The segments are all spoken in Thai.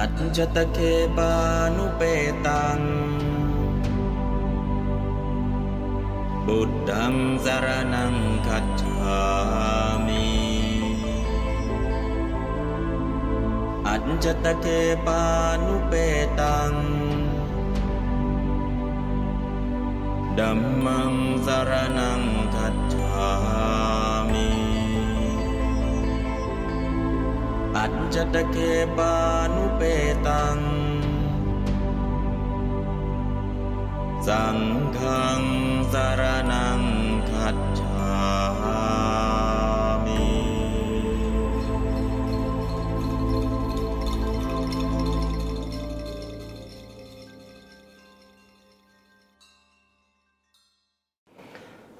อัจจตเคปานุเปตัง บุตตังสารนังคัจฉามิอัจจตเคปานุเปตังดัมมังสารนังคัจฉา อัจจตเคปานุเปตัง สังฆังสารนังคัจฉามิ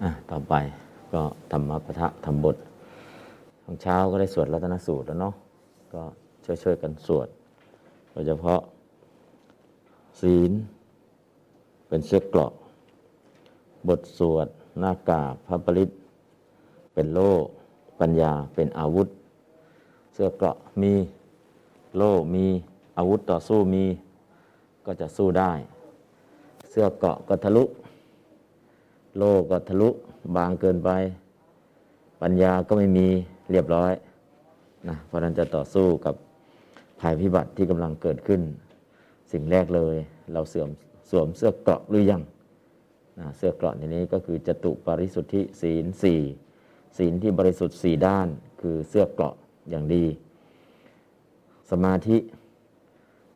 อะต่อไปก็ธรรมปะทะธรรมบทของเช้าก็ได้สวดรัตนสูตรแล้วเนาะ ก็ช่วยๆกันสวดโดยเฉพาะศีล เป็นเสื้อเกราะ บทสวด หน้ากากพระปริตเป็นโล่ปัญญาเป็นอาวุธ เสื้อเกราะมีโล่มีอาวุธต่อสู้มีก็จะสู้ได้ เสื้อเกราะก็ทะลุ โลกก็ทะลุบางเกินไป ปัญญาก็ไม่มีเรียบร้อย นะเพราะนั้นจะต่อสู้กับภัยพิบัติที่กำลังเกิดขึ้น สิ่งแรกเลย เราเสื่อมสวมเสื้อเกราะหรือยังนะเสื้อเกราะในนี้ก็คือจตุปริสุทธิศีลสี่ศีลที่บริสุทธิ์สี่ด้าน คือเสื้อเกราะอย่างดี สมาธิ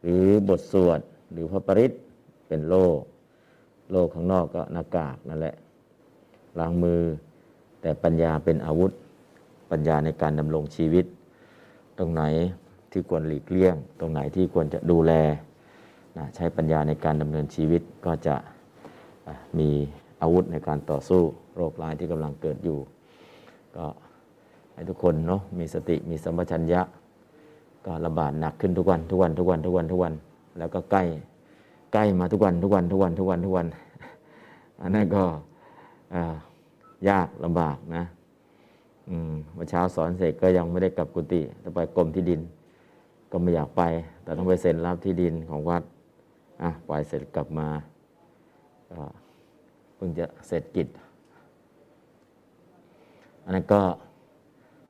หรือบทสวดหรือพระปริตเป็นโลกโลกข้างนอกก็หน้ากากนั่นแหละล้างมือ แต่ปัญญาเป็นอาวุธ ปัญญาในการดำรงชีวิต ตรงไหนที่ควรหลีกเลี่ยง ตรงไหนที่ควรจะดูแลนะใช้ปัญญาในการดำเนินชีวิตก็จะมีอาวุธในการต่อสู้โรคร้ายที่กำลังเกิดอยู่ ก็ให้ทุกคนเนาะมีสติมีสัมปชัญญะ ก็ระบาดหนักขึ้นทุกวันทุกวันทุกวันทุกวันทุกวัน แล้วก็ใกล้ใกล้มาทุกวันทุกวันทุกวันทุกวันทุกวัน อันนั้นก็ยากลำบากนะ อืมเมื่อเช้าสอนเสร็จก็ยังไม่ได้กลับกุฏิจะไปกรมที่ดิน ก็ไม่อยากไป แต่ต้องไปเซ็นรับที่ดินของวัดอะปล่อยเสร็จกลับมาก็เพิ่งจะเสร็จกิจอันนั้นก็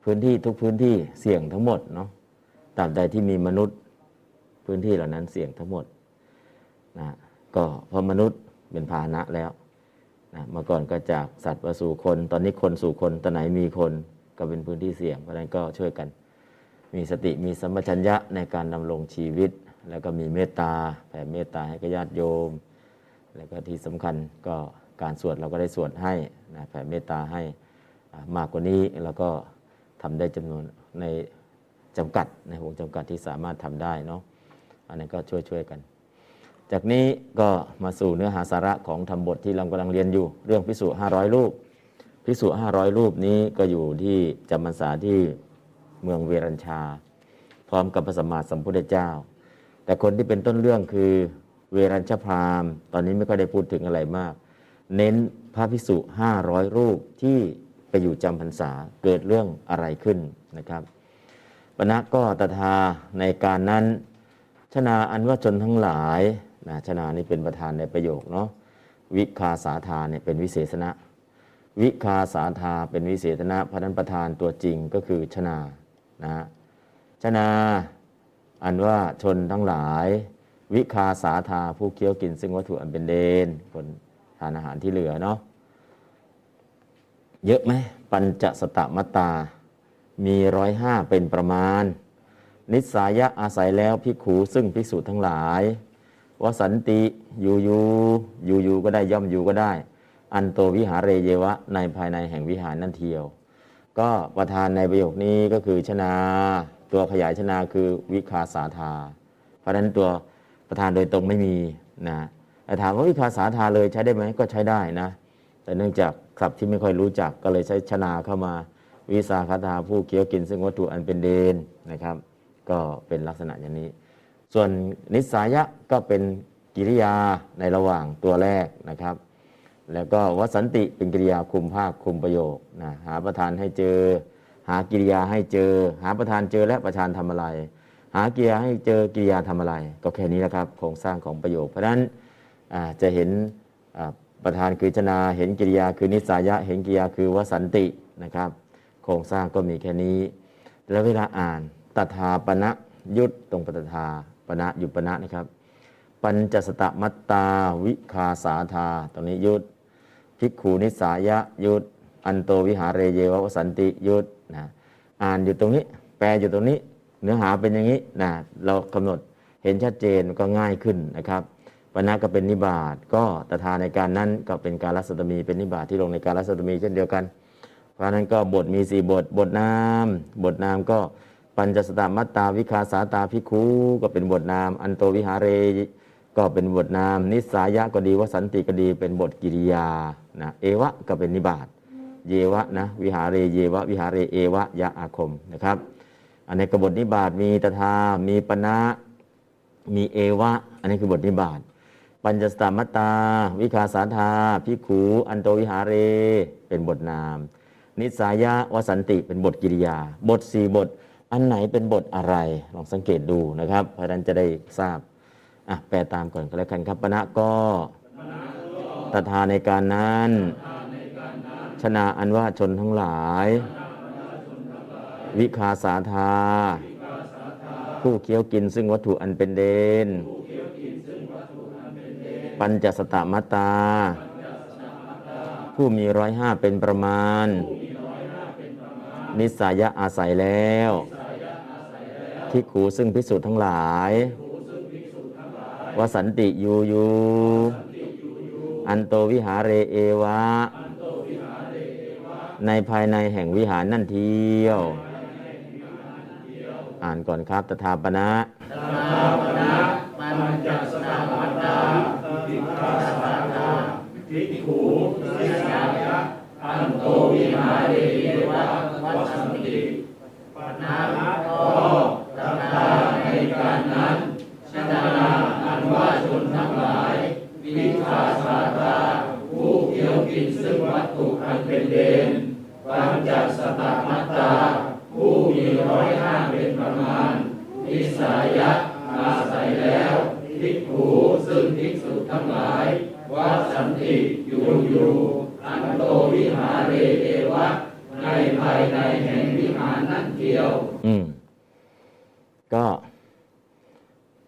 พื้นที่ทุกพื้นที่เสี่ยงทั้งหมดเนาะตราบใดที่มีมนุษย์พื้นที่เหล่านั้นเสี่ยงทั้งหมดนะก็เพราะมนุษย์เป็นพาหนะแล้ว นะเมื่อก่อนก็จากสัตว์มาสู่คน ตอนนี้คนสู่คนตอนไหนมีคนก็เป็นพื้นที่เสี่ยงเพราะนั้นก็ช่วยกัน มีสติมีสัมปชัญญะในการดำรงชีวิต แล้วก็มีเมตตาแผ่เมตตาให้กับญาติโยม แล้วก็ที่สำคัญก็การสวดเราก็ได้สวดให้นะแผ่เมตตาให้มากกว่านี้แล้วก็ทำได้จำนวนในจำกัดในวงจำกัดที่สามารถทำได้เนาะอันนั้นก็ช่วยๆกัน จากนี้ก็มาสู่เนื้อหาสาระของธรรมบทที่เรากำลังเรียนอยู่ เรื่องพิสุห้าร้อยรูป พิสุห้าร้อยรูปนี้ก็อยู่ที่จำพรรษาที่เมืองเวรัญชา พร้อมกับพระสัมมาสัมพุทธเจ้า แต่คนที่เป็นต้นเรื่องคือเวรัญชพรามณ์ ตอนนี้ไม่ค่อยได้พูดถึงอะไรมาก เน้นพระพิสุห้าร้อยรูปที่ไปอยู่จำพรรษาเกิดเรื่องอะไรขึ้นนะครับปณะก็ตถาในการนั้นชนาอันว่าชนทั้งหลาย นะชนานี่เป็นประธานในประโยคเนาะวิคาสาธาเนี่ยเป็นวิเศษณะ วิคาสาธาเป็นวิเศษณะพระนั้นประธานตัวจริงก็คือชนานะ ชนาอันว่าชนทั้งหลาย วิคาสาธาผู้เคี้ยวกิน ซึ่งวัตถุอันเป็นเดนคนทานอาหารที่เหลือเนาะเยอะไหมปัญจสตมัตตา มีร้อยห้าเป็นประมาณ นิสายะอาศัยแล้วพิขูซึ่งภิกษุทั้งหลาย วสันติอยู่อยู่อยู่อยู่ก็ได้ย่อมอยู่ก็ได้ อันโตวิหารเรเยวะ ในภายในแห่งวิหารนั่นเทียว ก็ประธานในประโยคนี้ก็คือชนาตัวขยายชนาคือวิคาสาธา เพราะฉะนั้นตัวประธานโดยตรงไม่มีนะแต่ถามว่าวิคาสาธาเลยใช้ได้ไหมก็ใช้ได้นะ แต่เนื่องจากศัพท์ที่ไม่ค่อยรู้จักก็เลยใช้ชนาเข้ามาวิสาคาธาผู้เคี้ยวกินซึ่งวัตถุอันเป็นเดนนะครับ ก็เป็นลักษณะอย่างนี้ ส่วนนิสายะก็เป็นกิริยาในระหว่างตัวแรกนะครับ แล้วก็วสันติเป็นกิริยาคุมภาคคุมประโยคนะหาประธานให้เจอ หากิริยาให้เจอ หาประธานเจอและประธานทำอะไร หากิริยาให้เจอกิริยาทำอะไร ก็แค่นี้แหละครับโครงสร้างของประโยค เพราะฉะนั้นจะเห็นประธานคือจนาเห็นกิริยาคือนิสายะ เห็นกิริยาคือวสันตินะครับ โครงสร้างก็มีแค่นี้ แล้วเวลาอ่านตถาปณะยุตตรงปตถา ณะยุปณะนะครับ ปัญจสตมัตตาวิคาสาธาตรงนี้ยุตภิกขูนิสายะยุตอันโตวิหารเรเยววสันติยุตนะอ่านอยู่ตรงนี้ แปลอยู่ตรงนี้ เนื้อหาเป็นอย่างนี้นะเรากำหนดเห็นชัดเจนก็ง่ายขึ้นนะครับปณะก็เป็นนิบาตก็ตถาในการนั้นก็เป็นการรัศตมีเป็นนิบาตที่ลงในการรัศตมีเช่นเดียวกัน เพราะฉะนั้นก็บทมีสี่บท บทนาม บทนามก็ ปัญจสตมัตตาวิคาสาตาพิคูก็เป็นบทนาม อันโตวิหาเรก็เป็นบทนาม นิสายะก็ดีวสันติก็ดีเป็นบทกิริยานะเอวะก็เป็นนิบาตเยวะนะวิหาเรเยวะ วิหาเรเอวะยะอาคมนะครับ อันนี้กบทนิบาตมีตถามีปณะมีเอวะ อันนี้คือบทนิบาตปัญจสตมัตตา วิคาสาธาพิขูอันโตวิหาเร เป็นบทนาม นิสายะวสันติเป็นบทกิริยา บทสี่บท อันไหนเป็นบทอะไรลองสังเกตดูนะครับเพราะนั้นจะได้ทราบอะแปลตามก่อนก็แล้วกันครับปณะก็ตถาในการนั้น ชนะอันว่าชนทั้งหลาย วิคาสาธา ผู้เคี้ยวกินซึ่งวัตถุอันเป็นเดน ปัญจสตมัตตา ผู้มีร้อยห้าเป็นประมาณ นิสายะอาศัยแล้ว ทิกขูซึ่งพิสูจน์ทั้งหลาย ว่าสันติยูยูอันโตวิหาเรเอวะ ในภายในแห่งวิหารนั่นเที่ยว อ่านก่อนครับตถาปนะปัญจสตมัตตาวิคาสาธาภิกขุนิสายะอันโตวิหาเรเยวะวัสันติปนาก็ตถาในการนั้นชนะอันว่าชนทั้งหลาย วิคาสาธาผู้เกี่ยวกินซึ่งวัตถุอันเป็นเดนปัญจ สตมัตตา ผู้มีร้อยห้าเป็นประมาณนิสายะอาศัยแล้วภิกขุซึ่งภิกษุทั้งหลายว่าสันติอยู่อยู่อันโตวิหารเรเอวะ ในภายในแห่งวิหารนั่นเที่ยว อืม ก็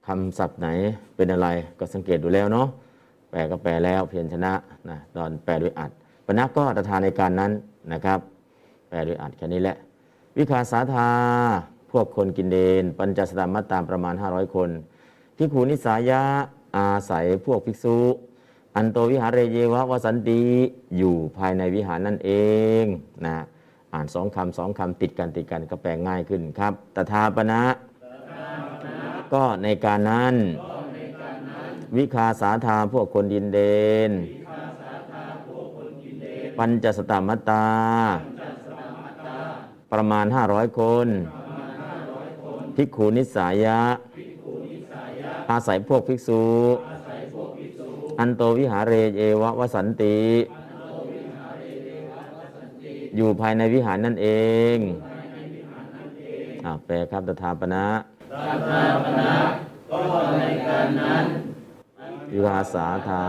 คำศัพท์ไหนเป็นอะไรก็สังเกตดูแล้วเนาะแปลก็แปลแล้วเพียรชนะนะตอนแปลด้วยอัดปณะก็ตถาในการนั้นนะครับ แปลด้วยอัดแค่นี้แหละ วิคาสาธา พวกคนกินเดน ปัญจสตามัตตามประมาณ 500 คนพิกขูนิสายะอาศัยพวกภิกษุ อันโตวิหารเรเยวะวสันติอยู่ภายในวิหารนั่นเองนะอ่านสองคำสองคำติดกันติดกันก็แปลง่ายขึ้นครับตถาปณะก็ในการนั้น วิคาสาธาพวกคนดินเดน ปัญจสตามัตตา ประมาณ 500 คนภิกขุนิสายะ อาศัยพวกภิกษุ อันโตวิหารเรเยวะวสันติ อยู่ภายในวิหารนั่นเองอ่าแปลครับตถาปณะตถาปณะก็ในการนั้นวิคาสาธา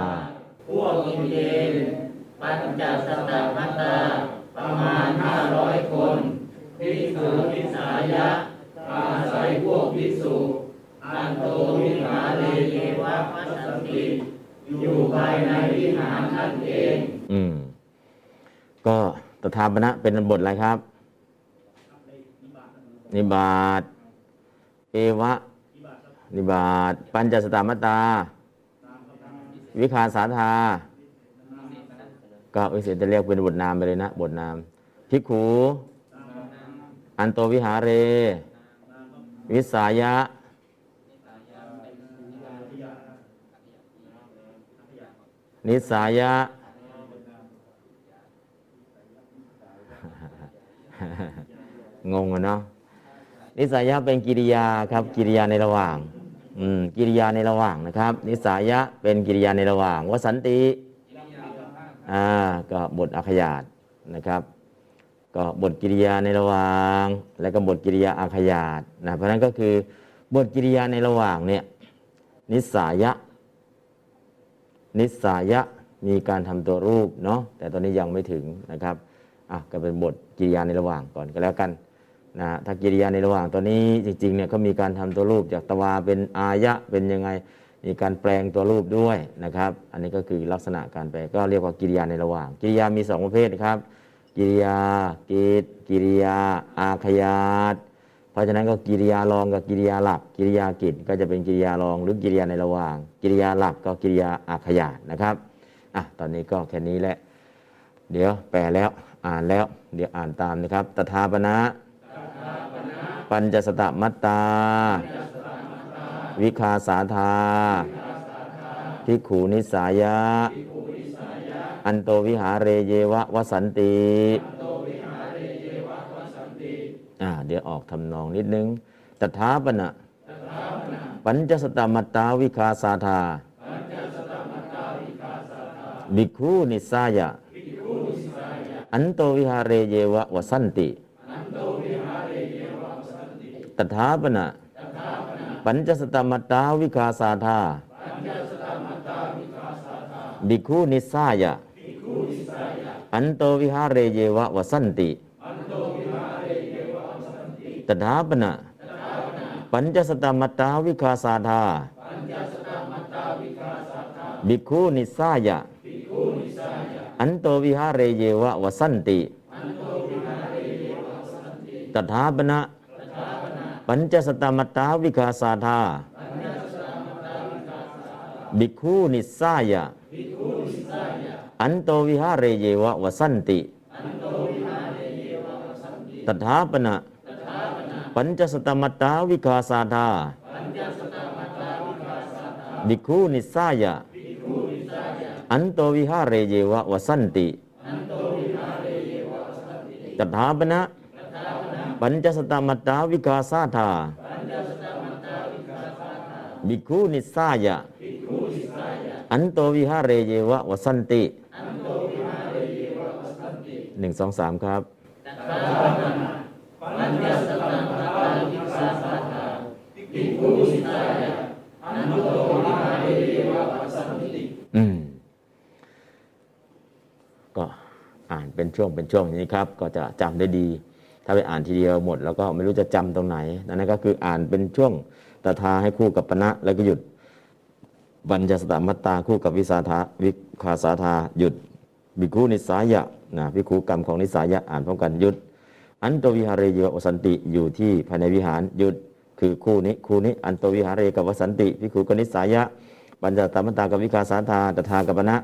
พวกอินเดนปัญจสตมัตตา ประมาณห้าร้อยคน ภิกษุนิสายะอาศัยพวกภิกษุอันโตวิหารเรเยวะมัสสติอยู่ภายในวิหารนั่นเอง อืม ก็ตถาปณะเป็นบทอะไรครับ นิบาตเอวะ นิบาตปัญจสตามัตตา วิคาสาธา ก็วิเศษจะเรียกเป็นบทนามไปเลยนะ บทนามภิกขู อันโตวิหาเร วิสายะ นิสายะ งงอะเนาะ นิสัยะเป็นกิริยาครับ กิริยาในระหว่าง อืม กิริยาในระหว่างนะครับ นิสายะเป็นกิริยาในระหว่างวสันติ อ่า ก็บทอักขยาตนะครับ ก็บทกิริยาในระหว่าง และก็บทกิริยาอาขยาตนะเพราะนั้นก็คือบทกิริยาในระหว่างเนี่ยนิสายะ นิสายะมีการทำตัวรูปเนาะแต่ตอนนี้ยังไม่ถึงนะครับอะก็เป็นบทกิริยาในระหว่างก่อนก็แล้วกันนะถ้ากิริยาในระหว่างตอนนี้จริงๆเนี่ยเขามีการทำตัวรูปจากตวาเป็นอายะเป็นยังไงมีการแปลงตัวรูปด้วยนะครับ อันนี้ก็คือลักษณะการแปลก็เรียกว่ากิริยาในระหว่าง กิริยามีสองประเภทครับ กิริยากิจกิริยา อาขยาตเพราะฉะนั้นก็กิริยารองกับกิริยาหลัก กิริยากิจก็จะเป็นกิริยารองหรือกิริยาในระหว่าง กิริยาหลักก็กิริยาอาขยาตนะครับอะตอนนี้ก็แค่นี้แหละ เดี๋ยวแปลแล้วอ่านแล้ว เดี๋ยวอ่านตามนะครับ ตถาปนะปัญจสตมัตตา วิคาสาธาภิกขูนิสายะ อันโตวิหาเรเยวะวสันติอ่าเดี๋ยวออกทำนองนิดนึงตถาปนะปัญจสตมัตตาวิคาสาธาบิกขุนิสายะอันโตวิหาเรเยวะวสันติตถาปนะปัญจสตมัตตาวิคาสาธาบิกขุนิสายะ อันโตวิหาเรเยวะวสันติ ตถาปนะ ปัญจสตมัตตาวิคาสาธาบิกขุนิสายะ อันโตวิหาเรเยวะวสันติ ตถาปนะ ปัญจสตมัตตาวิคาสาธาบิกขุนิสายะ อันโตวิหาเรเยวะวสันติ ตถาปนะปัญจสตมัตตาวิคาสาธาบิกขุนิสายะ อันโตวิหาเรเยวะวสันติตถาปนะปัญจสตมัตตาวิคาสาธาบิกขุนิสายะ อันโตวิหาเรเยวะวสันติ หนึ่งสองสามครับอืมก็อ่านเป็นช่วงเป็นช่วงอย่างนี้ครับ ก็จะจำได้ดี ถ้าไปอ่านทีเดียวหมด แล้วก็ไม่รู้จะจำตรงไหนนั่นก็คืออ่านเป็นช่วงตถาให้คู่กับปณะแล้วก็หยุดบัญญสตมัตตาคู่กับวิสาทาวิคาสาธาหยุด บิคูนิสายะนะวิคูกรรมของนิสายะอ่านพร้อมกันหยุด อันโตวิหารเรยวสันติอยู่ที่ภายในวิหารหยุดคือคู่นี้คู่นี้อันโตวิหารเรกับวสันติวิคูกนิสายะปัญจตมัตตากับวิคาสาธาตถากับปณะ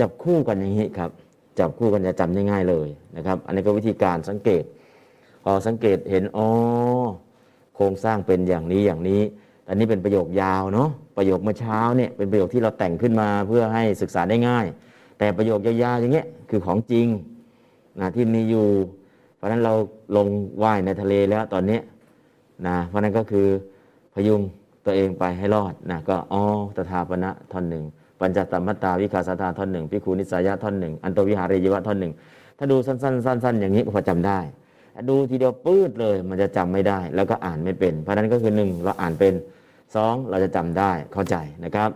จับคู่กันอย่างนี้ครับจับคู่กันจะจำได้ง่ายเลยนะครับ อันนี้ก็วิธีการสังเกตพอสังเกตเห็นอ๋อโครงสร้างเป็นอย่างนี้อย่างนี้ อันนี้เป็นประโยคยาวเนาะประโยคเมื่อเช้าเนี่ยเป็นประโยคที่เราแต่งขึ้นมาเพื่อให้ศึกษาได้ง่าย แต่ประโยคยาวๆอย่างเงี้ยคือของจริงนะที่มีอยู่ เพราะนั้นเราลงว่ายในทะเลแล้วตอนนี้นะเพราะนั้นก็คือพยุงตัวเองไปให้รอดนะก็อ๋อตถาปณะท่อนหนึ่งปัญจตมัตตาวิคาสตาท่อนหนึ่งพิคูนิสายะท่อนหนึ่งอันตวิหารเรยวะท่อนหนึ่งถ้าดูสั้นๆสั้นๆอย่างนี้พอจำได้ดูทีเดียวปื้ดเลยมันจะจำไม่ได้ แล้วก็อ่านไม่เป็น เพราะนั้นก็คือหนึ่งเราอ่านเป็นสองเราจะจำได้เข้าใจนะครับ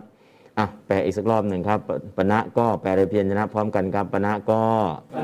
อะแปลอีกสักรอบหนึ่งครับปณะก็แปลโดยเพียรชนะพร้อมกันครับปณะก็อื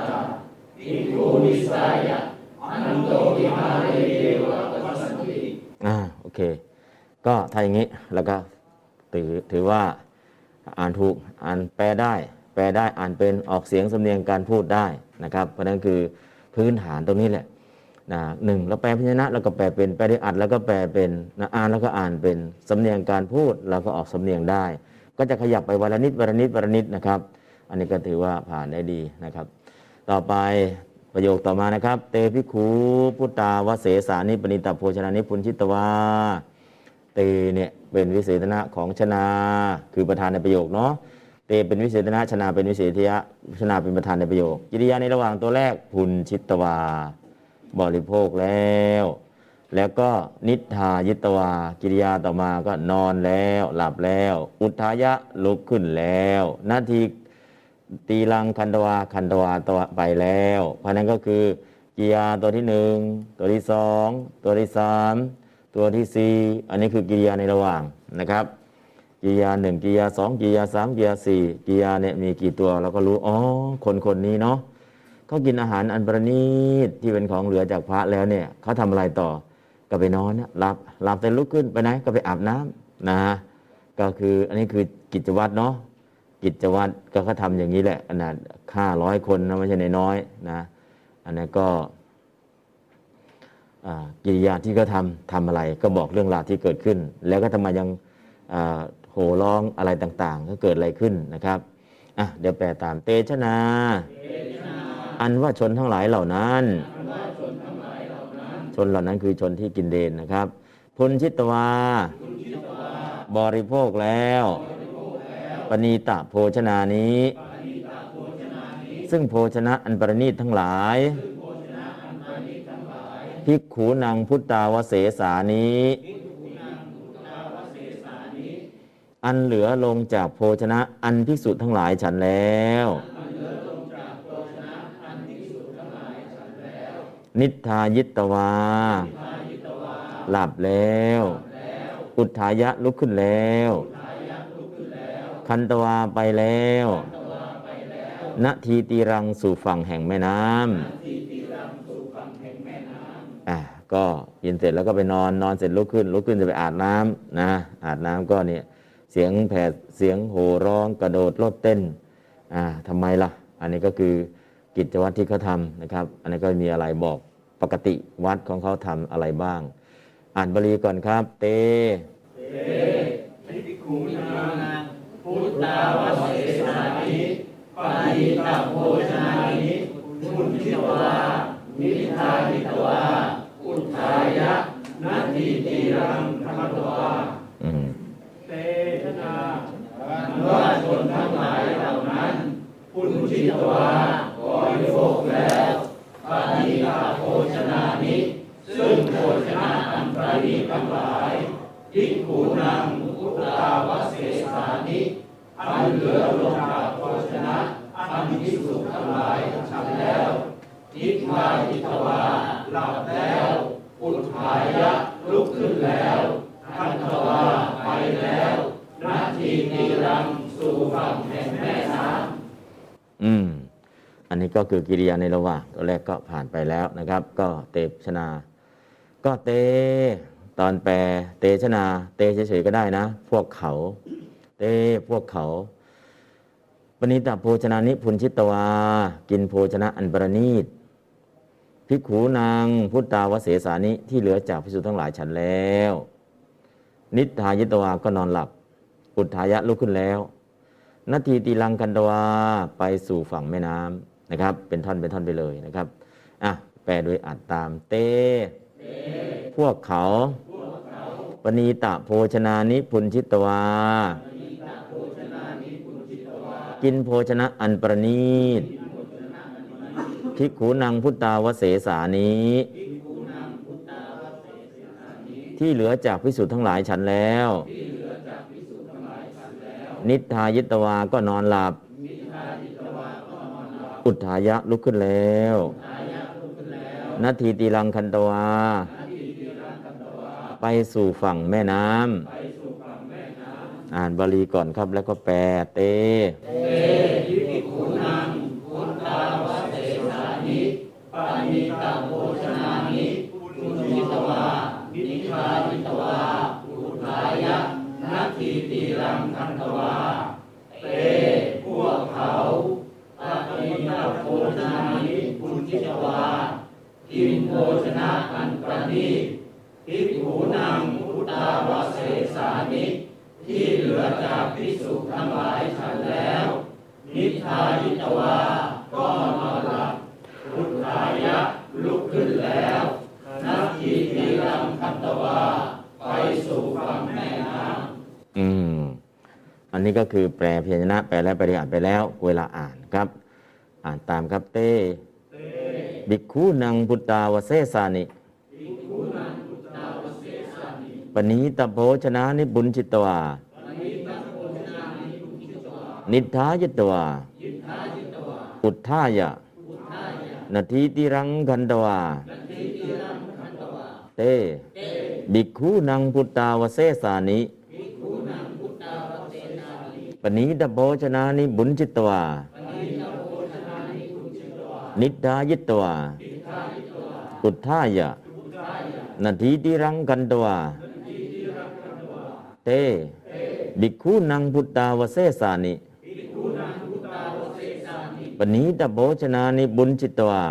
อ่าโอเค ก็ถ้าอย่างนี้แล้วก็ถือถือว่าอ่านถูกอ่านแปลได้ แปลได้อ่านเป็นออกเสียงสำเนียงการพูดได้นะครับ เพราะนั้นคือพื้นฐานตรงนี้แหละนะหนึ่งเราแปลพยัญชนะแล้วก็แปลเป็นแปลได้อัดแล้วก็แปลเป็นนะอ่านแล้วก็อ่านเป็นสำเนียงการพูดแล้วก็ออกสำเนียงได้ ก็จะขยับไปวันละนิดวันละนิดวันละนิดนะครับ อันนี้ก็ถือว่าผ่านได้ดีนะครับ ต่อไปประโยคต่อมานะครับ เตพิคูพุตาวเสสานิปณิตาโภชนานิพุนชิตวาเตเนี่ยเป็นวิเศษณะของชนา คือประธานในประโยคเนาะเตเป็นวิเศษณะชนาเป็นวิเศษยะชนาเป็นประธานในประโยคกิริยาในระหว่างตัวแรกพุนชิตวา บริโภคแล้ว แล้วก็นิทายิตวา กิริยาต่อมาก็นอนแล้ว หลับแล้ว อุทายะลุกขึ้นแล้ว นาที ตีลังคันตวาคันตวาตัวไปแล้ว เพราะนั้นก็คือกิริยาตัวที่หนึ่งตัวที่สองตัวที่สามตัวที่สี่อันนี้คือกิริยาในระหว่างนะครับกิริยาหนึ่งกิริยาสองกิริยาสามกิริยาสี่กิริยาเนี่ยมีกี่ตัวเราก็รู้อ๋อคนคนนี้เนาะเขากินอาหารอันประณีตที่เป็นของเหลือจากพระแล้วเนี่ยเขาทำอะไรต่อก็ไปนอนนะหลับหลับแต่ลุกขึ้นไปไหนก็ไปอาบน้ำนะฮะก็คืออันนี้คือกิจวัตรเนาะ กิจวัตรก็เขาทำอย่างนี้แหละขนาดห้าร้อยคนนะไม่ใช่น้อยๆนะ อันนี้นก็อ่ากิริยาที่เขาทำทำอะไรก็บอกเรื่องราวที่เกิดขึ้น แล้วก็ทำไมยังอ่าโห่ร้องอะไรต่างๆ ก็เกิดอะไรขึ้นนะครับอะเดี๋ยวแปลตามเตชนา อันว่าชนทั้งหลายเหล่านั้น ชนเหล่านั้นคือชนที่กินเดนนะครับ พุนชิตวา บริโภคแล้ว ปณีตะโภชนานี้ ซึ่งโภชนะอันประณีตทั้งหลายภิกขูนางพุทธาวเสสานี้ อันเหลือลงจากโภชนะอันภิกษุทั้งหลายฉันแล้ว นิทายิตวา หลับแล้ว อุทายะลุกขึ้นแล้ว คันตวาไปแล้ว ณทีตีรังสู่ฝั่งแห่งแม่น้ำอะก็กินเสร็จแล้วก็ไปนอนนอนเสร็จลุกขึ้นลุกขึ้นจะไปอาบน้ำนะอาบน้ำก็เนี่ยเสียงแผดเสียงโห่ร้องกระโดดโลดเต้นอ่าทำไมล่ะ อันนี้ก็คือกิจวัตรที่เขาทำนะครับ อันนี้ก็มีอะไรบอกปกติวัดของเขาทำอะไรบ้าง อ่านบาลีก่อนครับ เตเตภิกขุนาง พุทธาวเสสานิปานิตาโภชนานิมุนทิตวานิทานิตวาอุทายะนาทีตีรังธรรมตวาอืมเตชนาอันว่าชนทั้งหลายเหล่านั้นพุนชิตวาบริโภคแล้วปานิตาโภชนานิซึ่งโภชนะอันประณีตทั้งหลายทิกขุนัง พุทธาวเสสานิอันเหลือลงจากโภชนะอันพิสุทั้งหลายฉันแล้วทิทาทิตวาหลับแล้วอุทหายะลุกขึ้นแล้วทันตวาไปแล้วนาทีนีรังสู่ฝั่งแห่งแม่น้ำอืม อันนี้ก็คือกิริยาในระหว่างตัวแรกก็ผ่านไปแล้วนะครับ ก็เตชนา ก็เต ตอนแปลเตชนา เตเฉยๆก็ได้นะ พวกเขา เตพวกเขาปณิตาโภชนานิพุนชิตวา กินโภชนะอันประณีตภิกขูนางพุทธาวเสสานิที่เหลือจากพิสุทั้งหลายฉันแล้ว นิทายิตวาก็นอนหลับ อุทายะลุกขึ้นแล้วนาทีตีลังกันตวาไปสู่ฝั่งแม่น้ำนะครับ เป็นท่อนเป็นท่อนไปเลยนะครับอะแปลโดยอัดตามเตพวกเขา ปณีตะโภชนานิพุนชิตวา กินโภชนะอันประณีตภิกขุนังพุทธาวเสสานีที่เหลือจากพิสุทธ์ทั้งหลายฉันแล้ว นิทายิตวาก็นอนหลับ อุทธายะลุกขึ้นแล้ว นาทีตีลังคันตวา ไปสู่ฝั่งแม่น้ำอ่านบาลีก่อนครับแล้วก็แปลเตเตยิปิคุนังคุนตาวะเสสานิปานิตังโภชนานิปุณิตวานิคานิตวาอุทายะนาคีตีรังคันตวาเตพวกเขาปานิตาโภชนานิปุณิตวากินโภชนะอันประณีต ภิกขุนังพุทธาวเสสานิที่เหลือจากภิกษุทั้งหลายฉันแล้วนิทายิตวา ก็นอนหลับพุทธายะลุกขึ้นแล้วนักขีทีรังคันตวา ไปสู่ฝั่งแม่น้ำอืม อันนี้ก็คือแปลพยัญชนะแปลและปริยัติไปแล้ว เวลาอ่านครับ อ่านตามครับเต้บิกคูนังพุตตาวเสสานิ ปณีตโภชนะนิบุญจิตวา นิทายตวาอุทธายะนาทีติรังคันตวา เต บิกคูนังพุตตาวเสสานิปณีตโภชนานิบุญจิตวา นิทายตวาอุทธายะนาทีติรังกันตวา เต บิคูนังพุตตาวเสสานิปณีตโภชนานิบุญจิตวา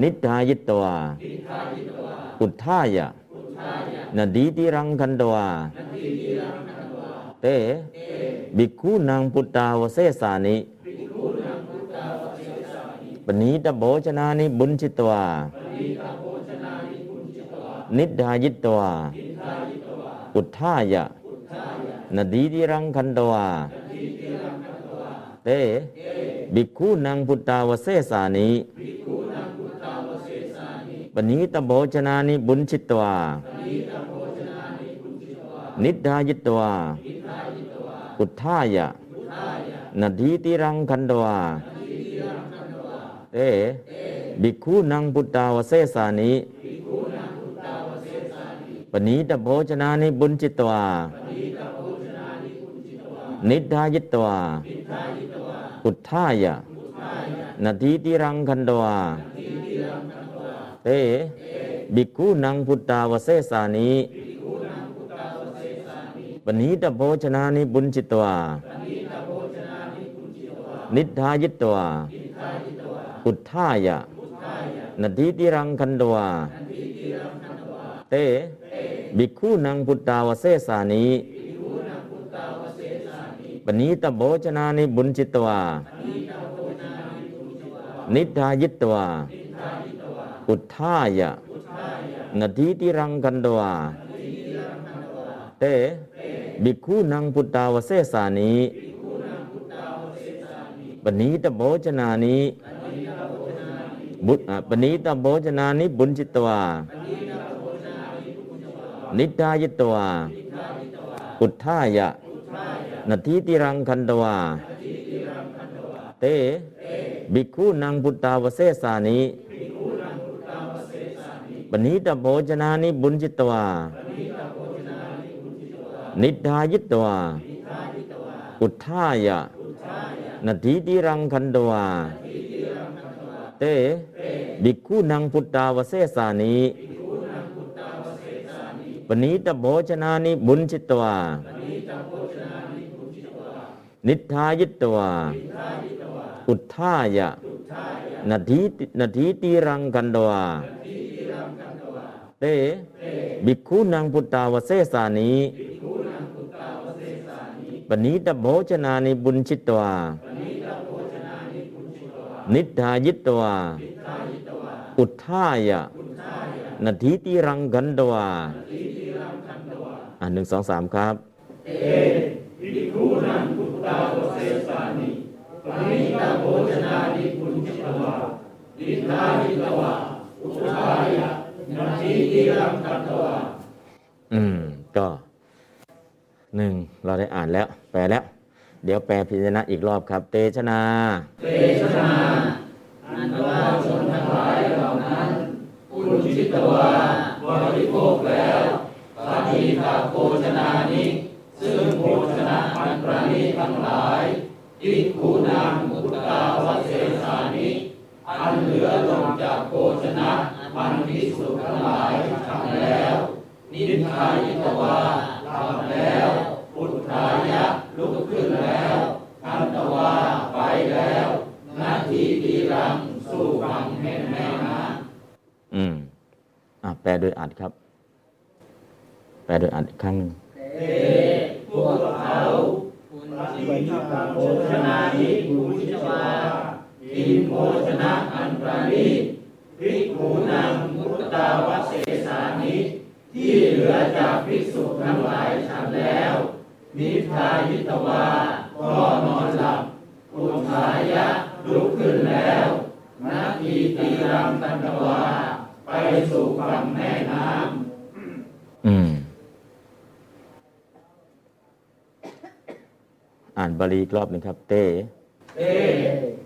นิทายิตวา อุทธายะนาทีติรังกันตวา เต บิคูนังพุตตาวเสสานิปณีตโภชนานิบุญจิตวา นิดายิตวา อุทธายะนาดีติรังคันตวา เต บิกคูนังพุตตาวเสสานิปณีตโภชนานิบุญจิตวา นิดายิตวา อุทธายะนาดีติรังคันตวา เต บิกคูนังพุตตาวเสสานิ ปณีตโภชนานิบุญจิตวา นิดายิตวาอุทธายะนาทีติรังคันตวาเตบิกคูนังพุตตาวเสสานิปณีตโภชนานิบุญจิตวา นิดายิตวาอุทธายะนาทีติรังคันตวาเต บิคูนังพุตตาวเสสานิปณีตโภชนานิบุญจิตวา นิทายิตวา อุทธายะนาทีติรังกันตวา เตบิคูนังพุตตาวเสสานิปณีตโภชนานิบุตปณีตโภชนานิบุญจิตวา นิทายตวาอุทธายะนาทีติรังคันตวาเตบิคูนังพุตตาวเสสานิปณีตโภชนานิบุญจิตวานิทายตวาอุทธายะนาทีติรังคันตวาเตบิคูนังพุตตาวเสสานิ ปณีตโภชนานิบุญจิตวา นิทายิตวา อุทธายะ นาทีนาทีตีรังกันตวา เต บิกคูนังพุตตาวเสสานิปณีตโภชนานิบุญจิตวา นิทายิตวา อุทธายะ นาทีตีรังกันตวาอ่าหนึ่งสองสามครับภิกขุนังพุทธาวเสสานิปณิตโภชนานิปุญจิตวานิทานิตวาอุทธายะนาทีติรังคันตวาอืม ก็หนึ่งเราได้อ่านแล้ว แปลแล้ว เดี๋ยวแปลพิจารณาอีกรอบครับ เตชนา เตชนา อันว่าชนทั้งหลายเหล่านั้น ปุญจิตวาบริโภคแล้วปณิตโภชนานิซึ่งโภชนะอันประณีทั้งหลายภิกขุนังพุทธาวเสสานิอันเหลือลงจากโภชนะอันพิสุทั้งหลายทำแล้ว นิทายิตวาทำแล้วพุทธายะลุกขึ้นแล้วอันตวาไปแล้วนาทีทีรังสู่ฝั่งแห่งแม่น้ อืมอะแปลโดยอัดครับ แปลโดยอัดอีกครั้งหนึ่งเตพวกเขาปฏิบัติโภชนานิภูชิตวากินโภชนะอันประณีตภิกขุนังมุตตาวเสสานิที่เหลือจากภิกษุทั้งหลายฉันแล้วนิพายิตวา ก็นอนหลับอุทายะลุกขึ้นแล้วนาทีตีรังตันตวา ไปสู่ฝั่งแม่น้ำอืม อ่านบาลีอีกรอบหนึ่งครับ เต้เต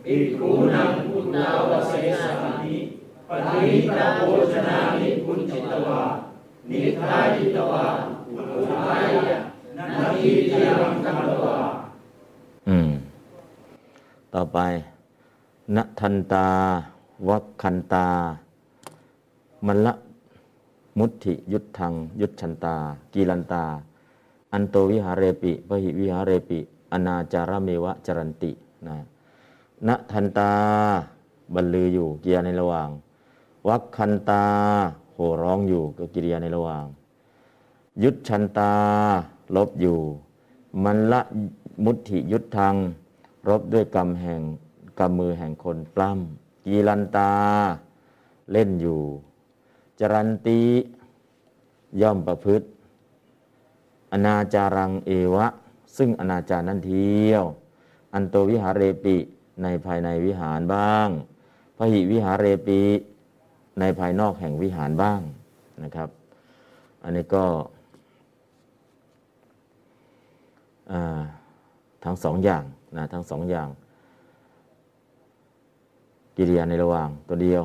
ภิกขุนังพุทธาวเสสานิปฏิตาโภชนานิพุนจิตวา นิทายิตวาอุทายะนาทีตีรังตันตวา อืม ต่อไปณทันตา วัคคันตา มันละมุติยุทธัง ยุทชันตา กีลันตา อันโตวิหาเรปิพหิวิหาเรปิอนาจารเมวะจรันตินะณทันตาบรรลืออยู่กิริยาในระหว่าง วัคคันตาโห่ร้องอยู่ก็กิริยาในระหว่าง ยุทชันตาลบอยู่ มันละมุติยุทธังรบด้วยกรรมแห่งกรรมมือแห่งคนปล้ำกีลันตาเล่นอยู่ จรันติย่อมประพฤติ อนาจารังเอวะ ซึ่งอนาจารนั่นเที่ยว อันโตวิหารเรปิในภายในวิหารบ้างพหิวิหารเรปิในภายนอกแห่งวิหารบ้างนะครับ อันนี้ก็ทั้งสองอย่างนะทั้งสองอย่าง กิริยาในระหว่างตัวเดียว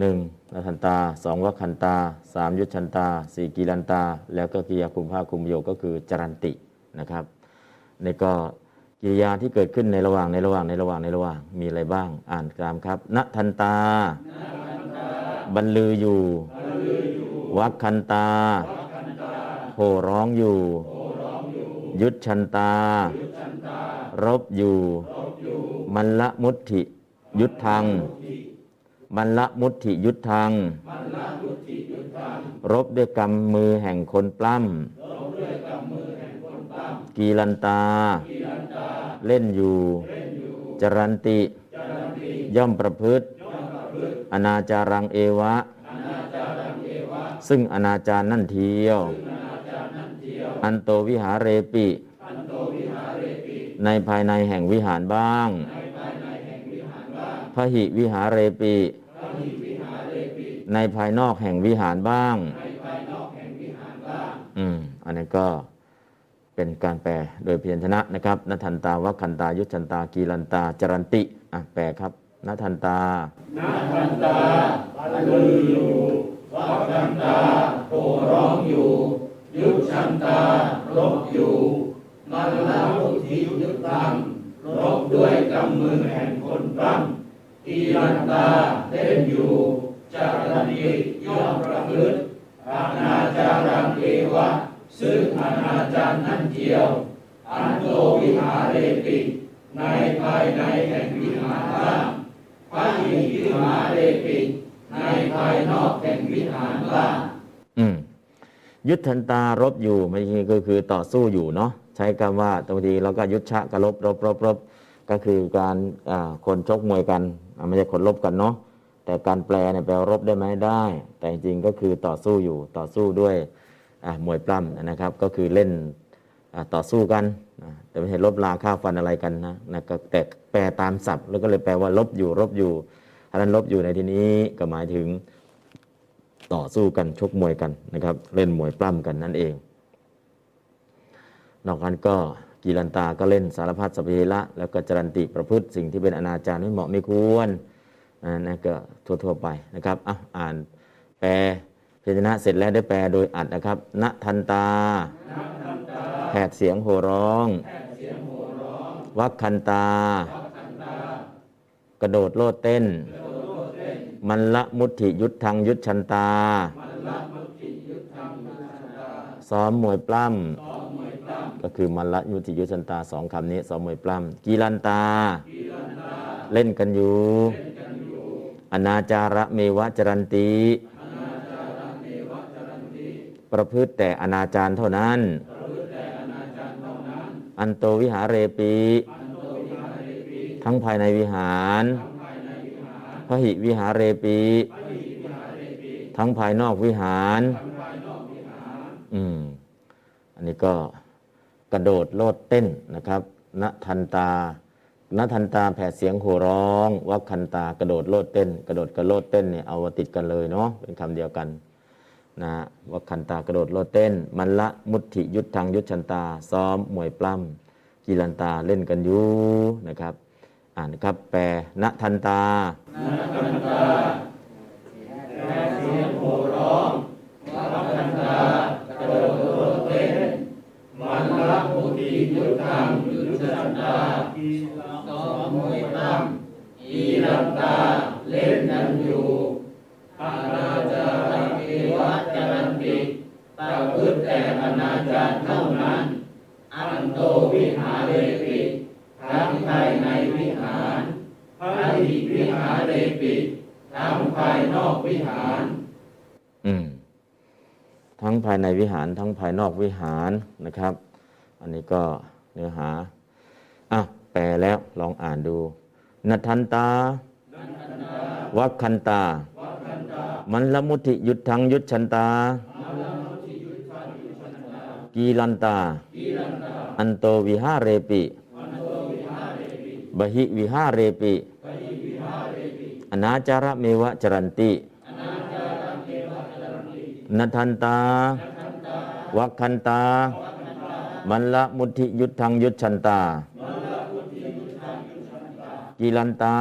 หนึ่งนัทันตาสองวัคคันตาสามยุทธันตาสี่กีรันตา แล้วก็กิริยาคุมภาคคุมประโยคก็คือจรันตินะครับนี่ก็กิริยาที่เกิดขึ้นในระหว่างในระหว่างในระหว่างในระหว่างมีอะไรบ้าง อ่านตามครับณทันตา บรรลืออยู่ วัคคันตาโห่ร้องอยู่ ยุทชันตา รบอยู่ มันละมุตถิยุทธัง มันละมุตถิยุทธัง รบด้วยกำมือแห่งคนปล้ำกีลันตา เล่นอยู่ จรันติ ย่อมประพฤติ อนาจารังเอวะ ซึ่งอนาจารนั่นเทียว อันโตวิหาเรปิ ในภายในแห่งวิหารบ้างพหิวิหาเรปิ ในภายนอกแห่งวิหารบ้าง อืม อันนี้ก็เป็นการแปลโดยพยัญชนะนะครับนทันตาวัคคันตา ยุทธันตา กีรันตา จรันติ อะ แปลครับนทันตานาคันตาบรรลืออยู่วัคคันตาโห่ร้องอยู่ ยุทชันตารบอยู่มันละมุทิยุทธังรบด้วยกำมือแห่งคนปล้ำ อีรันตาเล่นอยู่จารันติย่อมประพฤติอาณาจารังเอวะ ซึ่งอาณาจารนั่นเดียว อันโตวิหาเรปิในภายในแห่งวิหารบ้างพระอิวิหาเรปิในภายนอกแห่งวิหารบ้างอืมยุทธันตารบอยู่ไม่ใช่ก็คือต่อสู้อยู่เนาะใช้คำว่าบางทีเราก็ยุทธะกรบรบรบรบก็คือการคนชกมวยกัน ไม่ใช่คนรบกันเนาะแต่การแปลเนี่ยแปลรบได้ไหมได้ แต่จริงก็คือต่อสู้อยู่ต่อสู้ด้วยมวยปล้ำนะครับ ก็คือเล่นต่อสู้กันแต่ไม่ใช่ลบลาฆ่าฟันอะไรกันนะนะแต่แปลตามศัพท์ แล้วก็เลยแปลว่าลบอยู่รบอยู่อันนั้นลบอยู่ในที่นี้ก็หมายถึงต่อสู้กันชกมวยกันนะครับ เล่นมวยปล้ำกันนั่นเอง นอกนั้นก็ กีรันตาก็เล่นสารพัดสพเพละ แล้วก็จรันติประพฤติสิ่งที่เป็นอนาจารไม่เหมาะไม่ควรนั่นก็ทั่วๆไปนะครับอะอ่านแปลพยัญชนะเสร็จแล้วได้แปลโดยอัดนะครับณทันตาแผดเสียงโห่ร้อง วักคันตา กระโดดโลดเต้น มันละมุติยุทธังยุทธชันตา ซ้อมมวยปล้ำ ก็คือมันละมุติยุชันตาสองคำนี้ซ้อมมวยปล้ำกีรันตา เล่นกันอยู่ อนาจาระเมวะจรันติประพฤติแต่อนาจารเท่านั้น อันโตวิหาเรปี ทั้งภายในวิหารพระหิวิหาเรปี ทั้งภายนอกวิหาร อืม อันนี้ก็ กระโดดโลดเต้นนะครับณทันตาณทันตาแผดเสียงโห่ร้องวักคันตากระโดดโลดเต้น กระโดดกระโลดเต้นเนี่ยเอามาติดกันเลยเนาะเป็นคำเดียวกันนะวักคันตากระโดดโลดเต้น มันละมุติยุทธังยุทธันตา ซ้อมมวยปล้ำกีรันตาเล่นกันอยู่นะครับ อ่านครับแปลณทันตามันละมุติยุทธังยุทธันตาซ้อมมวยปั้มอีลันตาเล่นกันอยู่อาณาจารเอวะจรันติประพฤติแต่อนาจารเท่านั้น อันโตวิหารเรปิทั้งภายในวิหารพระหิวิหารเรปิทั้งภายนอกวิหาร ทั้งภายในวิหารทั้งภายนอกวิหารนะครับ อันนี้ก็เนื้อหาอะแปลแล้วลองอ่านดูนัทันตา วัคคันตา มันละมุติยุทธังยุทชันตา กีลันตา อันโตวิหาเรปิ บหิวิหาเรปิ อนาจาระเมวะจรันติ นัทันตา วัคคันตา มันละมุทิยุทธังยุทชันตากีลันตา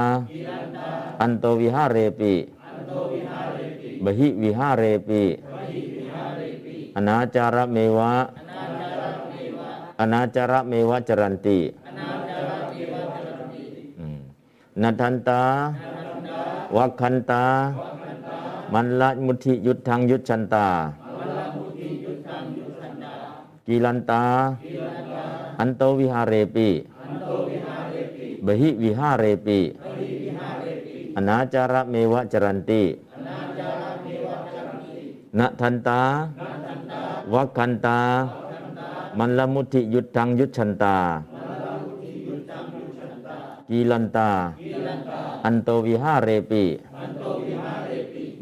อันโตวิหาเรปิบหิวิหาเรปิอนาจาระเมวะ อนาจาระเมวะจรันติ นัทันตา วัคคันตา มันละมุทิยุทธังยุทชันตากีลันตา อันโตวิหาเรปิบหิวิหาเรปิอนาจาระเมวะจรันตินะทันตาวัคคันตา มันละมุทิยุทธังยุทชันตา กีลันตา อันโตวิหาเรปิ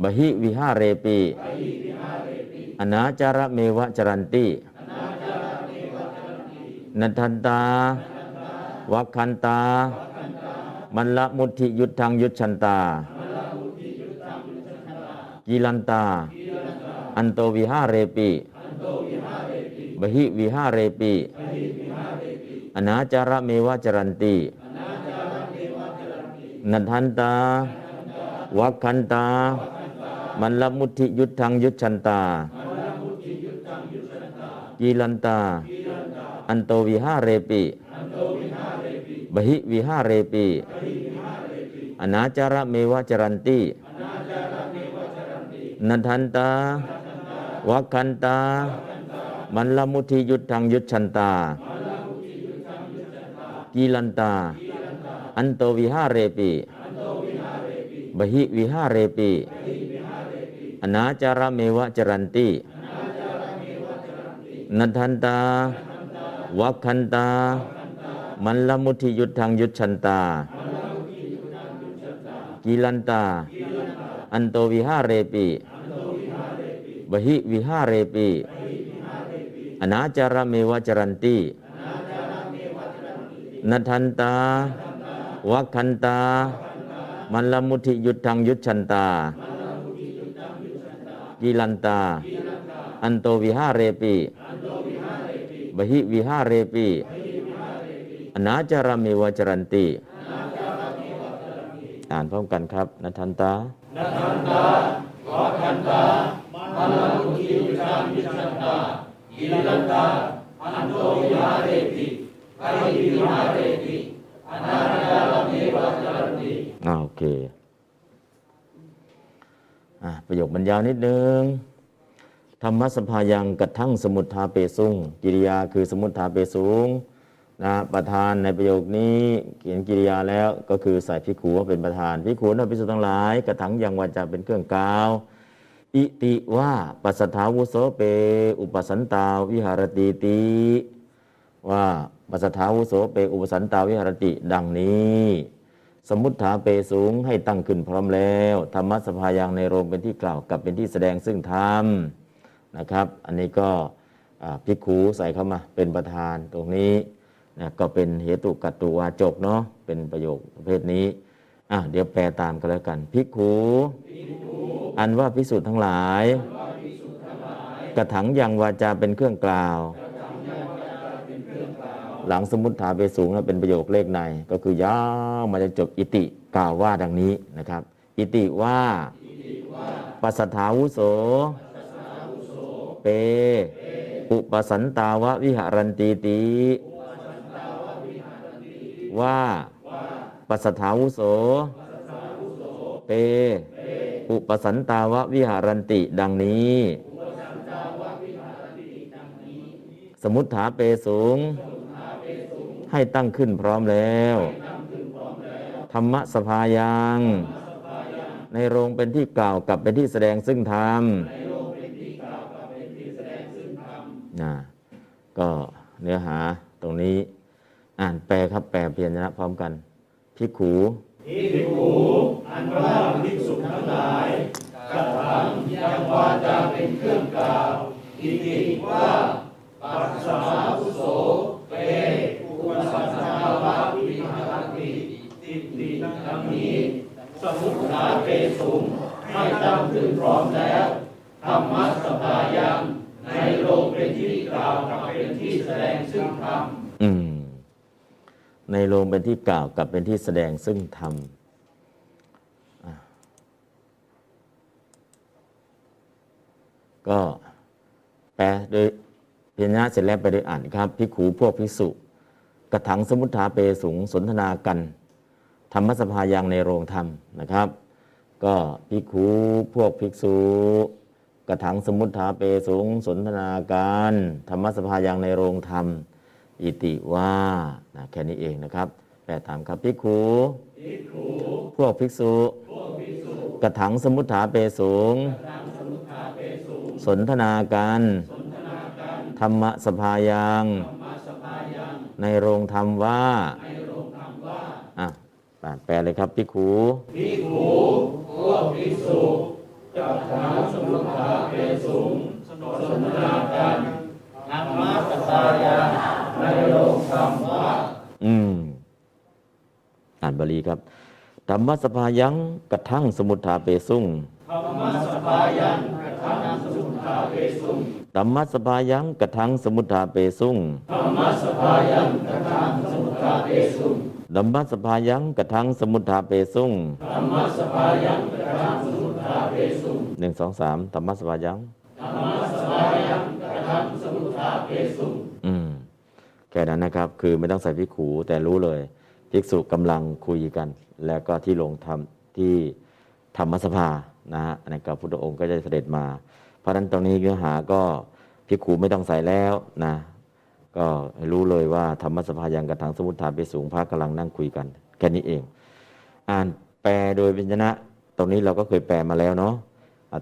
บหิวิหาเรปิอนาจาระเมวะจรันตินันทันตาวัคคันตา มันละมุทิยุทธังยุทชันตากีลันตา อันโตวิหาเรปิบหิวิหาเรปิอนาจาระเมวะจรันตินันทันตาวัคคันตา มันละมุทิยุทธังยุทชันตากีลันตา อันโตวิหาเรปิบหิวิหาเรปิอนาจาระเมวะจรันตินันทันตาวัคคันตา มันละมุทิยุทธังยุทชันตา กีลันตา อันโตวิหาเรปิบหิวิหาเรปิ อนาจารเมวะจรันติ นันทันตา วัคคันตา มันละมุทิยุทธังยุทชันตากีลันตา อันโตวิหาเรปิบหิวิหาเรปิอนาจารเมวะจรันตินันทันตา วัคคันตา มันละมุทิยุทธังยุทชันตา กีลันตา อันโตวิหาเรปิบหิวิหาเรปิอนาจาระเมวะจรันติอ่านพร้อมกันครับนันทันตานัทันตาวัคคันตามันละมุทิยุทธังยุทธันตาอีลันตาอันโตวิหารเรติไอวิหารเรติอนาจารเมวะจรันติอ่าโอเคอ่า ประโยคบรรยาวนิดนึงธรรมะสภายังกระทั่งสมุทธาเปสุงกิริยาคือสมุทธาเปสุงนะประธานในประโยคนี้เขียนกิริยาแล้วก็คือใส่พิขูว่าเป็นประธานพิขูนะพิสุทั้งหลาย กระถังยังวาจาเป็นเครื่องกล่าว อิติว่าปัสสถาวุโสเป อุปสันตาวิหารติติว่าปัสสถาวุโสเปอุปสันตาวิหารติดังนี้ สมมุติฐาเปสูงให้ตั้งขึ้นพร้อมแล้วธรรมะสภายังในโรงเป็นที่กล่าวกับเป็นที่แสดงซึ่งธรรมนะครับ อันนี้ก็พิกูใส่เข้ามาเป็นประธานตรงนี้นะก็เป็นเหตุกัตตุวาจกเนาะเป็นประโยคประเภทนี้อะเดี๋ยวแปลตามกันแล้วกันพิกูอันว่าพิสูจน์ทั้งหลาย กระถังยังวาจาเป็นเครื่องกล่าว หลังสมมติถาไปสูงแล้วเป็นประโยคเลขใน ก็คือยาวมาจะจบอิติกล่าวว่าดังนี้นะครับ อิติว่าปัสสถาวุโส เป อุปสันตาวะวิหารันตีติว่าปัสสถาวุโสเปอุปสันตาวะวิหารันติดังนี้ สมุทฐาเปสูง ให้ตั้งขึ้นพร้อมแล้ว ธรรมสภายัง ในโรงเป็นที่กล่าวกับเป็นที่แสดงซึ่งธรรมนะก็เนื้อหาตรงนี้อ่านแปลครับแปลเพียรชนะพร้อมกันพิกขูภิกขุอันว่าภิกษุทั้งหลายกระถังยังวาจาเป็นเครื่องกล่าวอิติว่าปัสสาวะวุโสเป อุปสัสสาวะวิหารติติติดังนี้สมุทฐาเปสุงให้ตั้งขึ้นพร้อมแล้วธรรมสภายัง ในโลกเป็นที่กล่าวกับเป็นที่แสดงซึ่งธรรมในโรงเป็นที่กล่าวกับเป็นที่แสดงซึ่งธรรมก็แปลโดยเพียรนะเสร็จแล้วไปโดยอ่านครับพิขูพวกภิกษุ กระถังสมุทาเปสูงสนทนากัน ธรรมสภายังในโรงธรรมนะครับ ก็พิกขูพวกภิกษุกระถังสมุทาเปสูงสนทนาการธรรมสภายังในโรงธรรม อิติว่านะแค่นี้เองนะครับแปลตามครับพิกขูพวกภิกษุกระถังสมุทฐาเปสูง สนทนาการ ธรรมสภายัง ในโรงธรรมว่าอะแปลเลยครับพิกขูภิกขุพวกภิกษุจักถามสมุทฐาเปสุงสนทนากันธรรมะสภายาในโลกธรรมว่าอืม อ่านบาลีครับ ธรรมสภายังกระทั่งสมุทฐาเปสุงธรรมะสภายังกระทั่งสมุทฐาเปสุง ธรรมสภายังกระทั่งสมุทฐาเปสุงธรรมะสภายังกระทั่งสมุทฐาเปสุงดัมมัสสภายังกระทั่งสมุทธาเปสุงธรรมะสภายังกระทั่งสมุทฐาเปสุงหนึ่งสองสามธรรมัสสภายังธรรมะสภายังกระทั่งสมุทฐาเปสุงอืมแค่นั้นนะครับ คือไม่ต้องใส่พิกขูแต่รู้เลยภิกษุกำลังคุยกัน แล้วก็ที่ลงธรรมที่ธรรมสภานะฮะในกับพุทธองค์ก็จะเสด็จมา เพราะฉะนั้นตรงนี้เนื้อหาก็พิกขูไม่ต้องใส่แล้วนะ ก็รู้เลยว่าธรรมสภายังกระถังสมุทธานเปสูงพระกำลังนั่งคุยกัน แค่นี้เอง อ่านแปลโดยวิญญนะตรงนี้เราก็เคยแปลมาแล้วเนาะ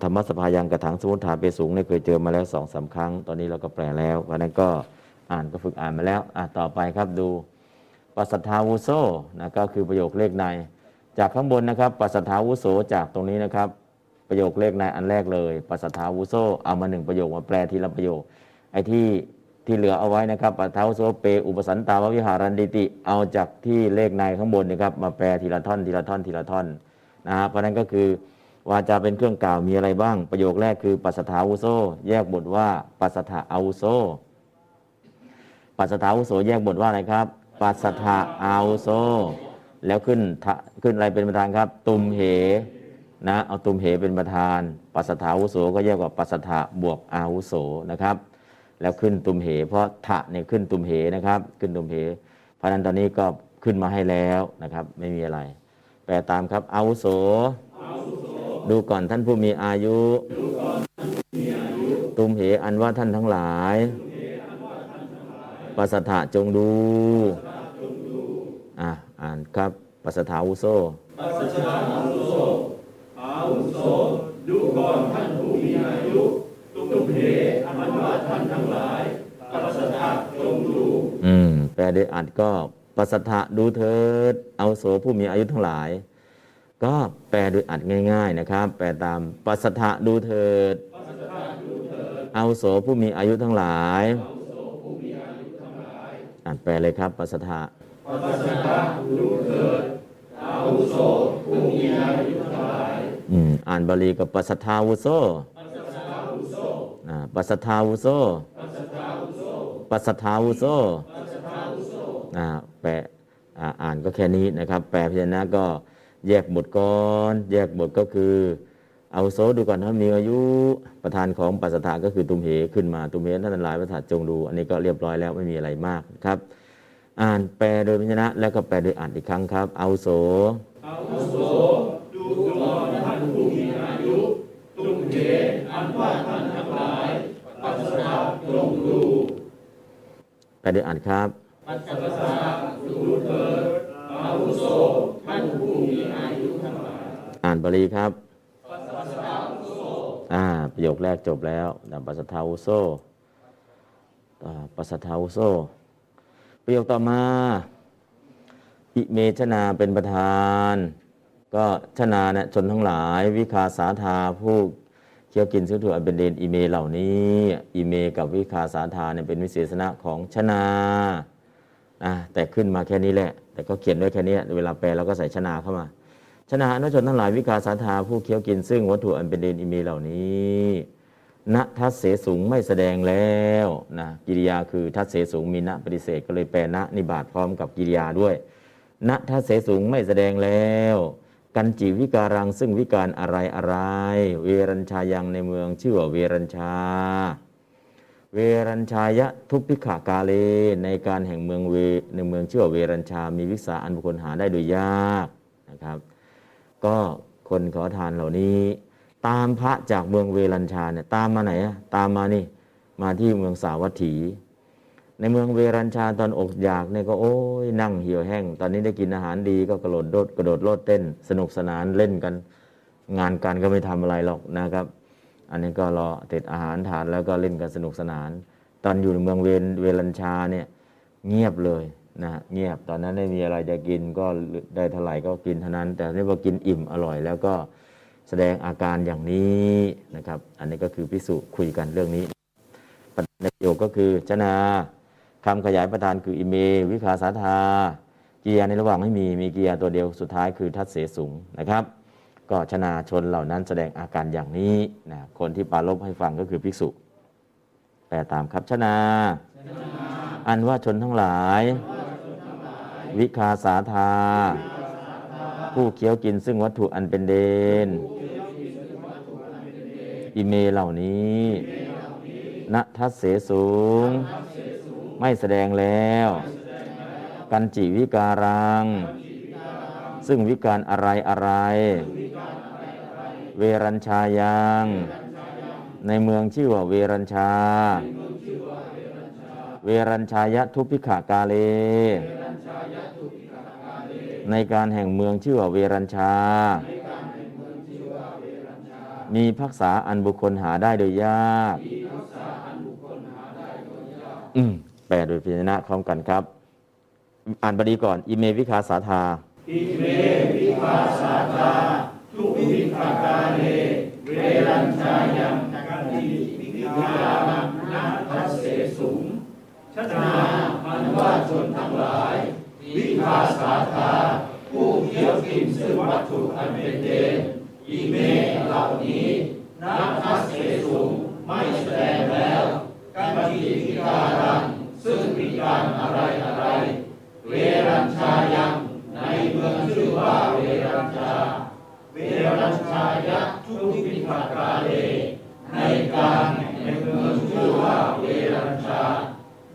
ธรรมสภายังกระถังสมุทฐานเปสูงเนี่ยเคยเจอมาแล้วสองสามครั้ง ตอนนี้เราก็แปลแล้วเพราะนั้นก็อ่านก็ฝึกอ่านมาแล้วอะต่อไปครับดูปัสสัทธาวุโสนะก็คือประโยคเลขใน จากข้างบนนะครับปัสสัทธาวุโสจากตรงนี้นะครับ ประโยคเลขในอันแรกเลยปัสสาวุโสเอามาหนึ่งประโยคมาแปลทีละประโยค ไอ้ที่ที่เหลือเอาไว้นะครับปัสสาวุโสเป อุปสันตาววิหารันดิติ เอาจากที่เลขในข้างบนนะครับมาแปลทีละท่อนทีละท่อนทีละท่อนนะฮะเพราะนั้นก็คือวาจาเป็นเครื่องกล่าวมีอะไรบ้าง ประโยคแรกคือปัสสถาวุโสแยกบทว่าปัสสถาอาวุโสปัสสถาวุโสแยกบทว่าอะไรครับ ปัสสถาอาวุโสแล้วขึ้นทะขึ้นอะไรเป็นประธานครับ ตุมเห นะเอาตุมเหเป็นประธานปัสสถาวุโสก็แยกว่าปัสสถาบวกอาวุโสนะครับ แล้วขึ้นตุมเห เพราะทะเนี่ยขึ้นตุมเหนะครับ ขึ้นตุมเห เพราะนั้นตอนนี้ก็ขึ้นมาให้แล้วนะครับ ไม่มีอะไร แปลตามครับอาวุโส ดูก่อนท่านผู้มีอายุ ตุมเหอันว่าท่านทั้งหลายปัสสถะจงดูอะอ่านครับปัสสถาวุโสปัสสะอาวุโส วุโสดูก่อนท่านผู้มีอายุตุกเหอันว่าท่านทั้งหลายปัสสะจงดูอืมแปลโดยอัดก็ปัสสถะดูเถิดเอาโสผู้มีอายุทั้งหลาย ก็แปลโดยอัดง่าย ๆนะครับ แปลตามปัสสถะดูเถิดเอาโสผู้มีอายุทั้งหลายอ่านแปลเลยครับปัสสถะปัสสะดูเถิดอาโสผู้มีอายุทั้งหลาย อ่านบาลีกับปัสสทาวุโสอ่าปัสสทาวุโสปัสสทาวุโสอ่าแปลอ่าอ่านก็แค่นี้นะครับ แปลพยัญชนะก็แยกบทก่อน แยกบทก็คือเอาโซดูก่อนท่ามีอายุประธานของปัสสทาก็คือตุมเหขึ้นมาตุมเหท่านหลายประสาทจงดู อันนี้ก็เรียบร้อยแล้วไม่มีอะไรมากครับ อ่านแปลโดยพยัญชนะ แล้วก็แปลโดยอ่านอีกครั้งครับ เอาโสอาวุโส ก่อนท่านผู้มีอายุตุกเหอันว่าท่านทั้งหลายปัสสะจงดูแปลโดยอ่านครับ ปัสสะดูเถิดอาวุโสท่านผู้มีอายุทั้งหลายอ่านบาลีครับอ่าประโยคแรกจบแล้วดับปัสสทาวุโซอ่าปัสสทาวุโซประโยคต่อมา อิเมชนาเป็นประธาน ก็ชนาเนี่ยชนทั้งหลายวิคาสาธาผู้เคี้ยวกินซึ่งถูกอันเป็นเดนอิเมเหล่านี้อิเมกับวิคาสาธาเนี่ยเป็นวิเศษณะของชนาอ่าแต่ขึ้นมาแค่นี้แหละ แต่ก็เขียนไว้แค่นี้เวลาแปลเราก็ใส่ชนาเข้ามาชนะนชนทั้งหลายวิกาสาธาผู้เคี้ยวกินซึ่งวัตถุอันเป็นเดนอิเมเหล่านี้ณทัศเสสูงไม่แสดงแล้วนะกิริยาคือทัศเสสูงมีณปฏิเสธก็เลยแปลณนิบาตพร้อมกับกิริยาด้วยณทัศเสสูงไม่แสดงแล้ว กันจีวิการังซึ่งวิการอะไรอะไร เวรัญชายังในเมืองชื่อว่าเวรัญชา เวรัญชายะทุพพิขากาเลในการแห่งเมืองเวในเมืองชื่อว่าเวรัญชา มีวิสาอันบุคคลหาได้โดยยากนะครับ ก็คนขอทานเหล่านี้ ตามพระจากเมืองเวรัญชาเนี่ยตามมาไหนอะตามมานี่มาที่เมืองสาวัตถี ในเมืองเวรัญชาตอนอกอยากเนี่ยก็โอ้ยนั่งเหี่ยวแห้ง ตอนนี้ได้กินอาหารดีก็กระโดดโดดกระโดดโลดเต้น สนุกสนานเล่นกัน งานการก็ไม่ทำอะไรหรอกนะครับ อันนี้ก็รอติดอาหารทานแล้วก็เล่นกันสนุกสนาน ตอนอยู่ในเมืองเวรเวรัญชาเนี่ยเงียบเลยนะเงียบตอนนั้นไม่มีอะไรจะกินก็ได้เท่าไหร่ก็กินเท่านั้น แต่นี่พอกินอิ่มอร่อย แล้วก็แสดงอาการอย่างนี้นะครับ อันนี้ก็คือพิสุคุยกันเรื่องนี้ประเด็นประโยคก็คือชนา คำขยายประธานคืออิเม วิคาสาธา เกิริยในระหว่างไม่มี มีเกิริยตัวเดียวสุดท้ายคือทัศเสสูงนะครับ ก็ชนาชนเหล่านั้นแสดงอาการอย่างนี้นะคนที่ปาลบให้ฟังก็คือภิกษุ แปลตามครับชนา อันว่าชนทั้งหลาย วิคาสาธา ผู้เคี้ยวกินซึ่งวัตถุอันเป็นเดน อิเมเหล่านี้ณทัศเสสูง ไม่แสดงแล้วกันจิวิการัง ซึ่งวิการอะไรอะไร เวรัญชายัง ในเมืองชื่อว่าเวรัญชา เวรัญชายะทุพพิขากาเล ในการแห่งเมืองชื่อว่าเวรัญชามีพักษาอันบุคคลหาได้โดยยาก อืม แปลโดยพิจารณาพร้อมกันครับ อ่านบาลีก่อน อิเมวิคาสาธาอิเมวิภาสาธาทุกวิภากาเลเวรัญชายังกันติวิภานังนาทัสเสสุงชนาอันว่าชนทั้งหลาย วิภาสาธาผู้เคี้ยวกินซึ่งวัตถุอันเป็นเดนอิเมเหล่านี้นาทัสเสสุงไม่แสดงแล้วกันติวิการัง ซึ่งวิการอะไรอะไร เวรัญชายังในเมืองชื่อว่าเวรัญชา เวรัญชายะทุกวิภากาเล ในการในเมืองชื่อว่าเวรัญชา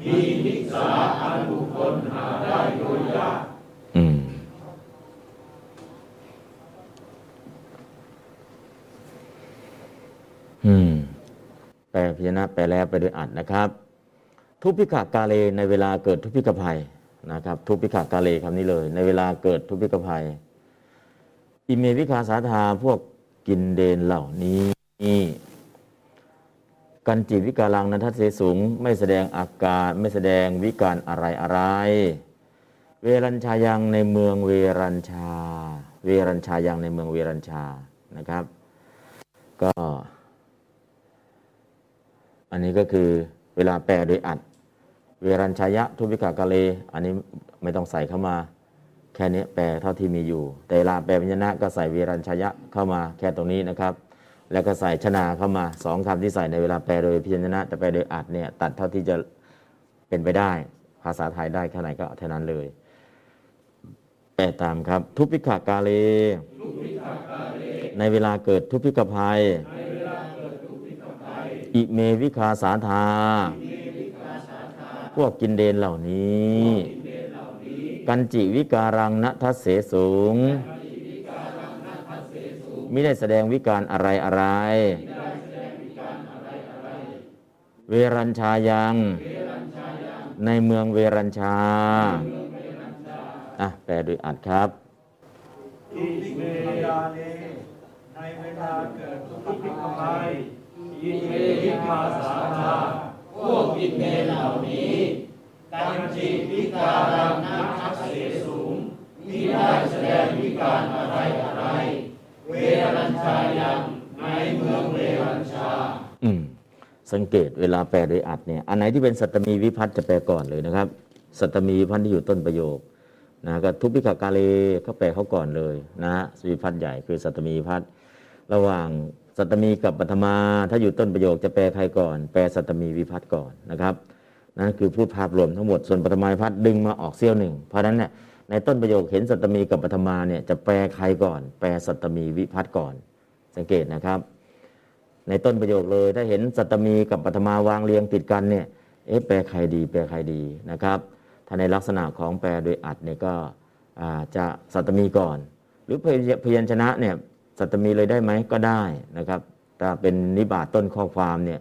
มีนิสาอันบุคคลหาได้โดยยากอืมอืมแปลพิจารณาแปลแล้วไปโดยอัดนะครับ ทุพพิกากาเลในเวลาเกิดทุพพิกภัยนะครับ ทุพพิกากาเลคำนี้เลย ในเวลาเกิดทุพพิกภัย อิเมวิคาสาธาพวกกินเดนเหล่านี้กันจิตวิการังนันทเสสูงไม่แสดงอาการไม่แสดงวิการอะไรอะไร เวรัญชายังในเมืองเวรัญชา เวรัญชายังในเมืองเวรัญชานะครับ ก็ อันนี้ก็คือเวลาแปลโดยอัด เวรัญชายะทุพิกากาเล อันนี้ไม่ต้องใส่เข้ามา แค่นี้แปลเท่าที่มีอยู่ แต่เวลาแปลพิญญนะก็ใส่เวรัญชายะเข้ามาแค่ตรงนี้นะครับ แล้วก็ใส่ชนาเข้ามาสองคำที่ใส่ในเวลาแปลโดยพิญญนะ แต่แปลโดยอัดเนี่ยตัดเท่าที่จะเป็นไปได้ ภาษาไทยได้แค่ไหนก็เท่านั้นเลยแปลตามครับ ทุพิกากาเล ในเวลาเกิดทุพพิกภัยอิเมวิคาสาธา พวกกินเดนเหล่านี้ กันจิวิการังนทัสเสสูง ไม่ได้แสดงวิการอะไรอะไร เวรัญชายัง ในเมืองเวรัญชา อะ แปลโดยอัดครับอิเมยาเนในเวลาเกิดทุกข์ภัยอิเมวิคาสาธา พวกกินเนเหล่านี้กันจิตวิการังนักทัศเสสูงมิได้แสดงวิการอะไรอะไร เวรัญชายังในเมืองเวรัญชา อืม สังเกตเวลาแปลโดยอัดเนี่ย อันไหนที่เป็นสัตมีวิพัฒน์จะแปลก่อนเลยนะครับ สัตมีวิพัฒน์ที่อยู่ต้นประโยคนะก็ทุพพิกากาเลเขาแปลเขาก่อนเลยนะฮะวิพัฒน์ใหญ่คือสัตมีวิพัฒน์ระหว่าง สัตมีกับปัทมา ถ้าอยู่ต้นประโยคจะแปลใครก่อน แปลสัตมีวิพัฒน์ก่อนนะครับนั่นคือพูดภาพรวมทั้งหมดส่วนปัทมาวิพัฒน์ดึงมาออกเสี้ยวหนึ่งเพราะนั้นเนี่ยในต้นประโยคเห็นสัตมีกับปัทมาเนี่ยจะแปลใครก่อน แปลสัตมีวิพัฒน์ก่อน สังเกตนะครับ ในต้นประโยคเลย ถ้าเห็นสัตมีกับปัทมาวางเรียงติดกันเนี่ยเอ๊ะแปลใครดี แปลใครดีนะครับ ถ้าในลักษณะของแปลโดยอัดเนี่ยก็จะสัตมีก่อน หรือพยัญชนะเนี่ย สัตตมีเลยได้ไหมก็ได้นะครับ ถ้าเป็นนิบาตต้นข้อความเนี่ย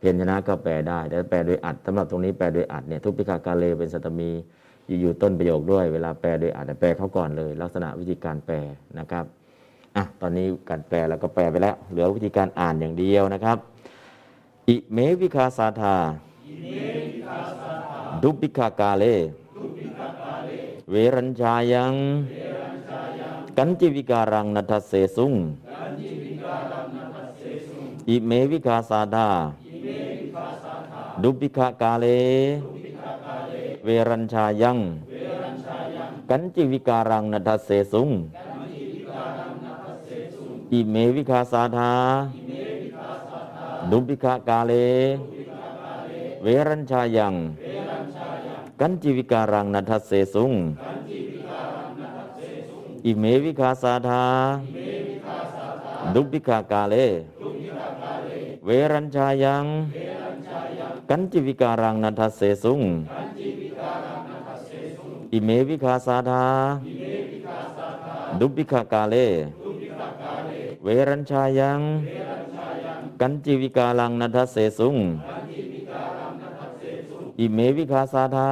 พยัญชนะก็แปลได้ แต่แปลโดยอัดสำหรับตรงนี้แปลโดยอัดเนี่ยทุกปิกากาเลเป็นสัตตมีอยู่อยู่ต้นประโยคด้วย เวลาแปลโดยอัดแปลเขาก่อนเลย ลักษณะวิธีการแปลนะครับอะตอนนี้การแปลแล้วก็แปลไปแล้ว เหลือวิธีการอ่านอย่างเดียวนะครับ อิเมวิคาสาธาดุปิกากาเล เวรัญชายัง กันจิวิการังนัทเสสุงอิเมวิคาสาธาดุปิกากาเล เวรัญชายัง กันจิวิการังนัทเสสุงอิเมวิคาสาธาดุปิกากาเล เวรัญชายัง กันจิวิการังนัทเสสุง อิเมวิคาสาธาดุปิกากาเล เวรัญชายัง กันจิวิการังนัทเสสุง อิเมวิคาสาธาดุปิกากาเล เวรัญชายัง กันจิวิกาลังนัทเสสุง อิเมวิคาสาธา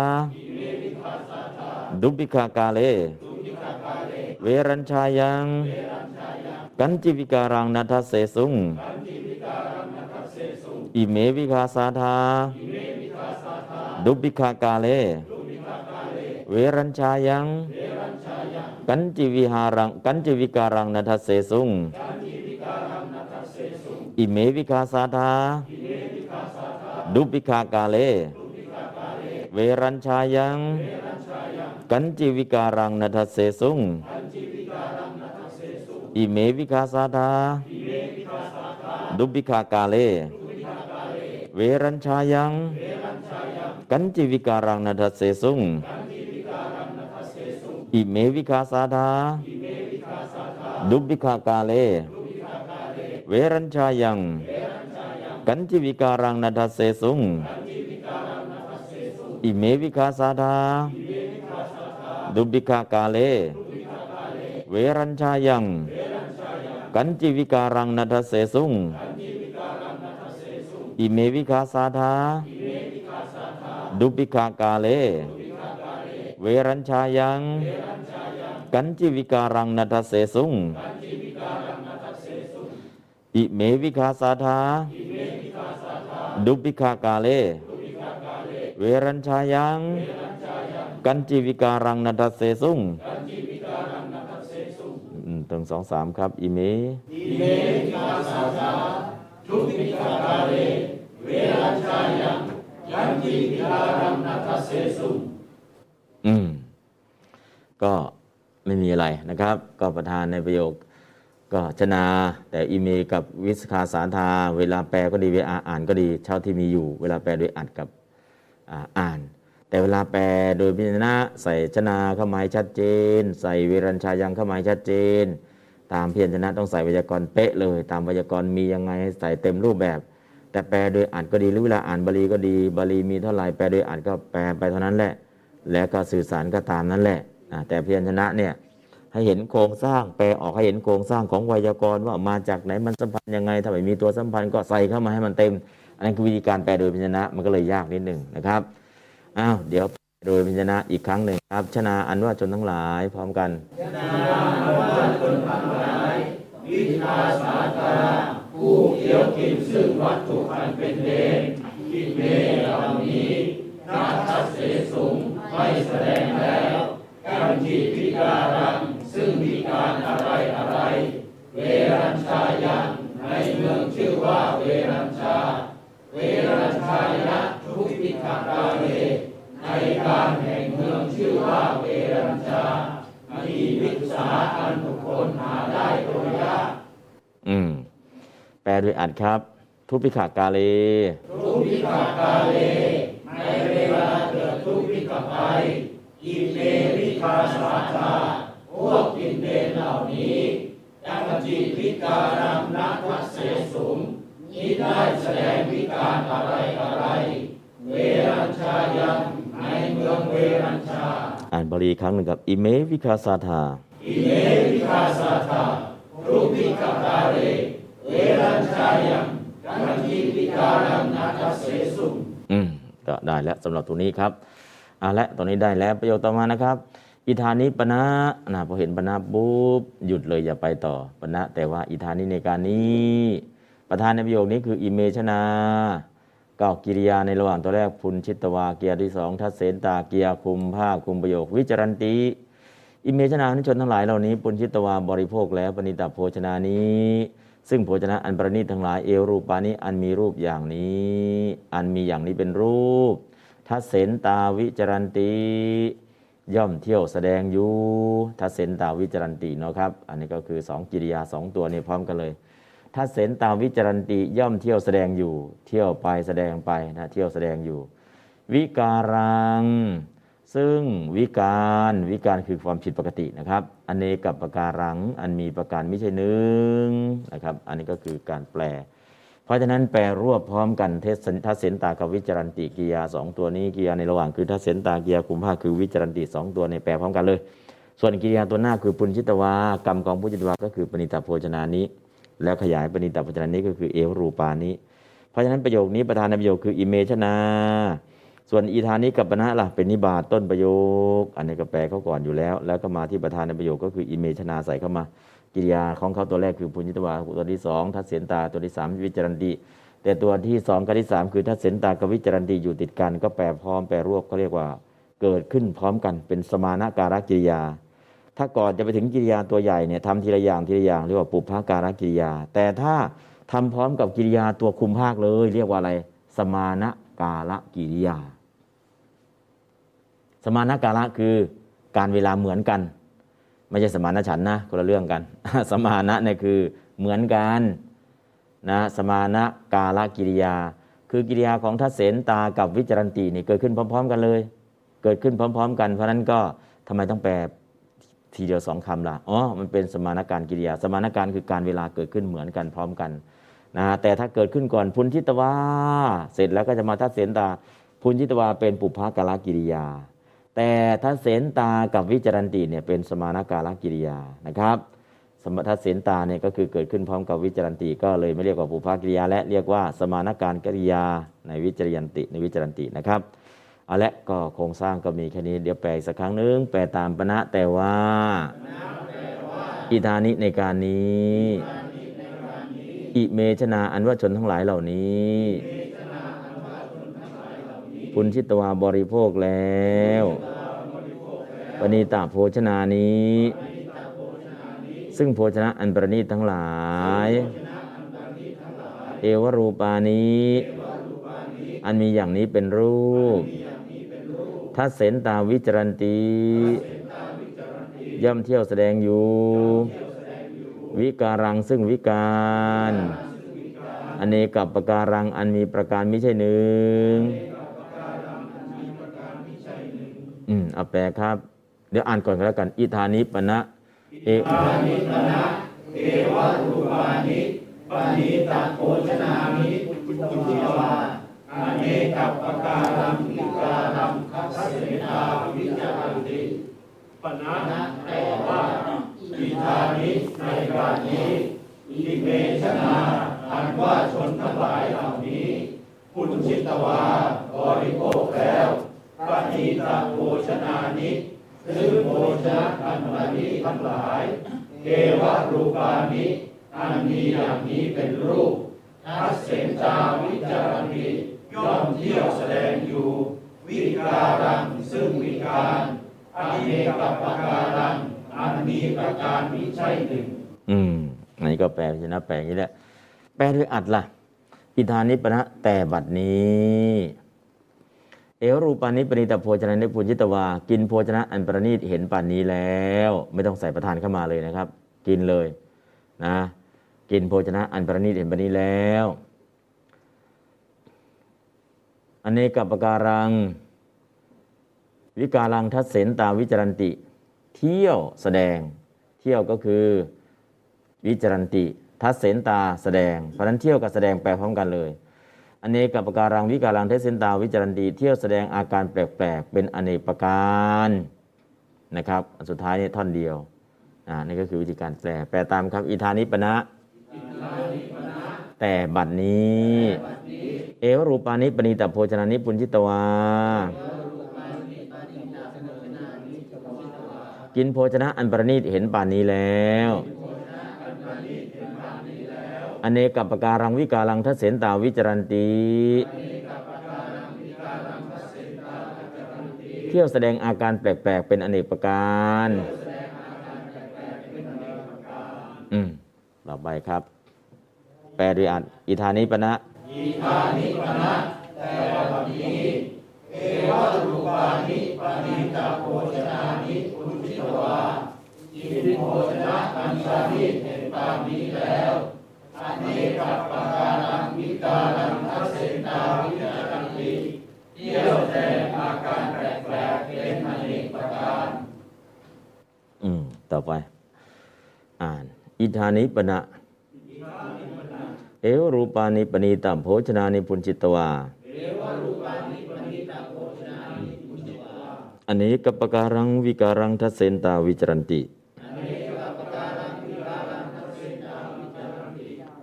ดุปิกากาเล เวรัญชายัง กันจิวิการังนัทเสสุง อิเมวิคาสาธา ดุปิกากาเล เวรัญชายัง กันจิวิหารัง กันจิวิการังนัทเสสุง อิเมวิคาสาธา ดุปิกากาเล เวรัญชายัง กันจิวิการังนัทเสสุง อิเมวิคาสาธาดุปิกากาเล เวรัญชายัง กันจิวิการังนัทเสสุง อิเมวิคาสาธาดุปิกากาเล เวรัญชายัง กันจิวิการังนัทเสสุง อิเมวิคาสาธาดุปิกากาเล เวรัญชายัง กันจิวิการังนัทเสสุงอิเมวิคาสาธาดุปิกากาเล เวรัญชายัง กันจิวิการังนัทเสสุงอิเมวิคาสาธาดุปิกากาเล เวรัญชายัง กันจิวิการังนัทเสสุง อืมถึงสองสามครับ อิเมอิเมกษาชาชุติมิการเลเวอจายังยันติทีรามนทเสซุงอืม ก็ไม่มีอะไรนะครับ ก็ประธานในประโยค ก็ชนาแต่อีเมกับวิสคาสาธา เวลาแปลก็ดีเวลาอ่านก็ดี เช่าที่มีอยู่ เวลาแปลโดยอัดกับอ่าน แต่เวลาแปลโดยพิจารณาใส่ชนาเข้ามาให้ชัดเจน ใส่เวรัญชายังเข้ามาให้ชัดเจน ตามเพียรชนะต้องใส่ไวยากรณ์เป๊ะเลย ตามไวยากรณ์มียังไงให้ใส่เต็มรูปแบบ แต่แปลโดยอ่านก็ดีหรือเวลาอ่านบาลีก็ดีบาลีมีเท่าไหร่แปลโดยอ่านก็แปลไปเท่านั้นแหละ แล้วก็สื่อสารก็ตามนั้นแหละแต่เพียรชนะเนี่ยให้เห็นโครงสร้างแปลออกให้เห็นโครงสร้างของไวยากรณ์ว่ามาจากไหนมันสัมพันธ์ยังไงถ้าไม่มีตัวสัมพันธ์ก็ใส่เข้ามาให้มันเต็ม อันนั้นคือวิธีการแปลโดยพิจนะมันก็เลยยากนิดหนึ่งนะครับ อ้าวเดี๋ยวแปลโดยพิจนะอีกครั้งหนึ่งครับ ชนะอันว่าชนทั้งหลายพร้อมกันวิชาสาตาผู้เกี่ยวกินซึ่งวัตถุอันเป็นเดนกิเมเหล่านี้นาทัสเสสุงไม่แสดงแล้วกันจิพิการังซึ่งมีการอะไรอะไร เวรัญชายันในเมืองชื่อว่าเวรัญชา เวรัญชายะทุกพิกากาเลใน การแห่งเมืองชื่อว่าเวรัญชามีวิสาอันบุคคลหาได้โดยยากอืม แปลโดยอัดครับ ทุพพิขากาเล ทุกวิกากาเล ในเวลาเกิดทุกวิกภัยอิเมวิคาสาธาพวกกินเดนเหล่านี้จักจิวิการังนักวัเสสุมนี้ได้แสดงวิการอะไรอะไร เวรัญชายัง ในเมืองเวรัญชา อ่านบาลีอีกครั้งหนึ่งกับอิเมวิคาสาธาอิเมวิคาสาธาทุกวิกากาเลเวรัญชายังจักจิวิการังนักวัเสสุมอืมก็ได้แล้วสำหรับตัวนี้ครับอ่าและตัวนี้ได้แล้วประโยคต่อมานะครับอิธานิปนะนะพอเห็นปนะปุ๊บหยุดเลยอย่าไปต่อปนะแต่ว่าอิธานิในการนี้ ประธานในประโยคนี้คืออิเมชนา ก็กิริยาในระหว่างตัวแรกพุนชิตวาเกียรที่สองทัศเสนตาเกียรคุมภาคคุมประโยค วิจารันติอิเมชนานุชนทั้งหลายเหล่านี้ปุญชิตวาบริโภคแล้วปณิตาโภชนานี้ ซึ่งโภชนะอันประณีตทั้งหลายเอรูปานี้อันมีรูปอย่างนี้ อันมีอย่างนี้เป็นรูปทัศเสนตาวิจารันติย่อมเที่ยวแสดงอยู่ทัศเสนตาวิจารันติเนาะครับ อันนี้ก็คือสองกิริยาสองตัวนี้พร้อมกันเลย ทัศเสนตาวิจารันติย่อมเที่ยวแสดงอยู่ เที่ยวไปแสดงไปนะเที่ยวแสดงอยู่ วิการัง ซึ่งวิการวิการคือความผิดปกตินะครับอเนกกับประการังอันมีประการไม่ใช่หนึ่งนะครับอันนี้ก็คือการแปล เพราะฉะนั้นแปลรวบพร้อมกันเทศทัศเสนตากับวิจารันติกิยาสองตัวนี้กิยาในระหว่างคือทัศเสนตากิยาคุมภาคือวิจารันติสองตัวในแปลพร้อมกันเลย ส่วนกิริยาตัวหน้าคือปุญชิตวากรรมของปุญชิตวาก็คือปณิตาโภชนานี้ แล้วขยายปณิตาโภชนานี้ก็คือเอวรูปานี้ เพราะฉะนั้นประโยคนี้ประธานในประโยคคืออิเมชนา ส่วนอีธานิกับปณะล่ะเป็นนิบาตต้นประโยค อันนี้ก็แปลเขาก่อนอยู่แล้ว แล้วก็มาที่ประธานในประโยคก็คืออิเมชนาใส่เข้ามา กิริยาของเขาตัวแรกคือปุญญิตวาตัวที่สองทัศเสนตาตัวที่สามวิจารันติแต่ตัวที่สองกับที่สามคือทัศเสนตากับวิจารันติอยู่ติดกัน ก็แปลพร้อมแปลรวบเขาเรียกว่า เกิดขึ้นพร้อมกันเป็นสมานาการกิริยา ถ้าก่อนจะไปถึงกิริยาตัวใหญ่เนี่ยทำทีละอย่างทีละอย่างเรียกว่าปุพพาการกิริยา แต่ถ้าทำพร้อมกับกิริยาตัวคุมภาคเลย เรียกว่าอะไร สมานะกาลกิริยา สมานะกาละคือการเวลาเหมือนกัน ไม่ใช่สมานะฉันนะคนละเรื่องกัน สมานะเนี่ยคือเหมือนกันนะสมานะกาลกิริยา คือกิริยาของทัศเสนตากับวิจารันตินี่เกิดขึ้นพร้อม ๆ กันเลย เกิดขึ้นพร้อม ๆ กันเพราะฉะนั้นก็ทำไมต้องแปล ทีเดียวสองคำละอ๋อมันเป็นสมานการกิริยา สมานการคือการเวลาเกิดขึ้นเหมือนกันพร้อมกันนะแต่ถ้าเกิดขึ้นก่อนพุนทิตวาเสร็จแล้วก็จะมาทัศเสนตาพุนทิตวาเป็นปุพพากาลกิริยา แต่ทัศเสนตากับวิจารันติเนี่ยเป็นสมานการกิริยานะครับสมทัศเสนตาเนี่ยก็คือเกิดขึ้นพร้อมกับวิจารันติก็เลยไม่เรียกว่าปุพพากิริยา และเรียกว่าสมานการกิริยาในวิจารันติในวิจารันตินะครับ เอาละก็โครงสร้างก็มีแค่นี้เดี๋ยวแปลอีกสักครั้งหนึง แปลตามปณะแต่ว่าอิทานิในการนี้ อิเมชนาอันว่าชนทั้งหลายเหล่านี้ปุญชิตวาบริโภคแล้วปณีตาโภชนานี้ ซึ่งโภชนะอันประณีตทั้งหลาย เอวรูปานี้ อันมีอย่างนี้เป็นรูป ทัศเสนตาวิจรันตีย่อมเที่ยวแสดงอยู่ วิการังซึ่งวิการอเนกับประการังอันมีประการไม่ใช่หนึ่งอืมเอาแปลครับ เดี๋ยวอ่านก่อนก็แล้วกัน อิธานิปนะเอปณิตาโภชนามิปุญจิตวาอเนกับปการังวิการัง คัสเสนาวิจารันติปนะแต่ว่าอิธานิในการนี้อิเมชนาอันว่าชนทั้งหลายเหล่านี้ปุญจิตวาบริโภคแล้วปณิตาโภชนานิซึ่งโภชนะอันประณีตทั้งหลายเอวะรูปานิอันมีอย่างนี้เป็นรูปทัศเสนจาวิจารณีย่อมเที่ยวแสดงอยู่ วิการังซึ่งวิการอเนกปการังอันมีประการมิใช่หนึ่งอืมอันนี้ก็แปลชนะแปลงนี้แหละ แปลด้วยอัดล่ะ อิธานิปนะแต่บัดนี้ เอวรูปานิปณิตโภชนะนิปุญจิตวา กินโภชนะอันประณีตเห็นป่านนี้แล้ว ไม่ต้องใส่ประทานเข้ามาเลยนะครับ กินเลยนะ กินโภชนะอันประณีตเห็นป่านนี้แล้ว อเนกปการัง วิการังทัศเสนตาวิจารันติ เที่ยวแสดง เที่ยวก็คือวิจารันติทัศเสนตาแสดง เพราะนั้นเที่ยวกับแสดงแปลพร้อมกันเลยอเนกปการังวิการังทัศเสนตาวิจารันติเที่ยวแสดงอาการแปลกๆ เป็นอเนกประการนะครับอันสุดท้ายนี่ท่อนเดียวอ่านี่ก็คือวิธีการแปล แปลตามครับ อิธานิปนะ แต่บัดนี้ เอวรูปานิปณิตโภชนานิปุญจิตวา กินโภชนะอันประณีตเห็นป่านนี้แล้วอเนกัปการังวิการังทัศเสนตาวิจารันติเที่ยวแสดงอาการแปลก ๆ เป็นอเนกประการ อืม ต่อไปครับ แปลโดยอัดอิธานิปนะอิธานิปนะแต่บัดนี้เอวัตุปานิปนิจาโภชนานิอุทิตวาอิทิโภชนะอันสานิเห็นตามนี้แล้วอันนี้กับปการังมิการังทัศเสนาวิจารังติเที่ยวแต่อาการแปลกๆเป็นอเนกประการอืม ต่อไป อ่าน อิธานิปนะ เอวรูปานิปณีตัมโภชนานิปุญจิตวา อันนี้กับปการังวิการังทัศเสนตาวิจรันติ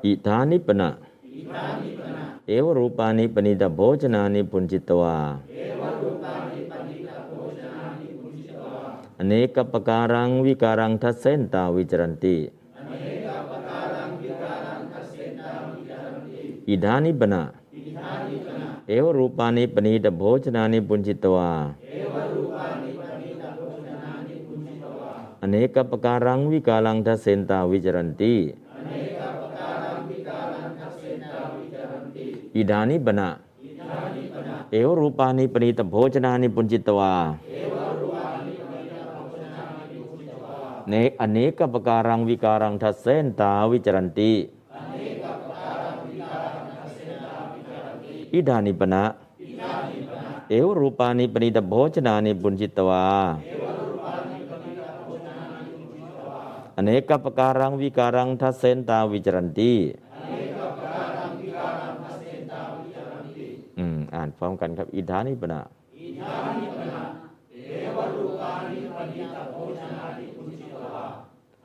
อิธานิปนะเอวรูปานิปณีตัมโภชนานิปุญจิตวาอเนกปการังวิการังทัศเสนตาวิจรันติ อิดานิปนะเอวรูปานิปณีตโภชนานิปุญจิตวาอเนกปการังวิการังทัศเสนตาวิจรันติอิดานิปนะเอวรูปานิปณีตโภชนานิปุญจิตวาเนอเนกปการังวิการังทัศเสนตาวิจรันติ อิดานิปนะเอวรูปานิปนิตโภชนานิบุญจิตวาอเนกปการังวิการังทัเซนตาวิจรันตีอืมอ่านพร้อมกันครับ อิทานิปนะอิทานิปนะเอวรูปานิปนิตโภชนานิบุญจิตวา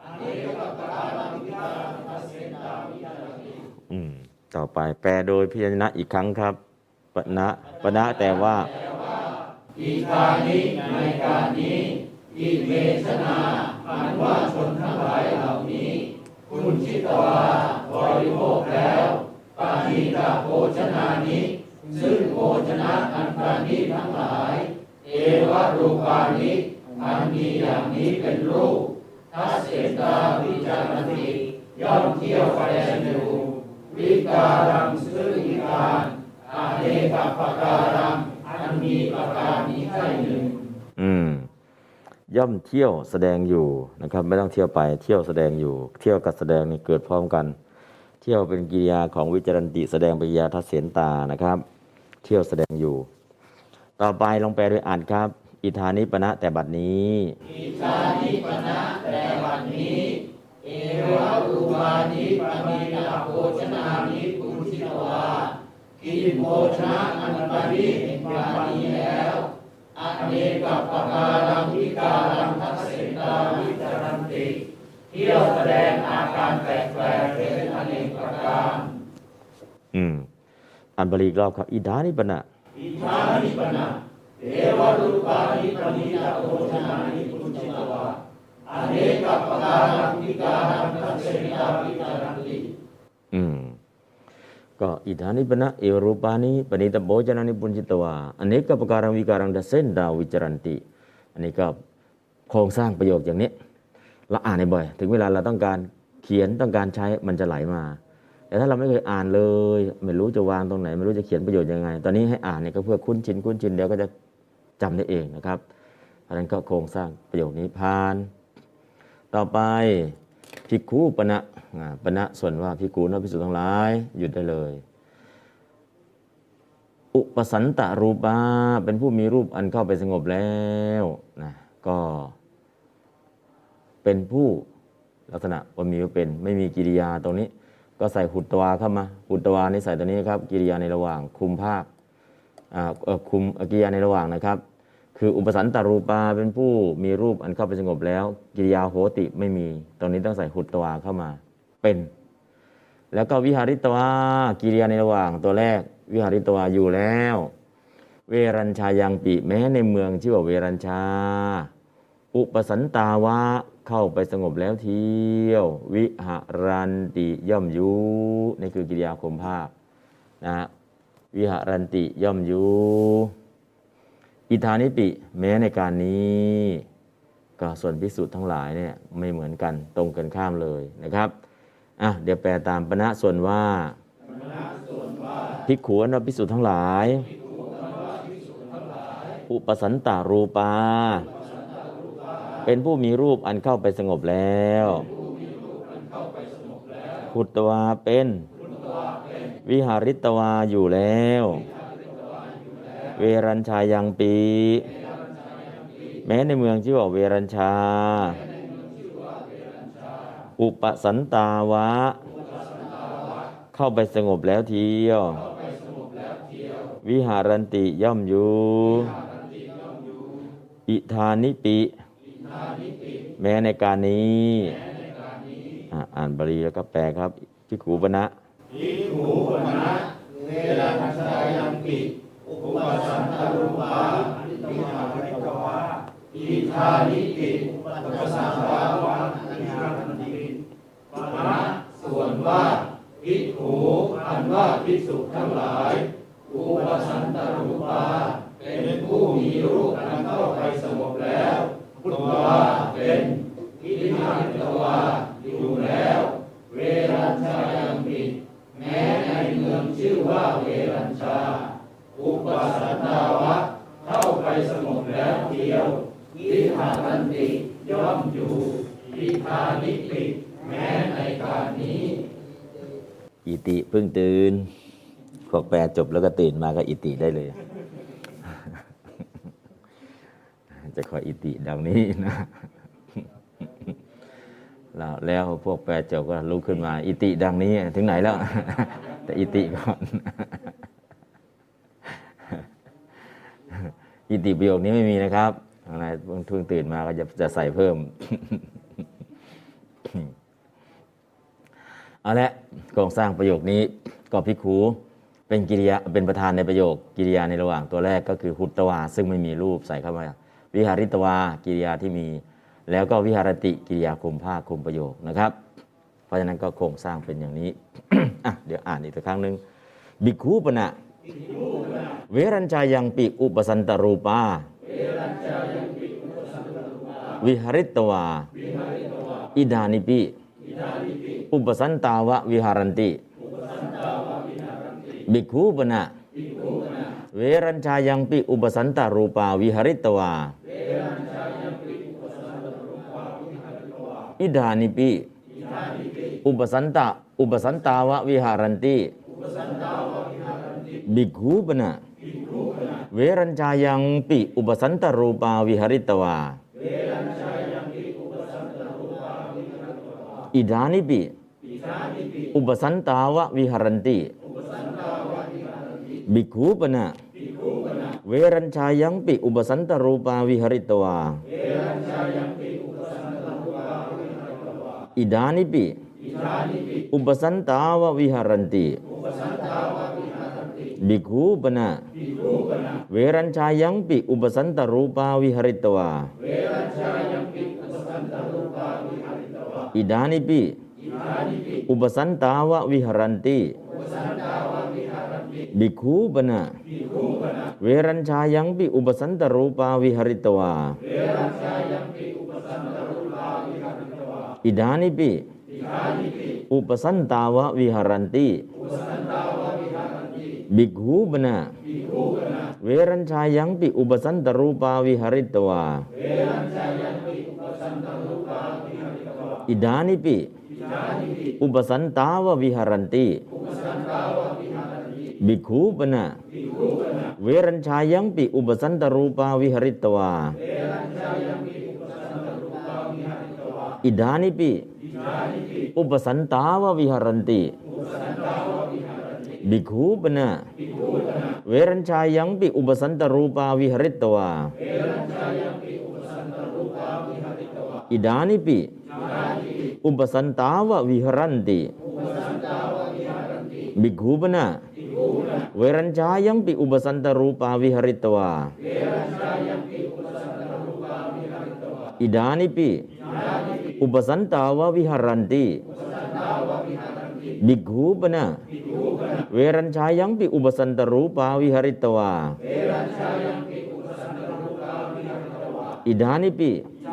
อเนกปการังวิการัง ต่อไปแปลโดยพยัญชนะอีกครั้งครับปณะปณะแต่ว่าอิทานิในการนี้อิเมชนาอันว่าชนทั้งหลายเหล่านี้ คุณชิตวาบริโภคแล้วปานิตาโภชนานิซึ่งโภชนะอันปราณีทั้งหลาย เอวะรูปานิอันมีอย่างนี้เป็นรูปทัศเสตาวิจารติย่อมเที่ยวไปอยู่ วิการังซึ่งวิการอาเนกปการังอันมีประการนี้ใช่หนึ่งอืมย่อมเที่ยวแสดงอยู่นะครับ ไม่ต้องเที่ยวไปเที่ยวแสดงอยู่ เที่ยวกับแสดงนี่เกิดพร้อมกัน เที่ยวเป็นกิริยาของวิจารณติแสดงปริยาทัศเสนตานะครับ เที่ยวแสดงอยู่ ต่อไปลองแปลโดยอ่านครับ อิธานิปณะแต่บัดนี้อิชานิปนะแต่วันนี้ เอวะรูปานิปณิตาโภ กินโภชนะอันปริเห็นอย่างนี้แล้วอเนกปการังวิการังทัศเสตาวิจารันติเที่ยวแสดงอาการแปลกๆเป็นอเนกประการอืมอ่านบาลีอีกรอบครับอิธานิปณะอิทานิปนะเอวะรูปานิปณิตาโภชนานิปุชิตวาอเนกปการังวิการังทัศเสตาวิจารันติอืม ก็อิธานิปณะเอรูปานิปณิตโภจนานิปุญจิตวาอเนกปการวิการังดัสเซนดาวิจารันติ อันนี้ก็โครงสร้างประโยคอย่างนี้เราอ่านบ่อย ถึงเวลาเราต้องการเขียนต้องการใช้มันจะไหลมา แต่ถ้าเราไม่เคยอ่านเลย ไม่รู้จะวางตรงไหน ไม่รู้จะเขียนประโยชน์ยังไง ตอนนี้ให้อ่านเนี่ยก็เพื่อคุ้นชินคุ้นชินเดี๋ยวก็จะจำได้เองนะครับเพราะนั้นก็โครงสร้างประโยคนี้ผ่าน ต่อไปพิกขุปณะ ปณะส่วนว่าพิกขุนพิสุทั้งหลายหยุดได้เลย อุปสันตรูปาเป็นผู้มีรูปอันเข้าไปสงบแล้วนะก็เป็นผู้ลักษณะว่ามีว่าเป็นไม่มีกิริยาตรงนี้ ก็ใส่หุตตวาเข้ามา หุตตวานี่ใส่ตัวนี้ครับ กิริยาในระหว่างคุมภาคอ่าคุมกิริยาในระหว่างนะครับ คืออุปสันตรูปาเป็นผู้มีรูปอันเข้าไปสงบแล้ว กิริยาโหติไม่มีตรงนี้ต้องใส่หุตตวาเข้ามา เป็น แล้วก็วิหาริตวากิริยาในระหว่างตัวแรก วิหาริตวาอยู่แล้ว เวรัญชายังปิแม้ในเมืองชื่อว่าเวรัญชา อุปสันตาวะเข้าไปสงบแล้วเที่ยว วิหารันติย่อมยุนี่คือกิริยาคมภาพนะฮะวิหารันติย่อมยุอิธานิปิแม้ในการนี้ก็ส่วนพิสูจน์ทั้งหลายเนี่ยไม่เหมือนกันตรงกันข้ามเลยนะครับ อะเดี๋ยวแปลตามปณะส่วนว่าภิกขุอนพิสูจน์ทั้งหลาย อุปสันตารูปา เป็นผู้มีรูปอันเข้าไปสงบแล้วพุตตวาเป็น วิหาริตวาอยู่แล้ว เวรัญชายังปี แม้ในเมืองชื่อว่าเวรัญชา อุปสันตาวะ เข้าไปสงบแล้วเทียว วิหารันติย่อมอยู่ อิธานิปิ แม้ในการนี้อ่านบาลีแล้วก็แปลครับพิขูปณะอิหูปนะเวรัญชายังปิอุปสันตารูปาอิหาริกวาอิทานิปิอุปสันตาวะอิหารันติ นะส่วนว่าภิกขุอันว่าภิกษุทั้งหลาย อุปสันตรูปา เป็นผู้มีรูปอันเข้าไปสงบแล้วพุทธวาเป็นอิหาริกวาอยู่แล้ว เวรัญชายังปิดแม้ในเมืองชื่อว่าเวรัญชา อุปสันตาวะเข้าไปสงบแล้วเดียววิหารันติย่อมอยู่วิธานิปิ แม้ในการนี้ อิติเพิ่งตื่นพวกแปลจบแล้วก็ตื่นมาก็อิติได้เลย จะขออิติดังนี้นะแล้วแล้วพวกแปลจบก็ลุกขึ้นมา อิติดังนี้ถึงไหนแล้ว แต่อิติก่อนอิติประโยคนี้ไม่มีนะครับทางไหนเพิ่งตื่นมาก็จะจะใส่เพิ่ม เอาละโครงสร้างประโยคนี้ก็พิกขูเป็นกิริยาเป็นประธานในประโยคกิริยาในระหว่างตัวแรกก็คือหุตตวา ซึ่งไม่มีรูปใส่เข้ามา วิหาริตวากิริยาที่มี แล้วก็วิหารติกิริยาคุมภาคคุมประโยคนะครับ เพราะฉะนั้นก็โครงสร้างเป็นอย่างนี้อะเดี๋ยวอ่านอีกสักครั้งหนึ่งบิคูปนะเวรัญจายังปิอุปสันตรูปาวิหาริตวาอิดานิปิ อุปสันตาวะวิหารันติบิกคูปนะเวรัญชายังปิอุปสันตารูปาวิหา ริตวาอิดานิปิอุปสันตะอุปสั นตาวะวิหารันติบิกคู ปนะเวรัญชายังปิอุปสัน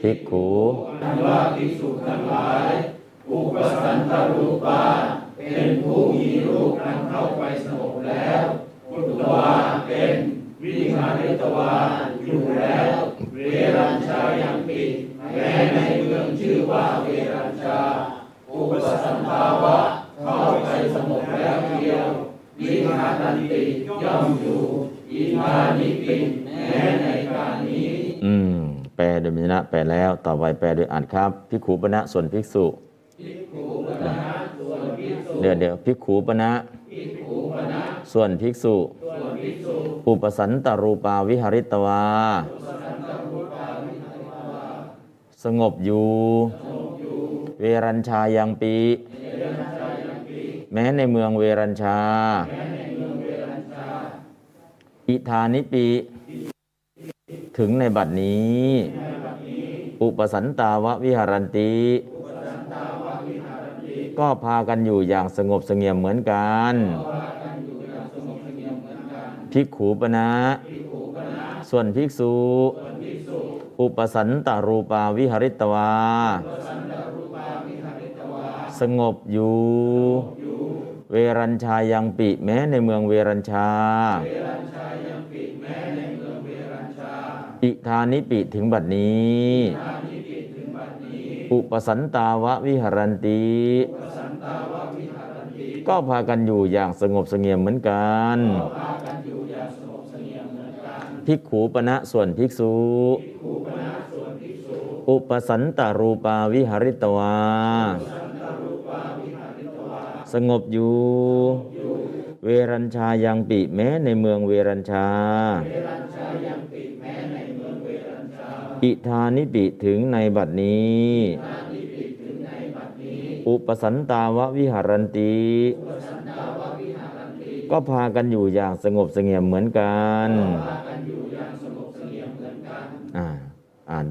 ภิกขุว่าภิกษุทั้งหลาย อุปสันตรูปา เป็นผู้มีรูปนั้นเข้าไปสงบแล้วพุทธวาเป็นวิหาริตวาอยู่แล้ว เวรัญชายังปิดแม้ในเมืองชื่อว่าเวรัญชา อุปสันตาวะเข้าไปสงบแล้วเดียววิหารันติย่อมอยู่อิมานิปิแม้ในการนี้ แปลโดยพิจารณาแปลแล้ว ต่อไปแปลโดยอ่านครับภิกขุปณะส่วนภิกษุเดี๋ยวเดี๋ยวภิกขุปณะส่วนภิกษุ อุปสันตรูปาวิหริตวา สงบอยู่ เวรัญชายังปี แม้ในเมืองเวรัญชา อิธานิปี ถึงในบัดนี้ อุปสันตาวะวิหารันติ ก็พากันอยู่อย่างสงบเสงี่ยมเหมือนกัน ภิกขูปนะส่วนภิกษุ อุปสันตารูปาวิหริตวา สงบอยู่ เวรัญชายังปิแม้ในเมืองเวรัญชา อิธานิปิถึงบัดนี้ อุปสันตาวะวิหารันติ ก็พากันอยู่อย่างสงบเสงี่ยมเหมือนกันสงบเสงี่ยมเหมือนกันภิกขูปณะส่วนภิกษุผู้คณะส่วนภิกษุอุปสันตารูปาวิหริตวา สงบอยู่ เวรัญชายังปิแม้ในเมืองเวรัญชา อิทานิปิถึงในบัดนี้ อุปสันตาววิหารันติก็พากันอยู่อย่างสงบเสงี่ยมเหมือนกันอ่าอ่าน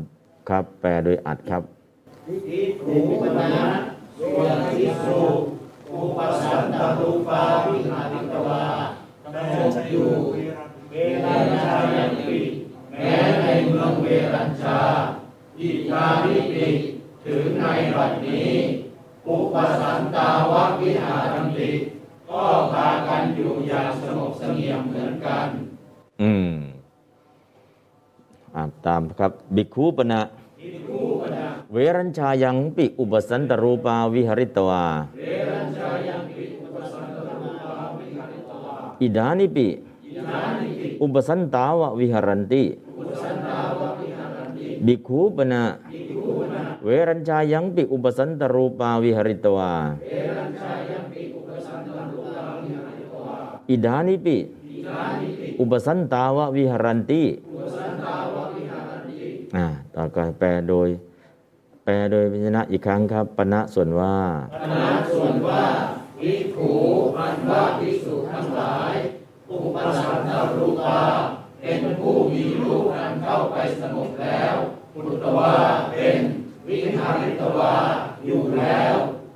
ครับแปลโดยอัดครับภิกขุปนะส่วนภิกษุอุปสันตรูปาวิหาริตวาสงบอยู่เวรัญชายันติ แม้ในเมืองเวรัญชา อิทานิติถึงในบัดนี้อุปสันตาววิหารันติ ก็พากันอยู่อย่างสงบเสงี่ยมเหมือนกัน อืม อ่านตามครับ บิกคูปนะเวรัญชายังปิอุปสันตรูปาวิหริตวาอิดานิปิ อุปสันตาวะวิหรันติบิกคูปนะเวรัญชายังปิอุปสันตรูปาวิหริตวาอิดานิปิอุปสันตาวะวิหรันติอ่าต่อไปแปลโดย แปลโดยพิจนะอีกครั้งครับปณะส่วนว่าคณะส่วนว่าภิกขุอันว่าภิกษุทั้งหลาย อุปสันตรูปา เป็นผู้มีรูปอันเข้าไปสงบแล้วพุทธวาเป็นวิหาริตวาอยู่แล้ว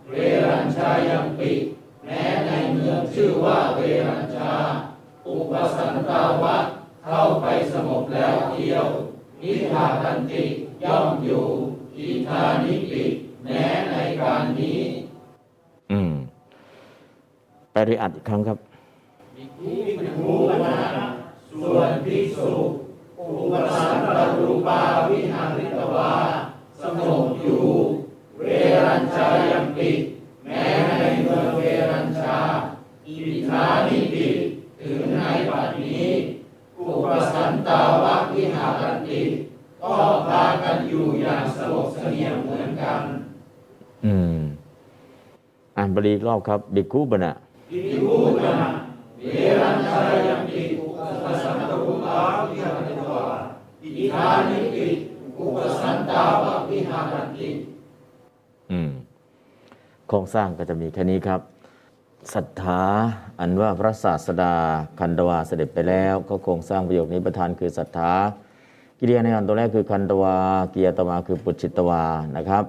เวรัญชายังปิแม้ในเมืองชื่อว่าเวรัญชา อุปสันตาวะเข้าไปสงบแล้วเที่ยวนิทาตันติย่อมอยู่อีทานิปิแม้ในการนี้ อืมปลโดยอัดอีกครั้งครับ ภูนะส่วนภิกษุอุปสันตรูปาวิหาริตวา สงบอยู่ เวรัญชายังปิแม้ในเมืองเวรัญชา อิทานิปิถึงในบัดนี้ อุปสันตาวะวิหารันติก็พากันอยู่อย่างสงบเสงี่ยมเหมือนกัน อืม อ่านบาลีรอบครับ บิคูปนะอิทิภูปนะ วรัญชายังปิอุปสันตรูปาวิหาริตวาอิทานิปิอุปสันตาวะวิหารติ อืมโครงสร้างก็จะมีแค่นี้ครับศรัทธาอันว่าพระศาสดาคันตวาเสด็จไปแล้ว ก็โครงสร้างประโยคนี้ประธานคือศรัทธากิริยาในอันตัวแรกคือคันตวากิยตมาคือปุจจิตวานะครับ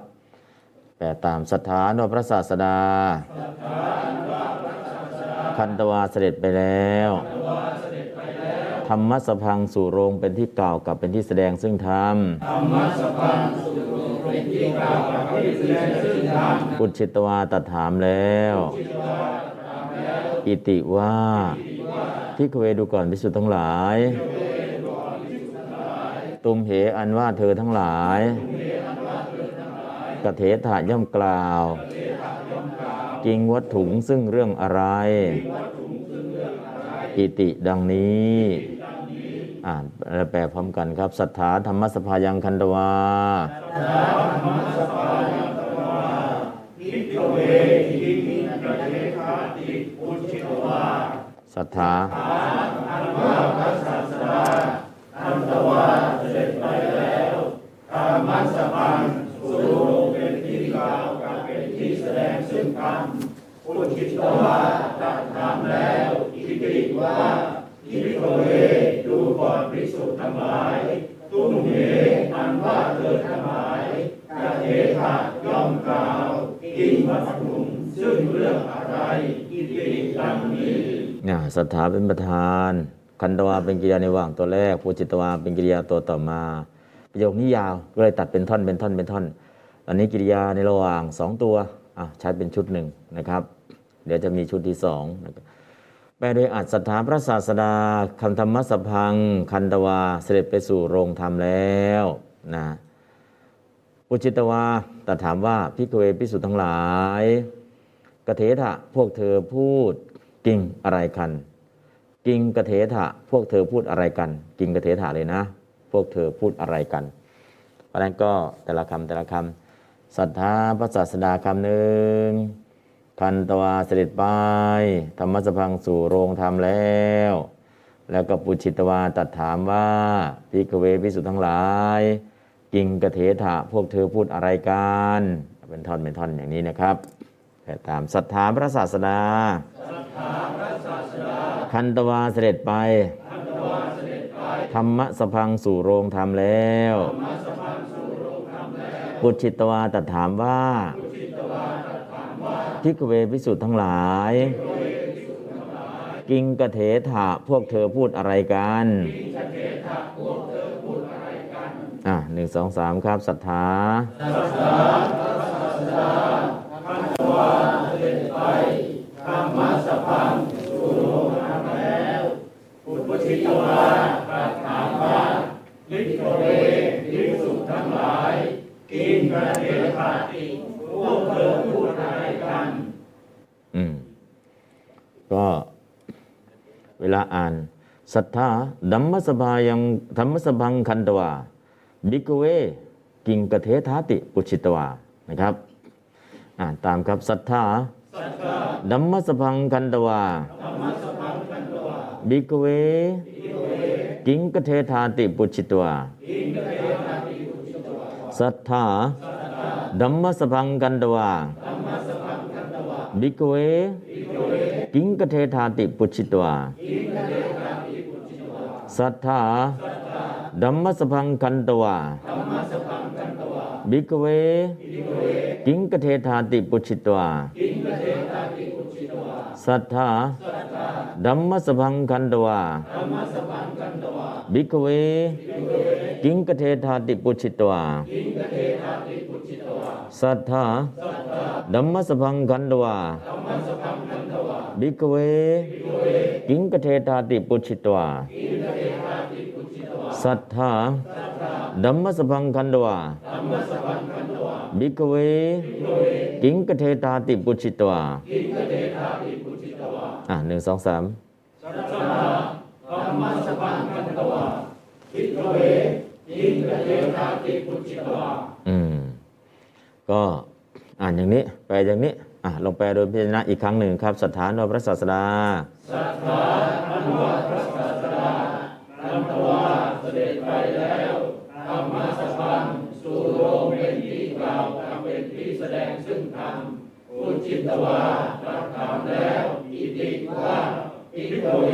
แปลตามศรัทธาอันว่าพระศาสดาคัน ตวาเสด็จไปแล้ว ธรรมสพังสู่โรงเป็นที่กล่าวกับเป็นที่แสดงซึ่งธรรมธรรมะสปันสุโรเป็นที่กล่าวกับที่แสดงซึ่งธรรมอุชิตวาตัดถามแล้ว อิติว่าพิกเวดูก่อนพิสุทธ์ทั้งหลาย ตุมเหอันว่าเธอทั้งหลายกเถถาย่อมกล่าว จริงวัตถุงซึ่งเรื่องอะไร อิติดังนี้อ่านแปลพร้อมกันครับศรัทธาธรรมสภายังคันตวาพิกเวทิมิกะเทคาติอุชิตวาศรัทธาอันว่าพระศาสดาอันตวาเสด็จไปแล้วธรรมะสปันสุโรเป็นที่กล่าวกับเป็นที่แสดงซึ่งธรรมอุชิ ตว่าตรัสถามแล้วอิติว่าทิพิกเวดูก่อนภิกษุทั้งหลาย ตุ้มเหอันว่าเธอทั้งหลายกะเทถะย่อมกล่าวกินวัตถุงซึ่งเรื่องอะไรอิติดังนี้เนี่ยศรัทธาเป็นประธาน คันตวาเป็นกิริยาในว่างตัวแรกปูจิตวาเป็นกิริยาตัวต่อมา ประโยคนี้ยาวก็เลยตัดเป็นท่อนเป็นท่อนเป็นท่อน อันนี้กิริยาในระหว่างสองตัวอะใช้เป็นชุดหนึ่งนะครับ เดี๋ยวจะมีชุดที่สองนะครับแปลโดยอัดศรัทธาพระศาสดาคำธรรมสพัง คันตวาเสด็จไปสู่โรงธรรมแล้วนะปุจิตวาแต่ถามว่าพิกเวพิสุทธ์ทั้งหลายกเทถะพวกเธอพูดกิ่งอะไรกันกกิงกะเถถะพวกเธอพูดอะไรกัน กิ่งกะเถถะเลยนะ พวกเธอพูดอะไรกัน เพราะฉะนั้นก็แต่ละคำแต่ละคำศรัทธาพระศาสดาคำหนึ่ง คันตวาเสด็จไป ธรรมสพังสู่โรงธรรมแล้ว แล้วก็ปุจิตวาตัดถามว่าพิกเวพิสุทธ์ทั้งหลาย กิงกะเถถะพวกเธอพูดอะไรกันเป็นท่อนเป็นท่อนอย่างนี้นะครับแต่ตามศรัทธาพระศาสดาคันตวาเสด็จไป ธรรมะสพังสู่โรงธรรมแล้ว ปุจิตวาตัดถามว่า ทิกเวพิสุทธ์ทั้งหลาย กิงกะเถถะพวกเธอพูดอะไรกันอะหนึ่งสองสามครับศรัทธาศรัทธาศรัทธาพันวาเล่นไปธรรมสัพพังสุโลนะแล้วปุถุชิตวาปัฏฐามาลิโกเวลิสุทั้งหลาย กินกระเทถะติ ก็เวลาอ่านศรัทธาดัมมสภายังธรรมสพังคันตวาบิกเว กิงกเทธาติปุชิตวานะครับ อ่านตามครับศรัทธาดัมมสพังคันตวาบิกเว กิงกเทธาติปุชิตวาศรัทธาดัมมสพังกันตวา บิกเว กิงกเทธาติปุชิตวาสัทธาดัมมสพังคันตวาบิกเว กิงกเทธาติปุชิตวาสัทธาดัมมสพังคันตวาบิกเว กิงกเทธาติปุชิตวา สัทธาดัมมสพังกันตวาบิกเว กิงกเทธาติปุชิตวาสัทธาดัมมสพังกันตวาบิกเว กิงกเทธาติปุชิตวาอะหนึ่งสองสามอืม ก็อ่านอย่างนี้แปลอย่างนี้อะลงแปลโดยพิจารณาอีกครั้งหนึ่งครับสัทธาโนวพระศาสดาสัทธานวพระศาสดาธรรมทวาเสด็จไปแล้วธรรมสัพังสุโรมเป็นที่กล่าวทำเป็นที่แสดงซึ่งธรรมอุจิตวาตรัสถามแล้วอิติว่าอิทโตเอ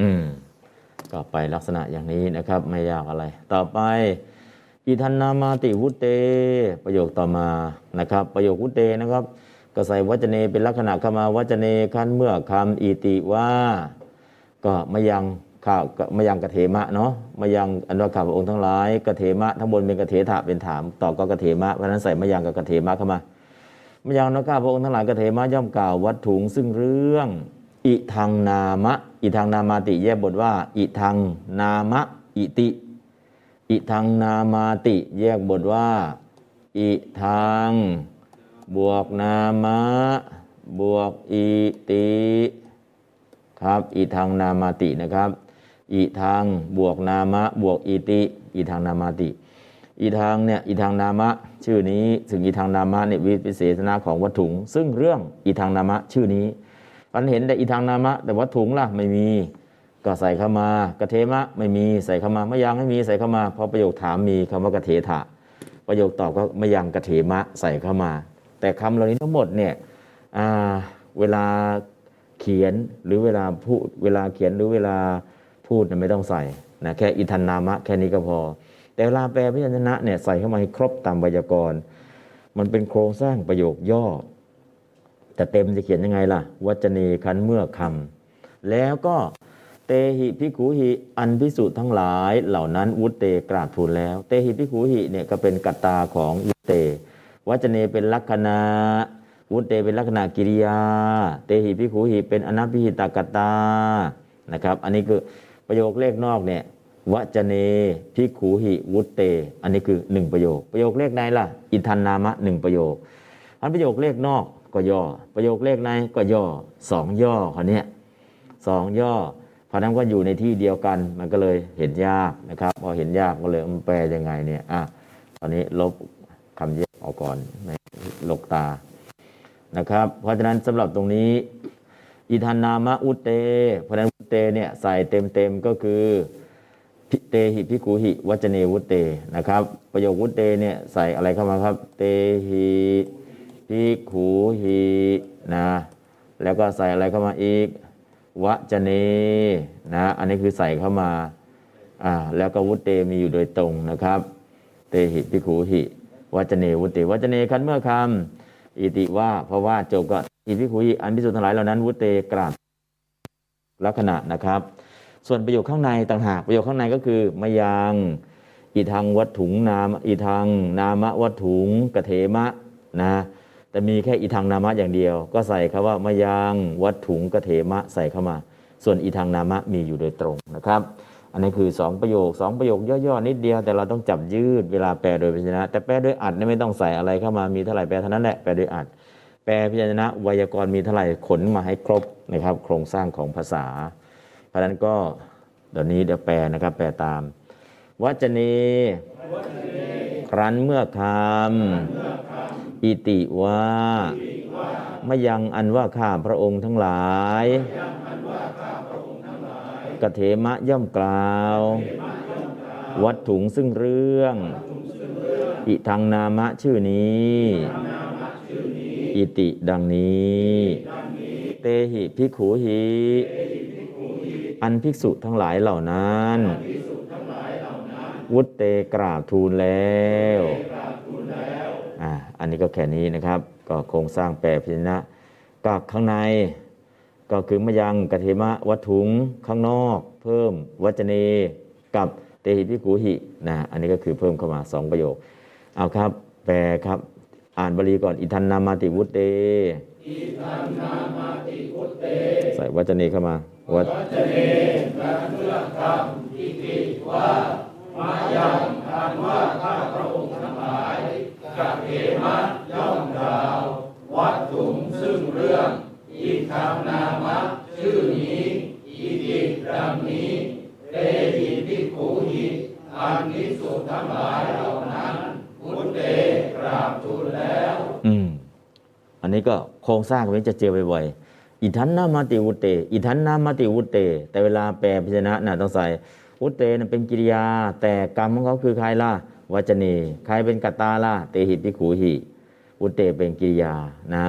อืมก็ไปลักษณะอย่างนี้นะครับ ไม่ยากอะไร ต่อไปอิทันนามาติวุเต ประโยคต่อมานะครับ ประโยควุเตนะครับก็ใส่วัจเนเป็นลักษณะเข้ามาวัจเนขันเมื่อคำอิติว่า ก็มายังข้าวก็มายังกะเถมะเนาะมายังอันว่าข้าพระองค์ทั้งหลายกะเถมะทั้งบนเป็นกะเถถะเป็นถามต่อก็กะเถมะเพราะนั้นใส่มายังกับกะเถมะเข้ามามายังนะข้าพระองค์ทั้งหลายกะเถมะย่อมกล่าววัตถุงซึ่งเรื่อง อิทังนามะ อิทังนามาติแยกบทว่า อิทังนามะ อิติ อิทังนามาติ แยกบทว่า อิทัง บวกนามะ บวกอิติครับอิทังนามาตินะครับอิทังบวกนามะ บวกอิติอิทังนามาติ อีทางเนี่ยอีทางนามะ ชื่อนี้ถึงอีทางนามะเนี่ยวิเศษณะของวัตถุงซึ่งเรื่องอีทางนามะชื่อนี้ มันเห็นแต่อีทางนามะ แต่วัตถุงล่ะไม่มี ก็ใส่เข้ามากระเทมะไม่มีใส่เข้ามามะยังไม่มีใส่เข้ามาพราะประโยคถามมีคำว่ากระเทถะประโยคตอบก็มะยังกระเทมะใส่เข้ามา แต่คำเหล่านี้ทั้งหมดเนี่ยเวลาเขียนหรือเวลาพูดเวลาเขียนหรือเวลาพูดเนี่ยไม่ต้องใส่นะแค่อิทันนามะแค่นี้ก็พอ แต่เวลาแปลพยัญชนะเนี่ยใส่เข้ามาให้ครบตามไวยากรณ์มันเป็นโครงสร้างประโยคย่อ แต่เต็มจะเขียนยังไงล่ะ วัจเนคันเมื่อคำแล้วก็เตหิพิขูหิอันพิสุทั้งหลายเหล่านั้นวุตเตกราบทูลแล้ว เตหิพิขูหิเนี่ยก็เป็นกัตตาของวุตเตวัจเนเป็นลักษณะวุตเตเป็นลักษณะกิริยา เตหิพิขูหิเป็นอนัพพิหิตากตตานะครับ อันนี้คือประโยคเลขนอกเนี่ยวัจเนพิขูหิวุตเต อันนี้คือหนึ่งประโยค ประโยคเลขในล่ะ อินทันนามะหนึ่งประโยค อันประโยคเลขนอก ก็ย่อ ประโยคเลขในก็ย่อสองย่อคนนี้ยสองย่อเพราะนั้นก็อยู่ในที่เดียวกันมันก็เลยเห็นยากนะครับพอเห็นยากก็เลยมันแปลยังไงเนี่ยอะตอนนี้ลบคำแยกออกก่อนในลกตานะครับ เพราะฉะนั้นสำหรับตรงนี้อิทันนามะอุเต เพราะฉะนั้นอุเตเนี่ยใส่เต็มเต็มๆก็คือพิเตหิพิกุหิวัจเนวุเตนะครับ ประโยควุเตเนี่ยใส่อะไรเข้ามาครับ เตหิ พิกุหินะแล้วก็ใส่อะไรเข้ามาอีกวัจเนนะอันนี้คือใส่เข้ามาอ่าแล้วก็วุตเตมีอยู่โดยตรงนะครับ เตหิพิกุหิวัจเนวุตเตวัจเนคันเมื่อคำอิติว่าเพราะว่าจบก็อิพิกุหิอันพิสุทธิ์ทั้งหลายเหล่านั้น วุตเตกราบลักษณะนะครับ ส่วนประโยคข้างในต่างหากประโยคข้างในก็คือมายังอีทางวัตถุงนามอีทางนามะวัตถุงกะเถมะนะ แต่มีแค่อีทางนามะอย่างเดียว ก็ใส่คำว่ามยังวัตถุงกะเถมะใส่เข้ามา ส่วนอีทางนามะมีอยู่โดยตรงนะครับ อันนี้คือ 2 ประโยค 2 ประโยคย่อๆนิดเดียว แต่เราต้องจับยืดเวลาแปลโดยพยัญชนะ แต่แปลโดยอัดนี่ไม่ต้องใส่อะไรเข้ามามีเท่าไหร่แปลเท่านั้นแหละแปลโดยอัดแปลพยัญชนะไวยากรณ์มีเท่าไหร่ขนมาให้ครบนะครับ โครงสร้างของภาษา เพราะฉะนั้นก็เดี๋ยวนี้เดี๋ยวแปลนะครับ แปลตามวัจเนครั้นเมื่อคำ อิติว่ามยังอันว่าข้าพระองค์ทั้งหลาย กเถมะย่อมกล่าว วัตถุงซึ่งเรื่อง อิทังนามะชื่อนี้ อิติดังนี้ เตหิพิขูหิ อันภิกษุทั้งหลายเหล่านั้น วุตเตกราบทูลแล้ว อ่าอันนี้ก็แค่นี้นะครับ ก็โครงสร้างแปรพิจนะก็ข้างใน ก็คือมยังกเทมะวัตถุงข้างนอก เพิ่มวัจเนกับเตหิพิกูหินะอันนี้ก็คือเพิ่มเข้ามาสองประโยค เอาครับ แปลครับ อ่านบาลีก่อน อิทันนามาติวุตเตใส่วัจเนเข้ามา วัจวั ตถุงซึ่งเรื่อง อีกคำนามะชื่อนี้อีติดังนี้เตหิพิขูหิอันนิสุทั้งหลายเหล่านั้นพุทเตกราบทูลแล้ว อืม อันนี้ก็โครงสร้างแบบนี้จะเจอบ่อยๆอิทันนามาติวุตเต อิทันนามาติวุตเต แต่เวลาแปลพิจนะน่ะต้องใส่ วุตเตนเป็นกิริยา แต่กรรมของเขาคือใครล่ะวัจเนใครเป็นกัตตาล่ะเตหิปิขูหิวุตเตเป็นกิริยานะ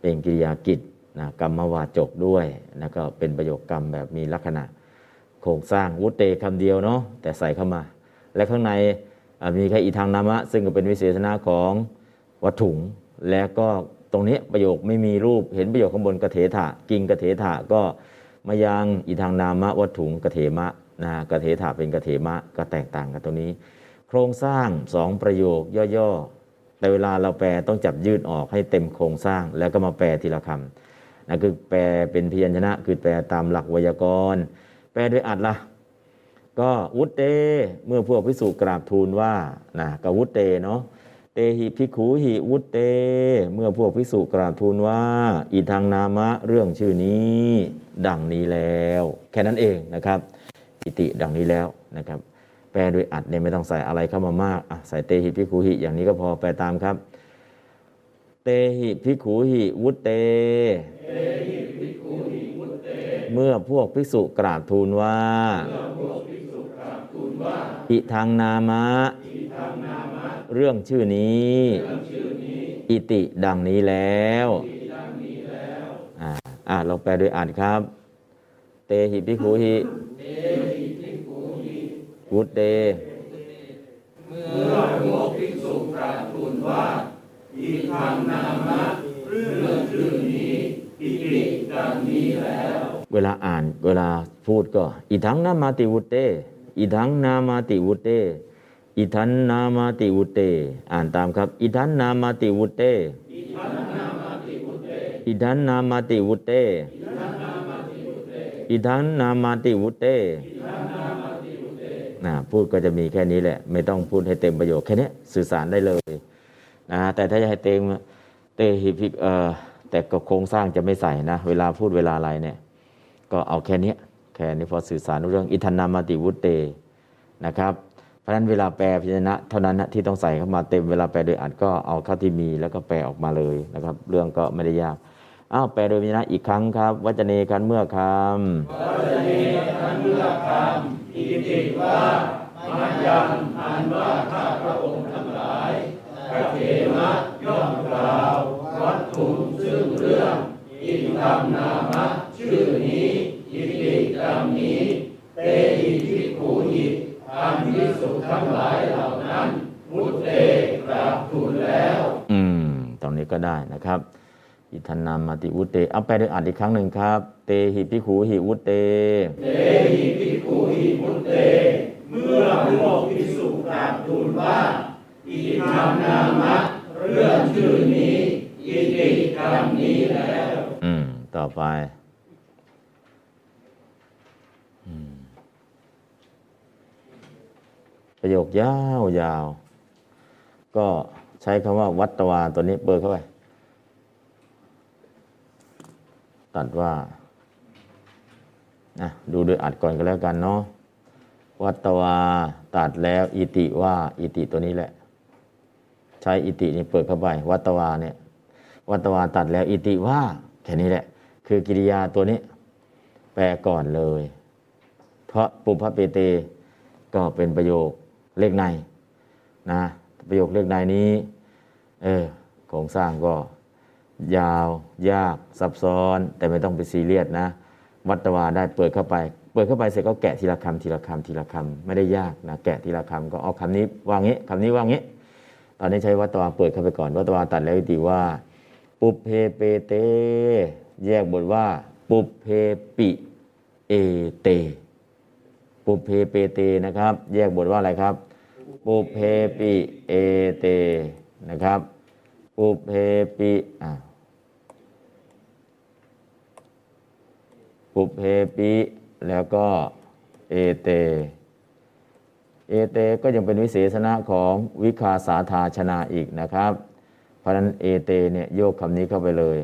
เป็นกิริยากิจนะกรรมวาจกด้วยนะก็เป็นประโยคกรรมแบบมีลักษณะโครงสร้างวุตเตคำเดียวเนาะแต่ใส่เข้ามา และข้างในมีแค่อีทางนามะ ซึ่งก็เป็นวิเศษณะของวัตถุง แล้วก็ตรงนี้ประโยคไม่มีรูปเห็นประโยคข้างบนกระเถถะกิงกระเถถะก็มายังอีทางนามะวัตถุงกระเถมะ นะกะเถถะเป็นกะเถมะก็แตกต่างกันตรงนี้ โครงสร้างสองประโยคย่อๆ แต่เวลาเราแปลต้องจับยืดออกให้เต็มโครงสร้างแล้วก็มาแปลทีละคำนั่นคือแปลเป็นพยัญชนะ คือแปลตามหลักไวยากรณ์ แปลด้วยอัดละก็วุตเต เมื่อพวกพิสุกราบทูลว่านะกวุตเตเนาะเตหิพิขูหิวุตเต เมื่อพวกพิสุกราบทูลว่า อีทางนามะเรื่องชื่อนี้ ดังนี้แล้ว แค่นั้นเองนะครับ อิติดังนี้แล้วนะครับ แปลโดยอัดเนี่ยไม่ต้องใส่อะไรเข้ามามากอะใส่เตหิพิขูหิอย่างนี้ก็พอแปลตามครับ เตหิพิขูหิวุตเต เมื่อพวกภิกษุกราบทูลว่าอิทางนามะ เรื่องชื่อนี้ อิติดังนี้แล้วอ่าอ่าเราแปลโดยอ่านครับ เตหิพิคุหิ วุตเต เมื่อพวกภิกษุกราบทูลว่าอีกคำนามะเรื่องชื่อนี้อิติดังนี้แล้ว เวลาอ่านเวลาพูดก็อีทังนามาติวุตเตอีทังนามาติวุตเตอีทันนามาติวุตเต อ่านตามครับอีทันนามาติวุตเตอีทันนามาติวุตเตอีทันนามาติวุตเต นะพูดก็จะมีแค่นี้แหละ ไม่ต้องพูดให้เต็มประโยคแค่นี้สื่อสารได้เลยนะแต่ถ้าจะให้เต็มเตหิพิกเออแต่ก็โครงสร้างจะไม่ใส่นะ เวลาพูดเวลาอะไรเนี่ย ก็เอาแค่นี้แค่นี้พอสื่อสารเรื่องอิทันนามาติวุตเตนะครับเพราะฉะนั้นเวลาแปลพิจนะ เท่านั้นนะที่ต้องใส่เข้ามาเต็มเวลาแปลโดยอัดก็เอาเข้าที่มีแล้วก็แปลออกมาเลยนะครับ เรื่องก็ไม่ได้ยาก อ้าวแปลโดยพิจนะอีกครั้งครับวัจเนกันเมื่อคำอิติว่ามายังอันว่าข้าพระองค์ทั้งหลายพระเถระย่อมกล่าววัตถุซึ่งเรื่องอิธรรมนามะชื่อนี้อิติดังนี้เตหิทิขูหิอันพิสุทั้งหลายเหล่านั้นมุตเตกราบทูลแล้ว อืม ตรงนี้ก็ได้นะครับ อิทันนามาติวุตเตเอาแปลโดยอัดอีกครั้งหนึ่งครับ เตหิพิขูหิวุตเต เตหิภิกขุหิมุตเต เมื่อพวกภิกษุกราบทูลว่า อิธรรมนามะ เรื่องชื่อนี้อิติดังนี้แล้ว อืม ต่อไปอืมประโยคยาวยาว ก็ใช้คำว่าวัตวาตัวนี้เปิดเข้าไป ตัดว่านะดูโดยอัดก่อนก็แล้วกันเนาะวัตวาตัดแล้ว อิติว่า อิติตัวนี้แหละ ใช้อิตินี่เปิดเข้าไป วัตวาเนี่ย วัตวาตัดแล้ว อิติว่าแค่นี้แหละ คือกิริยาตัวนี้ แปลก่อนเลย เพราะปุพพเปเตก็เป็นประโยคเลขในนะประโยคเลขในนี้ เออโครงสร้างก็ ยาว ยากซับซ้อน แต่ไม่ต้องไปซีเรียสนะ วัตวาได้เปิดเข้าไป เปิดเข้าไปเสร็จก็แกะทีละคำทีละคำทีละคำไม่ได้ยากนะแกะทีละคำก็เอาคำนี้วางงี้คำนี้วางงี้ ตอนนี้ใช้วัตวาเปิดเข้าไปก่อน วัตวาตัดแล้วติว่า ปุเพเปเต แยกบทว่า ปุเพปิเอเต ปุเพเปเตนะครับ แยกบทว่าอะไรครับ ปุเพปิเอเตนะครับ ปุเพปิอ่า ปุเพปิ แล้วก็เอเต เอเตก็ยังเป็นวิเศษณะของวิคาสาธาชนาอีกนะครับ เพราะฉะนั้นเอเตเนี่ยโยกคำนี้เข้าไปเลย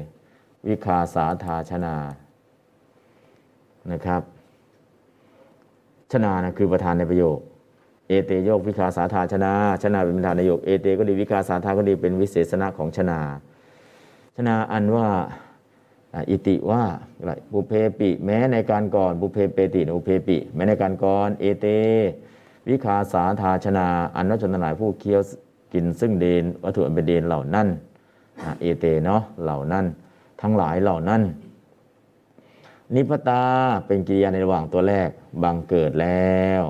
วิคาสาธาชนานะครับชนานะคือประธานในประโยค เอเตโยกวิคาสาธาชนาชนาเป็นประธานในประโยค เอเตก็ดีวิคาสาธาก็ดีเป็นวิเศษณะของชนา ชนาอันว่า อิติว่าอะไรบุเพปิ แม้ในการก่อนบุเพเปติอุเพปิ แม้ในการก่อนเอเต วิคาสาธาชนาอันว่าชนทั้งหลายผู้เคี้ยวกินซึ่งเดนวัตถุอันเป็นเดนเหล่านั้นเอเตเนาะเหล่านั้น ทั้งหลายเหล่านั้น นิพตาเป็นกิริยาในระหว่างตัวแรกบังเกิดแล้ว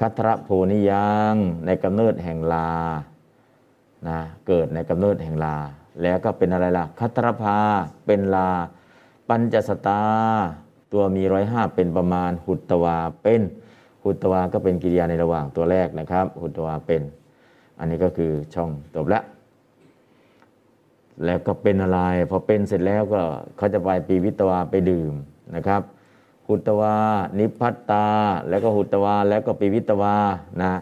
คัทระโพนิยังในกำเนิดแห่งลานะเกิดในกำเนิดแห่งลา แล้วก็เป็นอะไรล่ะ คัทรภา เป็นลา ปัญจสตา ตัวมีร้อยห้าเป็นประมาณ หุตตวาเป็น หุตตวาก็เป็นกิริยาในระหว่างตัวแรกนะครับ หุตตวาเป็น อันนี้ก็คือช่องจบละแล้วก็เป็นอะไร พอเป็นเสร็จแล้วก็เขาจะไปปีวิตวาไปดื่มนะครับ หุตวา นิพัตตา แล้วก็หุตวา แล้วก็ปีวิตวานะ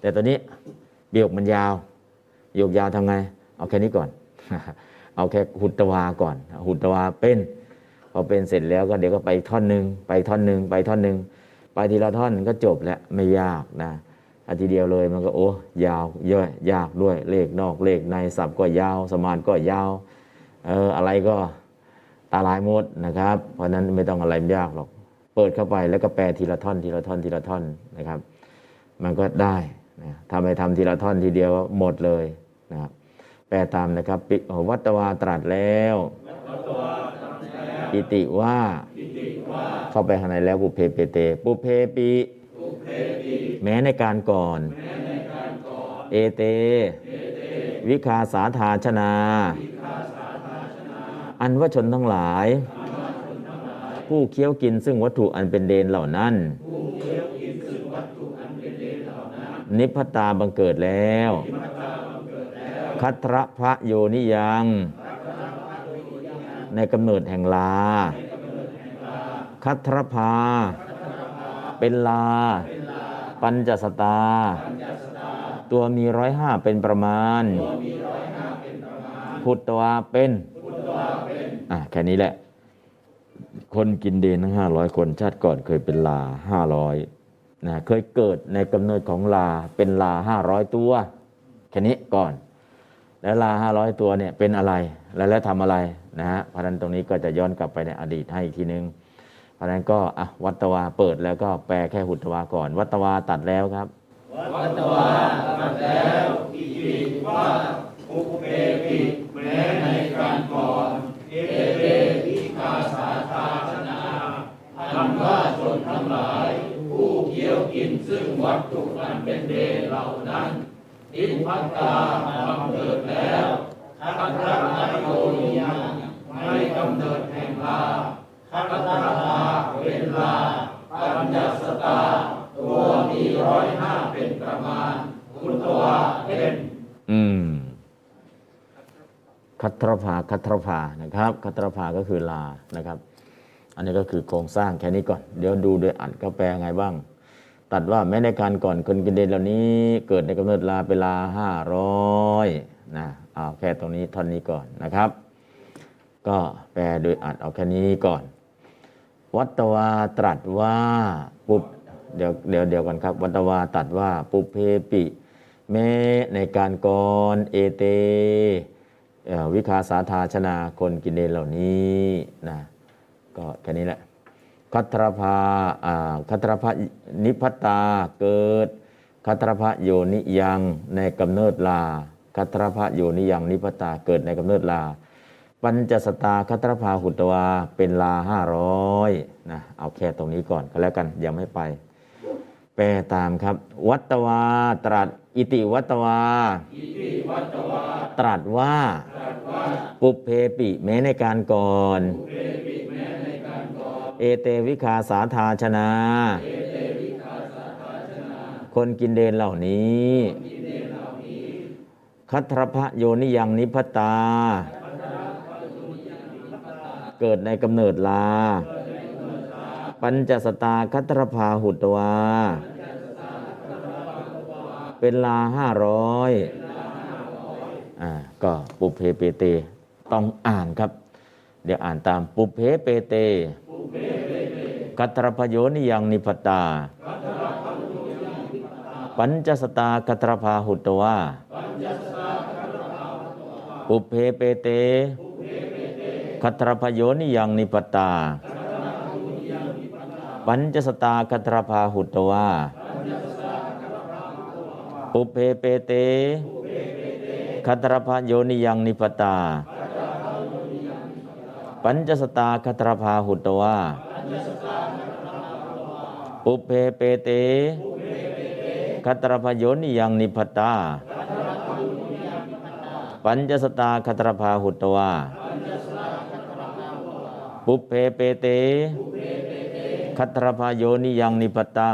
แต่ตอนนี้ประโยคมันยาวโยคยาวทำไง เอาแค่นี้ก่อน เอาแค่หุตวาก่อน หุตวาเป็น พอเป็นเสร็จแล้วก็เดี๋ยวก็ไปท่อนหนึ่งไปท่อนหนึ่งไปท่อนหนึ่งไปทีละท่อนก็จบแล้วไม่ยากนะอาทีเดียวเลยมันก็โอ้ยาวเยอะยากด้วยเลขนอกเลขในศัพท์ก็ยาว สมานก็ยาวเอออะไรก็ตาลายหมดนะครับ เพราะฉะนั้นไม่ต้องอะไรยากหรอก เปิดเข้าไปแล้วก็แปลทีละท่อนทีละท่อนทีละท่อนนะครับ มันก็ได้นะทำไปทำทีละท่อนทีเดียวหมดเลยนะครับ แปลตามนะครับปิวัตวาตรัสแล้ว อิติว่า เข้าไปข้างในแล้วปุเพเปเต ปุเพปิแม้ในการก่อน เอเต วิคาสาธาชนา อันว่าชนทั้งหลาย ผู้เคี้ยวกินซึ่งวัตถุอันเป็นเดนเหล่านั้น นิพพตาบังเกิดแล้ว คัตระพระโยนิยัง ในกำเนิดแห่งลา คัตรพา เป็นลา ปัญจสตา ตัวมีร้อยห้าเป็นประมาณ พุทธวาเป็นอะแค่นี้แหละ คนกินเดนทั้งห้าร้อยคนชาติก่อนเคยเป็นลาห้าร้อยนะเคยเกิดในกำเนิดของลาเป็นลาห้าร้อยตัว แค่นี้ก่อน แล้วลาห้าร้อยตัวเนี่ยเป็นอะไรแล้วแล้วทำอะไรนะฮะเพราะนั้นตรงนี้ก็จะย้อนกลับไปในอดีตให้อีกทีนึง เพราะนั้นก็อะวัตวาเปิดแล้วก็แปลแค่หุตวาก่อน วัตวาตัดแล้วครับ วัตวาตัดแล้วอิติว่าอุเปปิแม้ในการก่อนเอเตวิกาสาธาชนาอันว่าชนทั้งหลาย ผู้เคี้ยวกินซึ่งวัตถุอันเป็นเดเหล่านั้น นพัตตาบังเกิดแล้วคัตระนโยนิยังไม่กำเนิดแห่งลาคัตระพาเป็นลา ปัญญาสตา ตัวมีร้อยห้าเป็นประมาณคุณตัวเป็นอืมคัตรภาคัตรภานะครับคัตรภาก็คือลานะครับ อันนี้ก็คือโครงสร้างแค่นี้ก่อน เดี๋ยวดูโดยอัดก็แปลไงบ้าง ตัดว่าแม้ในการก่อนคนกินเดนเหล่านี้ เกิดในกำเนิดลาเป็นลาห้าร้อยนะเอาแค่ตรงนี้ท่อนนี้ก่อนนะครับ ก็แปลโดยอัดเอาแค่นี้ก่อน วัตวาตรัสว่าปุบเดี๋ยวเดี๋ยวเดี๋ยวก่อนครับ วัตวาตรัสว่าปุเพปิแม้ในการก่อนเอเตวิคาสาธาชนาคนกินเดนเหล่านี้นะก็แค่นี้แหละ คัตรภาอ่าคัตรภานิพพตาเกิด คัตรภาโยนิยังในกำเนิดลา คัตรภาโยนิยังนิพพตาเกิดในกำเนิดลา ปัญจสตาคัตรภาหุตวาเป็นลาห้าร้อยนะเอาแค่ตรงนี้ก่อนก็แล้วกันยังไม่ไปแปลตามครับ วัตวาตรัสอิติวัตวา ตรัสว่า ปุเพปิแม้ในการก่อน เอเตวิคาสาธาชนาคนกินเดนเหล่านี้คัตรพโยนิยังนิพตา เกิดในกำเนิดลา ปัญจสตาคัตรพาหุตวา เป็นลาห้าร้อยอ่าก็ปุเพเปเต ต้องอ่านครับ เดี๋ยวอ่านตามปุเพเปเต กัตรพโยนิยังนิพพตา ปัญจสตากัตรพาหุตวาปุเพเปเตคัตรพโยนิยังนิพพตาปัญจสตาคัตรพาหุตวาปุเพเปเตคัตรพาโยนิยังนิพพตา ปัญจสตาคัตรพาหุตวาปุเพเปเตคัตรพยนิยังนิพพตา ปัญจสตาคัตรพาหุตวาปุเพเปเตคัตรพาโยนิยังนิพพตา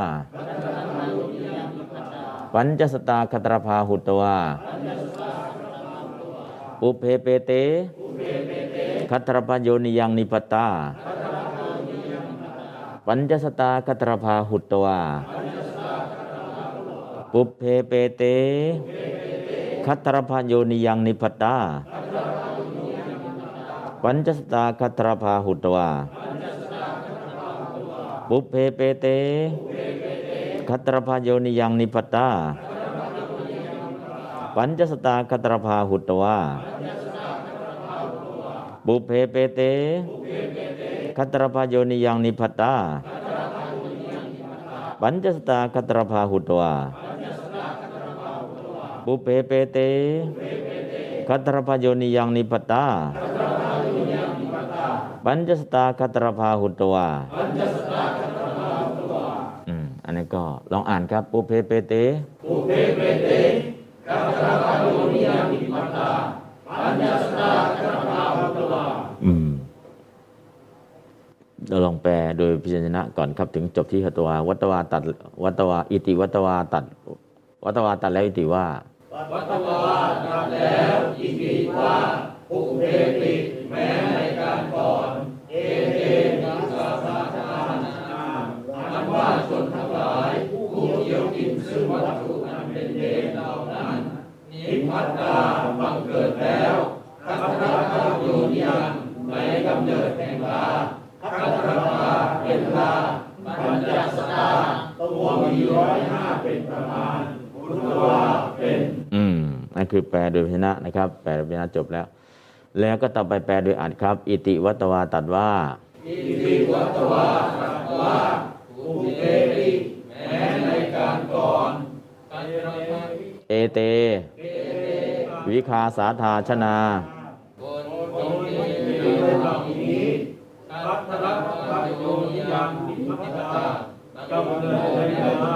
ปัญจสตาคัตรพาหุตวาปุเพเปเต คัตรพาโยนิยังนิพพตา ปัญจสตาคัตรพาหุตวา ปุเพเปเต คัตรพาโยนิยังนิพพตา ปัญจสตาคัตรพาหุตวา ปุเพเปเต คัตรพาโยนิยังนิพพตา ปัญจสตาคัตรพาหุตวา ปุเพเปเตคัตรพาโยนิยังนิพพตาปัญจสตาคัตรพาหุตวาปุเพเปเตคัตรพาโยนิยังนิพพตาปัญจสตาคัตรพาหุตวาอืมอันนี้ก็ลองอ่านครับปุเพเปเตปุเพเปเตกัตระปะโยนิยามิมัตตาปัญญสตากัตระภาตวา อืม เราลองแปลโดยพิจารณาก่อนครับถึงจบที่ขตวาวัตวาตัดวัตวาอิติวัตวาตัด วัตวาตัดแล้วอิติว่า วัตวาตัดแล้วอิติว่าภูเรติแม้ในการก่อน เอเตนะสาสาธานาอันว่าชนทั้งหลายผู้เกี่ยวกินซึ่งวัตถุอันเป็นเดชเหล่านั้น นิพพัตตาบังเกิดแล้วคัตระพะโยนิยังในกำเนิดแห่งลาคัตระพาเป็นลาปัญจสตาตัว มีร้อยห้าเป็นประมาณพุทธวาเป็นอืมนั่นคือแปลโดยพิจารณานะครับ แปลโดยพิจารณาจบแล้ว แล้วก็ต่อไปแปลโดยอ่านครับ อิติวัตวาตัดว่า อิติวัตวาตรัสว่าภูเตริแม้ในการก่อนกัจระพะเอเต วิคาสาธาชนา คนที่มีเหล่านี้คัตระพะโยนิยังนิพพตากำเนิดในนา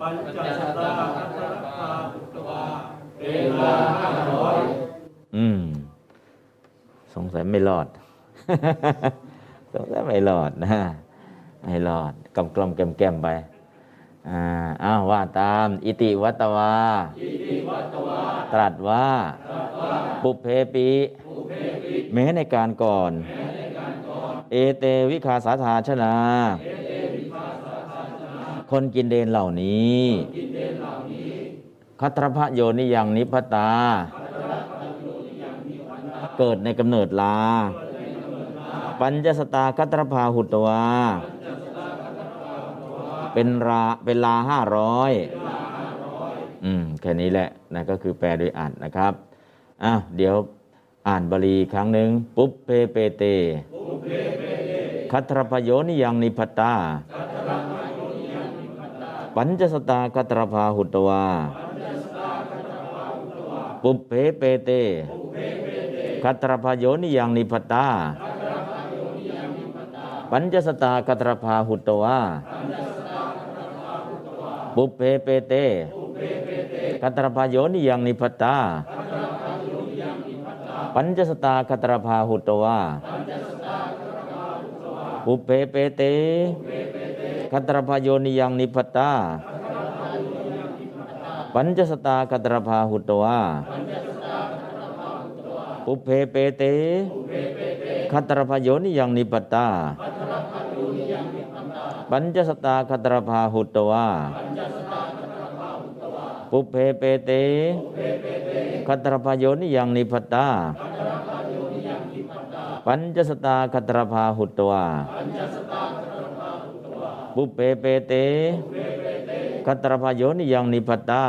ปัญจสตาคัตระพาพุทธวาเว ลาห้าร้อยอืม สงสัยไม่รอด สงสัยไม่รอดนะไม่รอดกำกลมแกมแกมๆไปอ่าอ้าวว่าตาม อิติวัตวา ตรัสว่า ปุเพปีแม้ในการก่อน เอเตวิคาสาธาชนา คนกินเดนเหล่านี้ คัตรพโยนิยังนิพตา เกิดในกำเนิดลา ปัญจสตาคัตรพาหุตวา เป็นราเป็นลาห้าร้อยอืมแค่นี้แหละนะก็คือแปลโดยอ่านนะครับอ้าวเดี๋ยวอ่านบาลีครั้งหนึ่งปุ๊บเพเปเต คัตรพโยนิยังนิพพตาปัญจสตาคัตรพาหุตวา ปุเพเปเตคัตรพโยนิยังนิพตา ปัญจสตาคัตรพาหุตวาปุเพเปเตคัตรพโยนิยังนิพตา ปัญจสตาคัตรพาหุตวาปุเพเปเตคัตรพโยนิยังนิพพตา ปัญจสตาคัตรพาหุตวาปุเพเปเตคัตรพโยนิยังนิพพตาปัญจสตาคัตรพาหุตวาปุเพเปเตคัตรพโยนิยังนิพตาปัญจสตาคัตรพาหุตวาปุเพเปเต คัตรพโยนิยังนิพพตา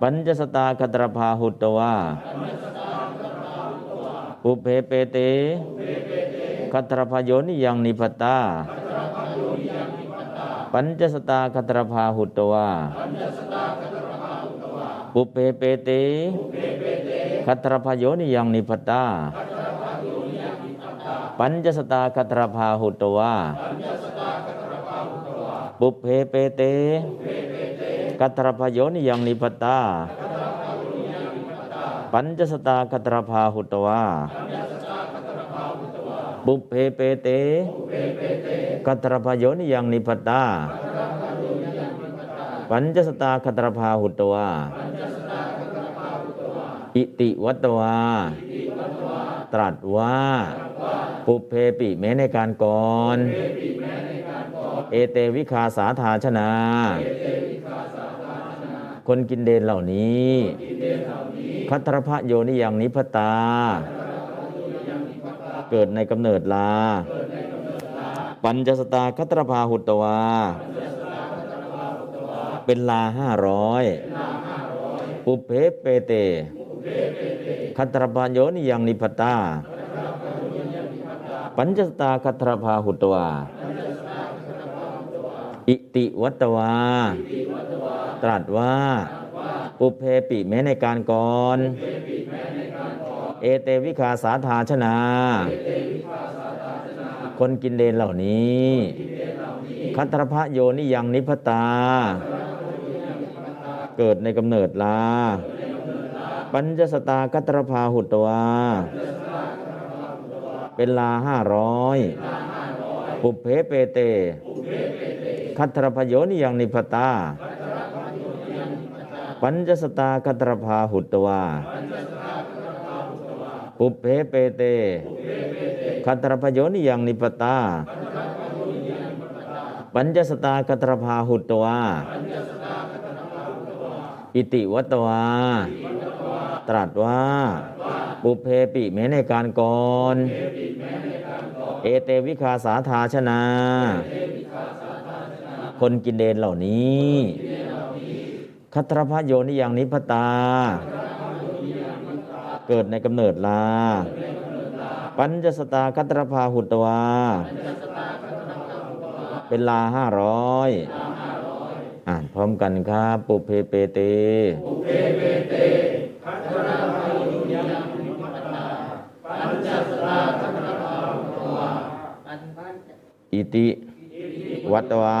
ปัญจสตาคัตรพาหุตวาปุเพเปเตคัตรพโยนิยังนิพพตา ปัญจสตาคัตรพาหุตวาปุเพเปเตคัตรพโยนิยังนิพพตาปัญจสตาคัตรพาหุตวา ปุเพเปเตคัตรพโยนิยังนิพพตา ปัญจสตาคัตรพาหุตวาปุเพเปเตคัตรพโยนิยังนิพพตา ปัญจสตาคัตรพาหุตวาอิติวัตวา ตรัสว่า ปุเพปิแม้ในการก่อน เอเตวิคาสาธาชนา คนกินเดนเหล่านี้คัตรพะโยนิยังนิพพตา เกิดในกำเนิดลา ปัญจสตาคัตรพาหุตวา เป็นลาห้าร้อยปุเพเปเต คัตรพาโยนิยังนิพพตาปัญจสตาคัตรพาหุตวาิติวัตวา ตรัสว่าปุเพปิแม้ในการก่อน เอเตวิคาสาธาชนา คนกินเดนเหล่านี้ คัตรพะโยนิยังนิพพตา เกิดในกำเนิดลา ปัญจสตาคัตรพาหุตวา เป็นลาห้าร้อยปุเพเปเต คัตรพโยนิยังนิพตา ปัญจสตาคัตรพาหุตวาปุเพเปเต คัตรพโยนิยังนิพตา ปัญจสตาคัตรพาหุตวาอิติวัตวา ตรัสว่า ปุเพปิแม้ในการก่อนเอเตวิคาสาธาชนา คนกินเดนเหล่านี้คัตรพโยนิยังนิพตา เกิดในกำเนิดลา ปัญจสตาคัตรพาหุตวา เป็นลาห้าร้อยอ่านพร้อมกันครับปุเพเปเตอิติ วัตวา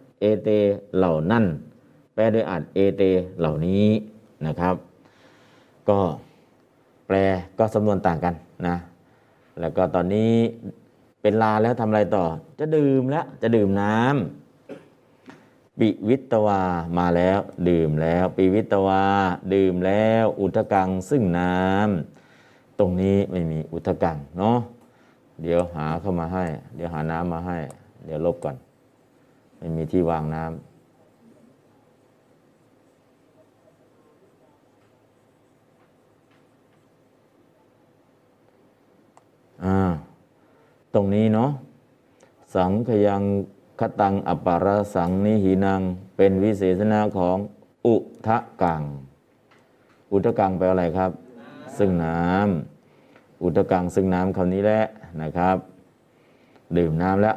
เอเตเหล่านั่น แปลโดยอัดเอเตเหล่านี้นะครับ ก็แปลก็สำนวนต่างกันนะ แล้วก็ตอนนี้เป็นลาแล้วทำอะไรต่อ จะดื่มแล้ว จะดื่มน้ำปิวิตวามาแล้ว ดื่มแล้ว ปิวิตวา ดื่มแล้ว อุทกังซึ่งน้ำตรงนี้ไม่มีอุทกังเนาะเดี๋ยวหาเข้ามาให้ เดี๋ยวหาน้ำมาให้ เดี๋ยวลบก่อน ไม่มีที่วางน้ำอ่าตรงนี้เนาะสังขยังคตังอปารสังนิหินัง เป็นวิเศษณะของอุทะกัง อุทะกังแปลอะไรครับ ซึ่งน้ำอุทะกังซึ่งน้ำคำนี้แหละนะครับ ดื่มน้ำแล้ว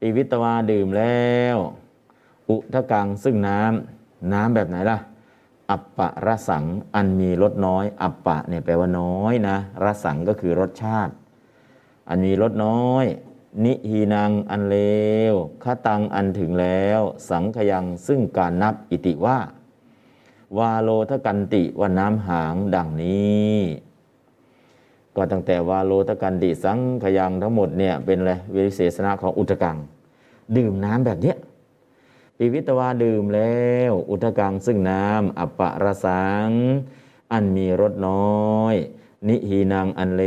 ปีวิตวาดื่มแล้ว อุทะกังซึ่งน้ำน้ำแบบไหนล่ะ อัปปะรสังอันมีรสน้อย อัปปะเนี่ยแปลว่าน้อยนะรสังก็คือรสชาติ อันมีรสน้อย นิฮีนังอันเลวคตังอันถึงแล้ว สังขยังซึ่งการนับอิติว่า วาโลทกันติว่าน้ำหางดังนี้ ก็ตั้งแต่วาโลทกันติสังขยังทั้งหมดเนี่ยเป็นอะไรวิเศษณะของอุทกัง ดื่มน้ำแบบเนี้ยปีวิตวาดื่มแล้ว อุทกังซึ่งน้ำอัปปะระสัง อันมีรสน้อย นิหีนังอันเล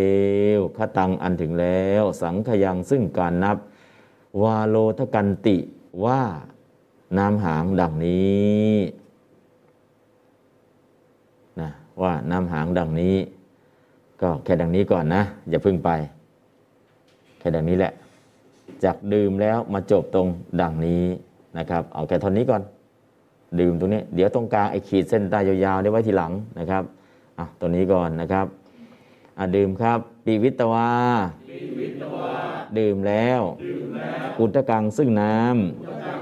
วคตังอันถึงแล้ว สังขยังซึ่งการนับ วาโลทกันติว่าน้ำหางดังนี้นะว่าน้ำหางดังนี้ ก็แค่ดังนี้ก่อนนะ อย่าเพิ่งไป แค่ดังนี้แหละ จากดื่มแล้วมาจบตรงดังนี้นะครับ เอาแค่ท่อนนี้ก่อน ดื่มตรงนี้ เดี๋ยวตรงกลางไอ้ขีดเส้นใต้ยาวๆได้ไว้ทีหลังนะครับอะตัวนี้ก่อนนะครับอะดื่มครับปีวิตวาดื่มแล้ว อุตกังซึ่งน้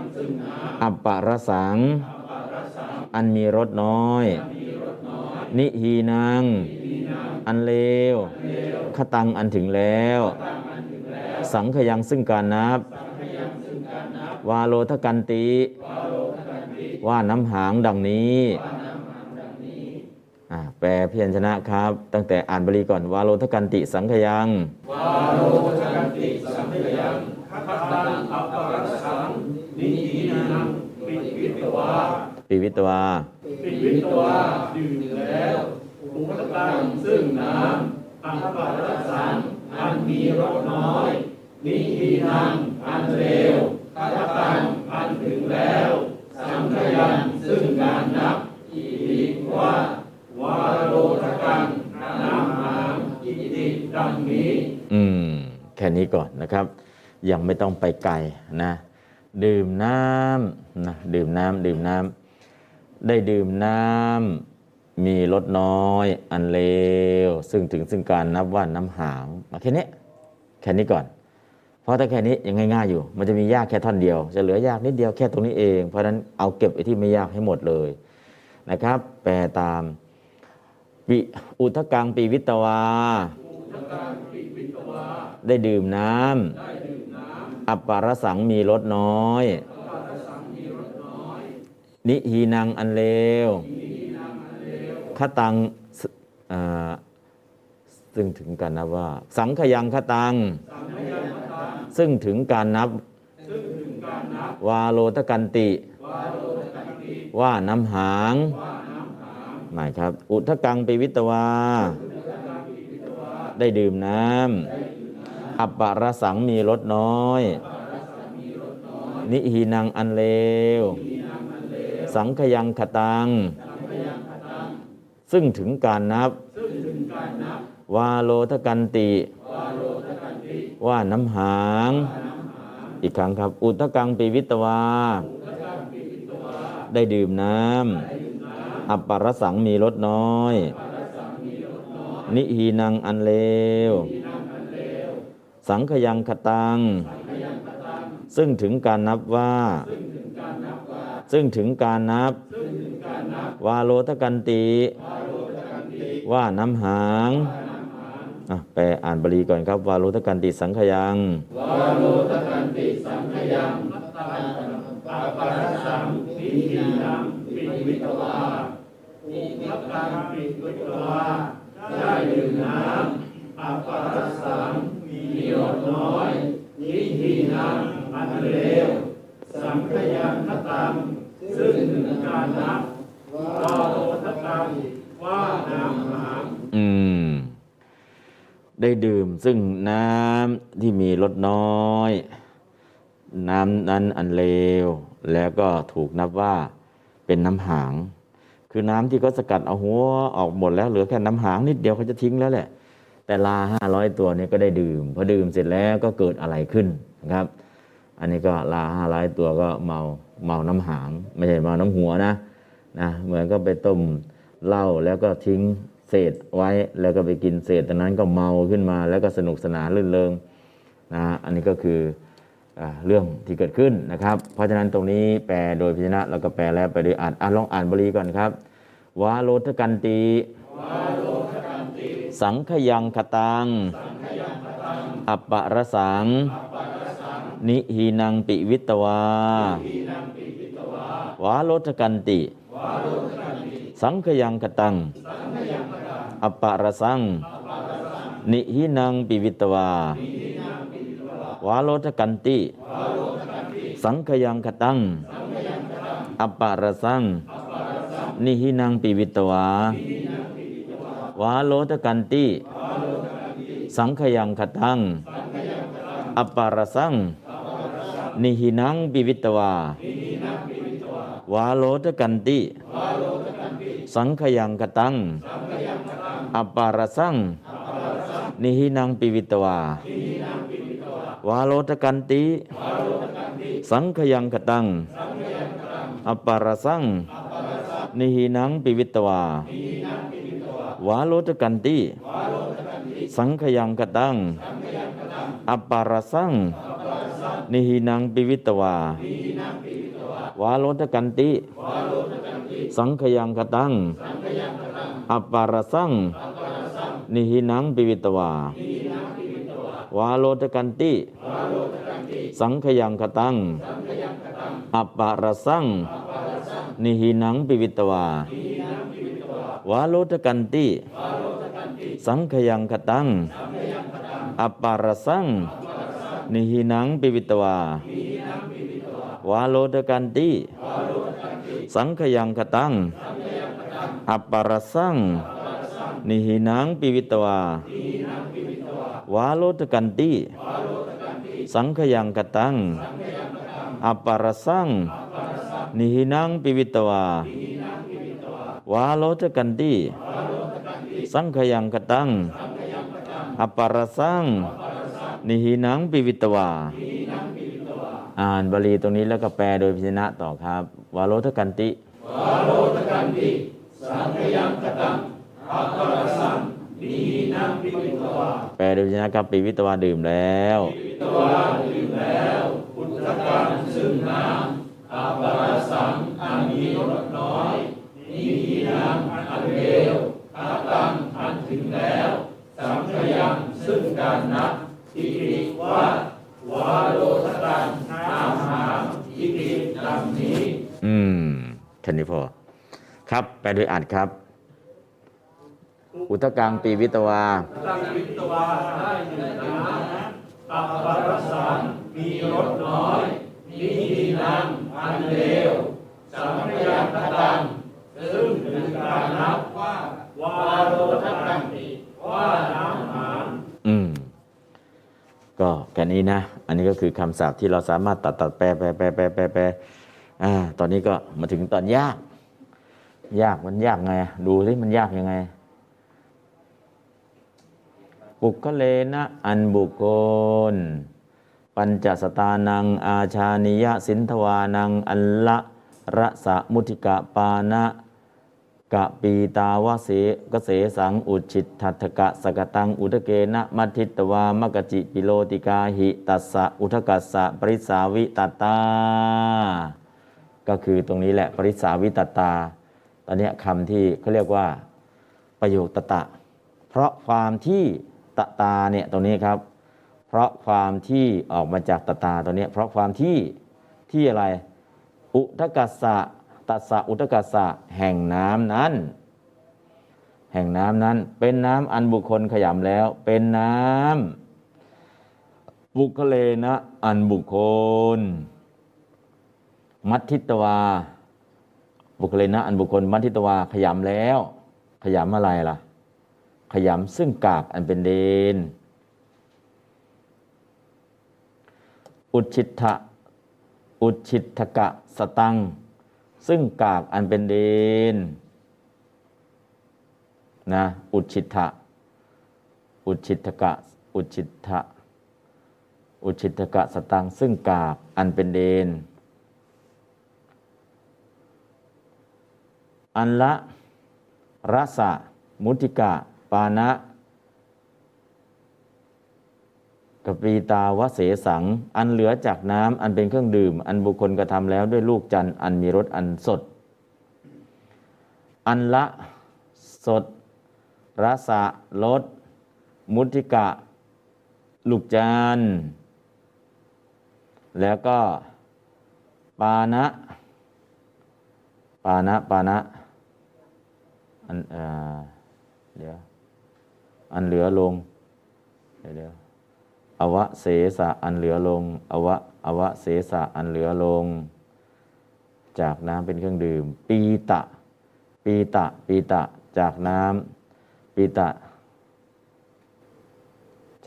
ำอัปปะรสัง อันมีรสน้อย นิฮีนัง อันเลวขตังอันถึงแล้ว สังขยังซึ่งการนับ วาโลทกันติ ว่าน้ำหางดังนี้อ่าแปลเพียรชนะครับ ตั้งแต่อ่านบาลีก่อน วาโลทกันติสังขยังปีวิตวาปิวิตวาดื่มแล้ว อุปตังซึ่งน้ำอัปปะรสังอันมีรสน้อย นิฮีนังอันเลวคตังอันถึงแล้ว สังขยันซึ่งการนับอิติว่าวาโรทกังน้ำหางอิติดังนี้อืม แค่นี้ก่อนนะครับ ยังไม่ต้องไปไกลนะ ดื่มน้ำนะดื่มน้ำดื่มน้ำได้ดื่มน้ำ มีลดน้อยอันเลว ซึ่งถึงซึ่งการนับว่าน้ำหางมาแค่นี้แค่นี้ก่อน เพราะถ้าแค่นี้ยังง่ายๆอยู่ มันจะมียากแค่ท่อนเดียว จะเหลือยากนิดเดียวแค่ตรงนี้เอง เพราะฉะนั้นเอาเก็บไอ้ที่ไม่ยากให้หมดเลยนะครับ แปลตามปิอุทกังปีวิตวา ได้ดื่มน้ำอัปปารสังมีรสน้อย นิหีนังอันเลว ขตังสอ่าซึ่งถึงการนับว่า สังขยังขตัง ซึ่งถึงการนับ วาโลตกันติ ว่าน้ำหางหมายครับ อุทกังปิวิตวา ได้ดื่มน้ำ อัปปารสังมีรสน้อย นิหีนังอันเลว สังขยังขตัง ซึ่งถึงการนับ วาโลทกันติ ว่าน้ำหาง อีกครั้งครับ อุทกังปิวิตวา ได้ดื่มน้ำ อัปปรสังมีรสน้อย นิหีนังอันเลว สังขยังขตัง ซึ่งถึงการนับว่า ซึ่งถึงการนับ วาโลทกันติ ว่าน้ำหางอะแปลอ่านบาลีก่อนครับ วาโลทกันติสังขยัง วาโลตกันติสังขยังปาปารสังปิหินังปิวิตวาอุทกังปิวิตวาได้ดื่มน้ำปาปารสังมีรสน้อยนิหินังอันเลวสังขยังคตัง ซึ่งการนับวาโลตกันว่าน้ำหางอืม ได้ดื่มซึ่งน้ำที่มีรสน้อย น้ำนั้นอันเลว แล้วก็ถูกนับว่าเป็นน้ำหาง คือน้ำที่เขาสกัดเอาหัวออกหมดแล้วเหลือแค่น้ำหางนิดเดียวเขาจะทิ้งแล้วแหละ แต่ลาห้าร้อยตัวนี้ก็ได้ดื่ม พอดื่มเสร็จแล้วก็เกิดอะไรขึ้นนะครับ อันนี้ก็ลาห้าร้อยตัวก็เมาเมาน้ำหางไม่ใช่เมาน้ำหัวนะนะเหมือนก็ไปต้มเหล้าแล้วก็ทิ้งเศษไว้แล้วก็ไปกินเศษตอนนั้นก็เมาขึ้นมาแล้วก็สนุกสนานรื่นเริงนะอันนี้ก็คืออเรื่องที่เกิดขึ้นนะครับ เพราะฉะนั้นตรงนี้แปลโดยพิจารณาแล้วก็แปลแล้วไปโดยอ่านอ่านลองอ่านบาลีก่อนครับวาโลทกันติสังขยังขตัง อัปปะระสัง นิหีนังปิวิตวา วาโลทกันติ สังขยังขตังอัปปะระสัง นิหีนังปิวิตวา วาโลทกันติ สังขยังขตังอัปปะระสัง นิหินังปิวิตวา วาโลทกันติ สังขยังขตังอัปปารสัง นิหินังปิวิตวา วาโลทกันติ สังขยังขตัง อัปปารสัง นิหินังปิวิตวา วาโลทกันติ สังขยังขตัง อัปปารสัง นิหินังปิวิตวา วาโลทกันติ สังขยังกตัง อัปปารสัง นิหินังปิวิตวา วาโลทกันติ สังขยังกตัง อัปปารสัง นิหินังปิวิตวา วาโลทกันติ สังขยังกตัง อัปปารสัง นิหินังปิวิตวา วาโลทกันติ สังขยังขตัง อัปปารสัง นิหินังปิวิตวา วาโลทกันติ สังขยังขตัง อัปปารสัง นิหินังปิวิตวา วาโลทกันติ สังขยังขตัง อัปปารสัง นิหินังปิวิตวา วาโลทกันติ สังขยังกตังอัปปารสังนิหินังปิวิตวาออ่านบาลีตรงนี้แล้วก็แปลโดยพิจนะต่อครับ วาโรทกันติ วาโรตกันติ สังขยังกตังอัปปรสังนีนังปิตวา แปลโดยพิจนะครับปีวิตวาดื่มแล้วปิตวาดื่มแล้วพุทธการซึ่งน้ำอัปปรสังอันมีรสน้อยนีนังอันเลว อัตตังอันถึงแล้ว สังขยังซึ่งการนับอิติว่าวาโรตกันน้ำหามอิติดังนี้ อืมแค่นี้พอ ครับแปลโดยอ่านครับ อุทกังปีวิตวาตั้งวิตวาได้หนึ่งน้ำอัปปรสังมีรสน้อยนิทีนังอันเลวสังขยตตังซึ่งถึงการนับว่า วาโรทกันติว่าน้ำหามอืม ก็แค่นี้นะ อันนี้ก็คือคำศัพท์ที่เราสามารถตัดตัดแปลแปลแปลแปลแปลแปลอ่า ตอนนี้ก็มาถึงตอนยาก ยากมันยากไง ดูสิมันยากยังไงบุคคเลนะอันบุคคล ปัญจสตานัง อาชานิยสินทวานัง อัลละระสะมุทิกะปานะ กะปีตาวะเสกเสสังอุจิตทัตกะสกตังอุทเกนะมัทิตวามกจิปิโลติกาหิตัสสะอุทกัสสะปริสาวิตตา ก็คือตรงนี้แหละปริสาวิตตา ตอนนี้คำที่เขาเรียกว่าประโยคตตะ เพราะความที่ตตาเนี่ยตรงนี้ครับ เพราะความที่ออกมาจากตตาตัวเนี้ เพราะความที่ที่อะไร อุทกัสสะ ตัสสะอุทกัสสะแห่งน้ำนั้น แห่งน้ำนั้น เป็นน้ำอันบุคคลขยำแล้ว เป็นน้ำบุคเลนะอันบุคคล มัทธิตวา บุคเลนะอันบุคคล มัทธิตวาขยำแล้ว ขยำอะไรล่ะ ขยำซึ่งกากอันเป็นเดน อุชิตะอุชิตกะสตัง ซึ่งกากอันเป็นเดนนะอุชิตะอุชิตกะอุชิตะอุชิตกะสตังซึ่งกากอันเป็นเดน อันละรสะมุติกะ ปานะ กปีตาวเสสัง อันเหลือจากน้ำอันเป็นเครื่องดื่ม อันบุคคลกระทำแล้วด้วยลูกจันทร์อันมีรสอันสด อันละสดรสะรสมุติกะ ลูกจันแล้วก็ปานะ ปานะปานะอันเอเดี๋ยวอันเหลือลงเดี๋ยว อวะเสสะอันเหลือลง อวะอวะเสสะอันเหลือลง จากน้ำเป็นเครื่องดื่ม ปีตะ ปีตะ ปีตะ จากน้ำปีตะ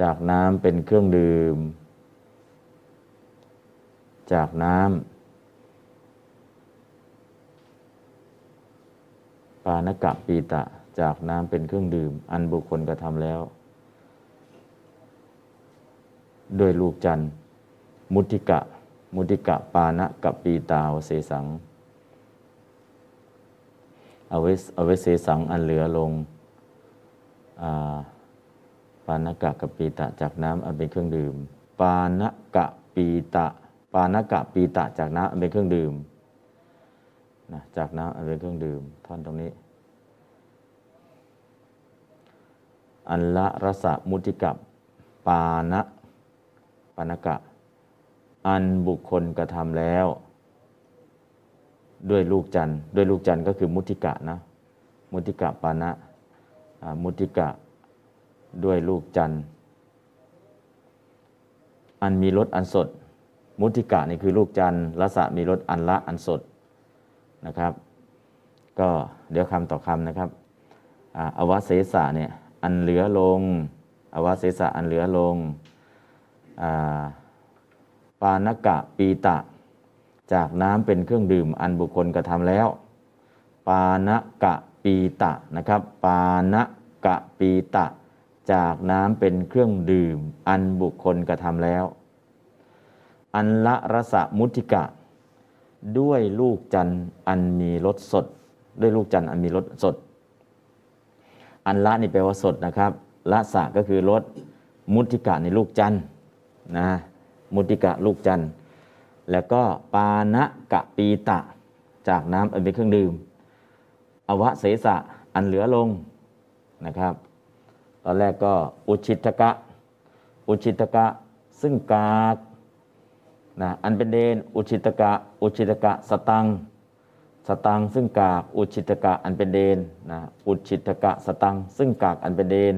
จากน้ำเป็นเครื่องดื่ม จากน้ำปานกะปีตะ จากน้ำเป็นเครื่องดื่ม อันบุคคลกระทำแล้ว ด้วยลูกจันทร์ มุติกะ มุติกะปานะกับปีตาวเสสังเอาไว้เอาไว้เสสังอันเหลือลงอาปานกะกับปีตะจากน้ำอันเป็นเครื่องดื่ม ปานกะปีตะ ปานกะปีตะจากน้ำอันเป็นเครื่องดื่มนะจากน้ำอันเป็นเครื่องดื่ม ท่อนตรงนี้ อันละรสะมุติกับปานะ ปานกะ อันบุคคลกระทำแล้ว ด้วยลูกจันทร์ด้วยลูกจันทร์ก็คือมุติกะนะ มุติกะปานะมุติกะด้วยลูกจันทร์อันมีรสอันสด มุติกะนี่คือลูกจันทร์รสะมีรสอันละอันสดนะครับ ก็เดี๋ยวคำต่อคำนะครับออวเสสะเนี่ยอันเหลือลง อวเสสะอันเหลือลง ปานกะปีตะ จากน้ำเป็นเครื่องดื่มอันบุคคลกระทำแล้ว ปานกะปีตะนะครับ ปานกะปีตะ จากน้ำเป็นเครื่องดื่ม อันบุคคลกระทำแล้ว อันละรสมุติกะ ด้วยลูกจันอันมีรสสด ด้วยลูกจันอันมีรสสด อันละนี่แปลว่าสดนะครับละสะก็คือรสมุติกะในลูกจันทร์ นะมุติกะลูกจันทร์แล้วก็ปานะกะปีตะ จากน้ำอันเป็นเครื่องดื่ม อวะเสสะอันเหลือลงนะครับ ตอนแรกก็อุชิตกะ อุชิตกะซึ่งกากนะอันเป็นเดนอุชิตกะ อุชิตกะสตังสตังซึ่งกากอุชิตกะอันเป็นเดนนะอุชิตกะสตังซึ่งกากอันเป็นเดน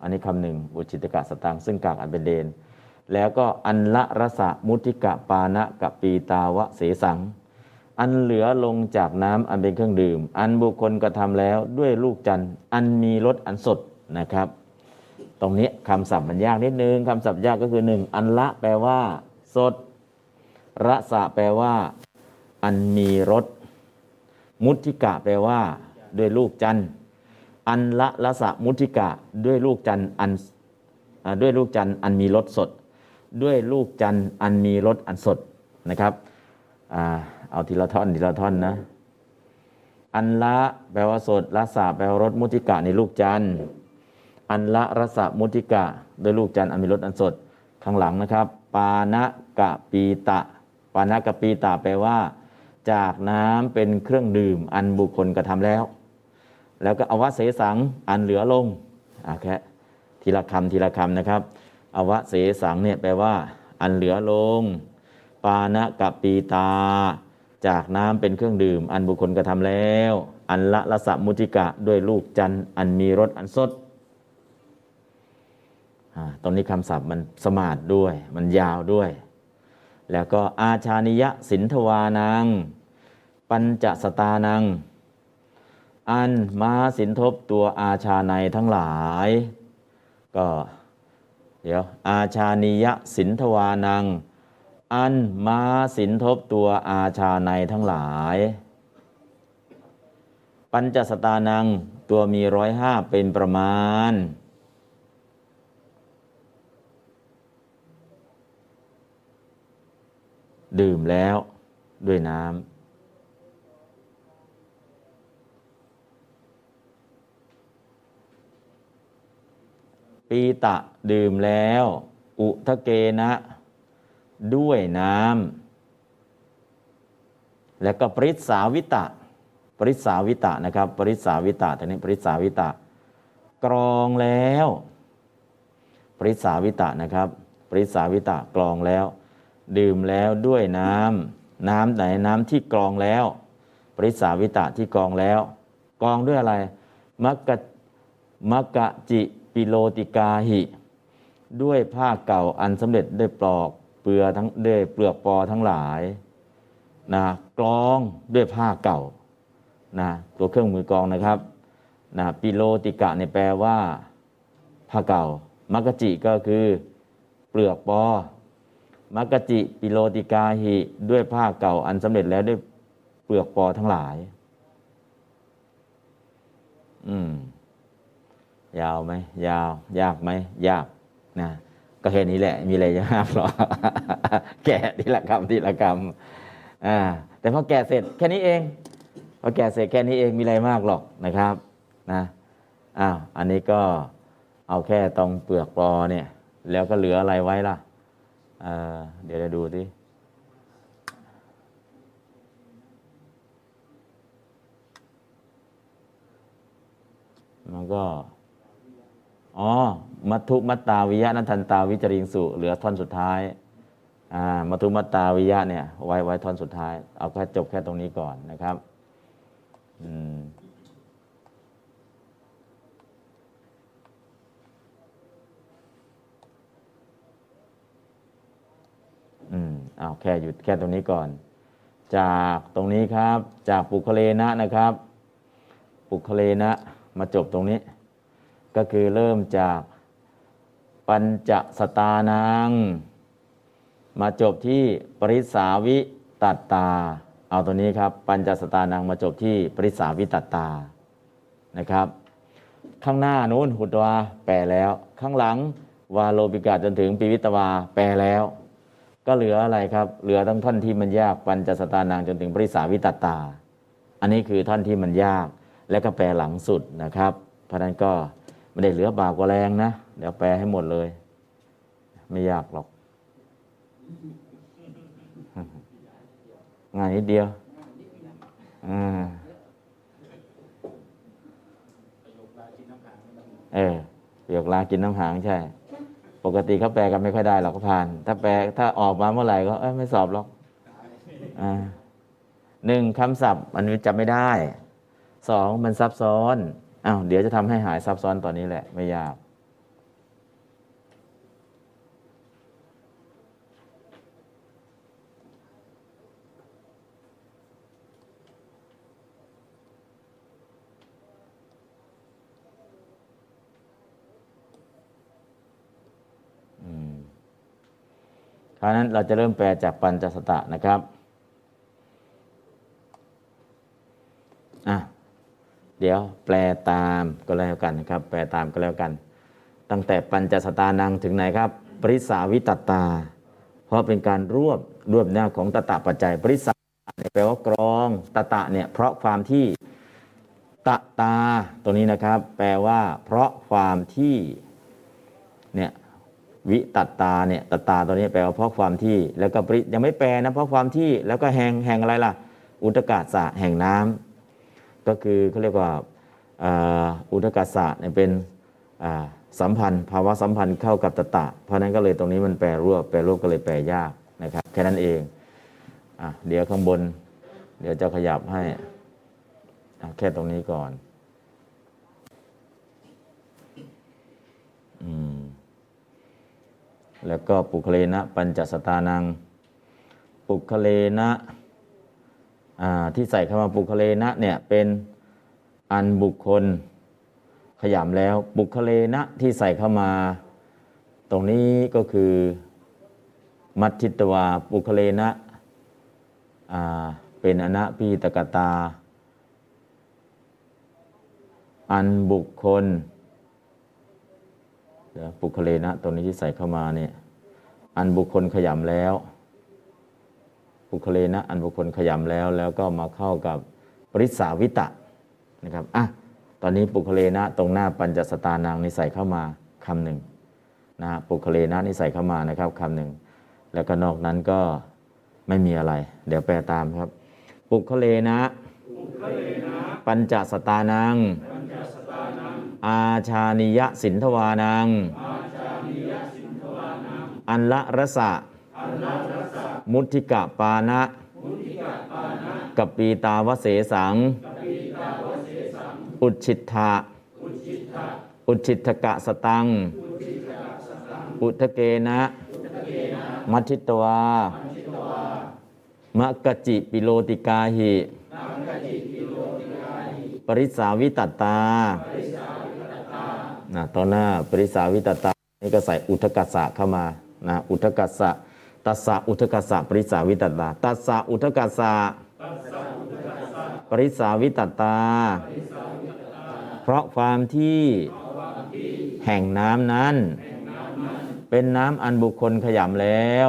อันนี้คำหนึ่งอุชิตกะสตังซึ่งกากอันเป็นเดน แล้วก็อันละรสะมุติกะปานะกะปีตาวะเสสัง อันเหลือลงจากน้ำอันเป็นเครื่องดื่ม อันบุคคลกระทำแล้วด้วยลูกจันทร์อันมีรสอันสดนะครับ ตรงนี้คำศัพท์มันยากนิดนึงคำศัพท์ยากก็คือหนึ่งอันละแปลว่า สดระสะแปลว่า อันมีรสมุติกะแปลว่า ด้วยลูกจันทร์อันละละสะมุติกะด้วยลูกจันทร์อันด้วยลูกจันทร์อันมีรสสด ด้วยลูกจันทร์อันมีรสอันสดนะครับอ่าเอาทีละท่อนทีละท่อนนะ อันละแปลว่าสดละสะแปลว่ารสมุติกะในลูกจันทร์อันละรสมุติกะโดยลูกจันทร์อันมีรสอันสดข้างหลังนะครับ ปานะกะปีตะ ปานะกะปีตะแปลว่า จากน้ำเป็นเครื่องดื่ม อันบุคคลกระทำแล้ว แล้วก็อวเสสังอันเหลือลงอะแค่ทีละคำทีละคำนะครับ อวเสสังเนี่ยแปลว่า อันเหลือลง ปานะกะปีตา จากน้ำเป็นเครื่องดื่ม อันบุคคลกระทำแล้ว อันละรสมุติกะด้วยลูกจันอันมีรสอันสดอ่าตรงนี้คำศัพท์มันสมาดด้วย มันยาวด้วย แล้วก็อาชานิยะสินทวานัง ปัญจสตานัง อันมาสินทบตัวอาชาในทั้งหลาย ก็ เดี๋ยวอาชานิยะสินทวานัง อันมาสินทบตัวอาชาในทั้งหลาย ปัญจสตานังตัวมีร้อยห้าเป็นประมาณ ดื่มแล้วด้วยน้ำ ปีตะดื่มแล้ว อุทะเกนะ ด้วยน้ำแล้วก็ปริสาวิตะ ปริสาวิตะนะครับ ปริสาวิตะทีนี้ปริสาวิตะ กรองแล้ว ปริสาวิตะนะครับ ปริสาวิตะกรองแล้ว ดื่มแล้วด้วยน้ำน้ำไหนน้ำที่กรองแล้ว ปริสาวิตะที่กรองแล้ว กรองด้วยอะไรมักกะมักกะจิ ปิโลติกาหิ ด้วยผ้าเก่าอันสำเร็จด้วยปลอกเปลือทั้งด้วยเปลือกปอทั้งหลายนะกรองด้วยผ้าเก่านะตัวเครื่องมือกรองนะครับนะปิโลติกะเนี่ยแปลว่าผ้าเก่า มักกะจิก็คือเปลือกปอ มักกะจิปิโลติกาหิ ด้วยผ้าเก่าอันสำเร็จแล้วด้วยเปลือกปอทั้งหลาย อืม ยาวไหมยาว ยากไหมยากนะก็แค่นี้แหละ มีอะไรจะห้ามหรอ แกะทีละคำทีละคำอ่าแต่พอแกะเสร็จแค่นี้เองพอแกะเสร็จแค่นี้เองมีอะไรมากหรอกนะครับนะอ้าวอันนี้ก็เอาแค่ตรงเปลือกปอเนี่ย แล้วก็เหลืออะไรไว้ล่ะเอ่อเดี๋ยวจะดูสิมันก็ อ๋อ มัทุมัตตาวิยะนันทันตาวิจริงสุ เหลือท่อนสุดท้าย อ่า มัทุมัตตาวิยะเนี่ย ไว้ไว้ท่อนสุดท้าย เอาแค่จบแค่ตรงนี้ก่อนนะครับ อืมอืมเอาแค่หยุดแค่ตรงนี้ก่อน จากตรงนี้ครับ จากปุคเลนะนะครับ ปุคเลนะ มาจบตรงนี้ ก็คือเริ่มจากปัญจสตานัง มาจบที่ปริสาวิตัตตา เอาตัวนี้ครับ ปัญจสตานังมาจบที่ปริสาวิตัตตานะครับ ข้างหน้านู้นหุตวาแปลแล้ว ข้างหลังวาโลปิกาจนถึงปีวิตวาแปลแล้ว ก็เหลืออะไรครับ เหลือทั้งท่อนที่มันยากปัญจสตานางจนถึงปริสาวิตตา อันนี้คือท่อนที่มันยาก และก็แปลหลังสุดนะครับ เพราะนั้นก็ ไม่ได้เหลือบากกว่าแรงนะ เดี๋ยวแปลให้หมดเลย ไม่ยากหรอก งายนิดเดียวอ่าเออประโยคลากินน้ำหางใช่ ปกติเขาแปลกันไม่ค่อยได้หรอกก็ผ่าน ถ้าแปลถ้าออกมาเมื่อไหร่ก็เอ้ยไม่สอบหรอกอ่าหนึ่งคำศัพท์มันจำไม่ได้ สองมันซับซ้อน อ้าวเดี๋ยวจะทำให้หายซับซ้อนตอนนี้แหละ ไม่ยากอืมคราวนั้นเราจะเริ่มแปลจากปัญจสตะนะครับ อะ เดี๋ยวแปลตามก็แล้วกันนะครับ แปลตามก็แล้วกัน ตั้งแต่ปัญจสตานังถึงไหนครับ ปริสาวิตตา เพราะเป็นการรวบรวบหน้าของตตะปัจจัย ปริสาแปลว่ากรองตตะเนี่ยเพราะความที่ตะตาตรงนี้นะครับ แปลว่า เพราะความที่เนี่ยวิตัตตาเนี่ยตัตตาตัวนี้แปลว่าเพราะความที่แล้วก็ปริยังไม่แปลนะเพราะความที่แล้วก็แห่งแห่งอะไรล่ะ อุตกาสะแห่งน้ำ ก็คือเขาเรียกว่าอ่าอุตกาสะเนี่ยเป็นสัมพันธ์ภาวะสัมพันธ์เข้ากับตตะ เพราะนั้นก็เลยตรงนี้มันแปลรวบแปลรวบก็เลยแปลยากนะครับแค่นั้นเองอเดี๋ยวข้างบน เดี๋ยวจะขยับให้แค่ตรงนี้ก่อนอืมแล้วก็ปุคเลนะ ปัญจสตานัง ปุคเลนะ ที่ใส่คำว่าปุคเลนะเนี่ยเป็นอันบุคคลขยำแล้วปุคเลนะที่ใส่เข้ามา ตรงนี้ก็คือ มัชชิตวาปุคเลนะเป็นอนะพีตกตา อันบุคคลปุคเลนะตัวนี้ที่ใส่เข้ามาเนี่ยอันบุคคลขยำแล้ว ปุคเลนะอันบุคคลขยำแล้ว แล้วก็มาเข้ากับปริสาวิตะนะครับอะตอนนี้ปุคเลนะตรงหน้าปัญจสตานางนี่ใส่เข้ามาคำหนึ่งนะฮะปุคเลนะนี่ใส่เข้ามานะครับคำหนึ่งแล้วก็นอกนั้นก็ไม่มีอะไร เดี๋ยวแปลตามครับ ปุคเลนะ ปัญจสตานัง อาชานิยสินทวานัง อันละรสะ มุทิกะปานะ กับปีตาวเสสัง อุชิตถะอุชิตถกะสตัง อุทะเกนะ มัชิตวามะกะจิปิโลติกาหิ ปริสาวิตัตตานะตอนหน้าปริสาวิตตา นี่ก็ใส่อุทกัสสะเข้ามานะอุทกัสสะ ตัสสะอุทกัสสะปริสาวิตตาตัสสะอุทกัสสะปริสาวิตตา เพราะความที่แห่งน้ำนั้น เป็นน้ำอันบุคคลขยำแล้ว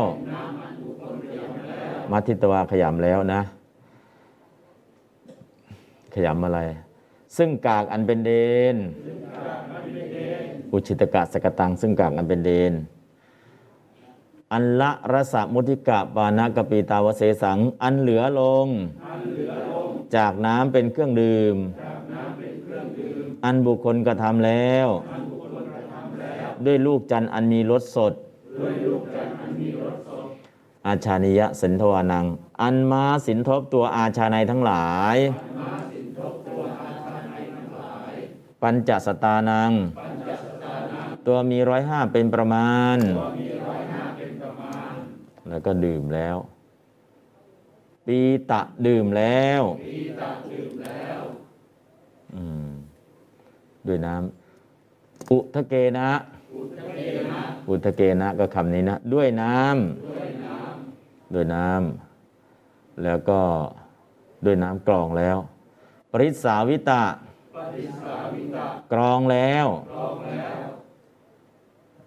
มาทิตวาขยำแล้วนะ ขยำอะไร ซึ่งกากอันเป็นเดน อุชิตกะสกตัง ซึ่งกากอันเป็นเดน อันละรสมุทิกะปานกปีตาวเสสัง อันเหลือลง จากน้ำเป็นเครื่องดื่ม อันบุคคลกระทำแล้ว ด้วยลูกจันอันมีรสสด อาชานิยะสินทวานัง อันมาสินทบตัวอาชาในทั้งหลาย ปัญจสตานัง ตัวมีร้อยห้าเป็นประมาณ แล้วก็ดื่มแล้วปีตะดื่มแล้วอืมด้วยน้ำอุทะเกนะ อุทะเกนะก็คำนี้นะด้วยน้ำด้วยน้ำแล้วก็ด้วยน้ำกรองแล้ว ปริสาวิตะกรองแล้ว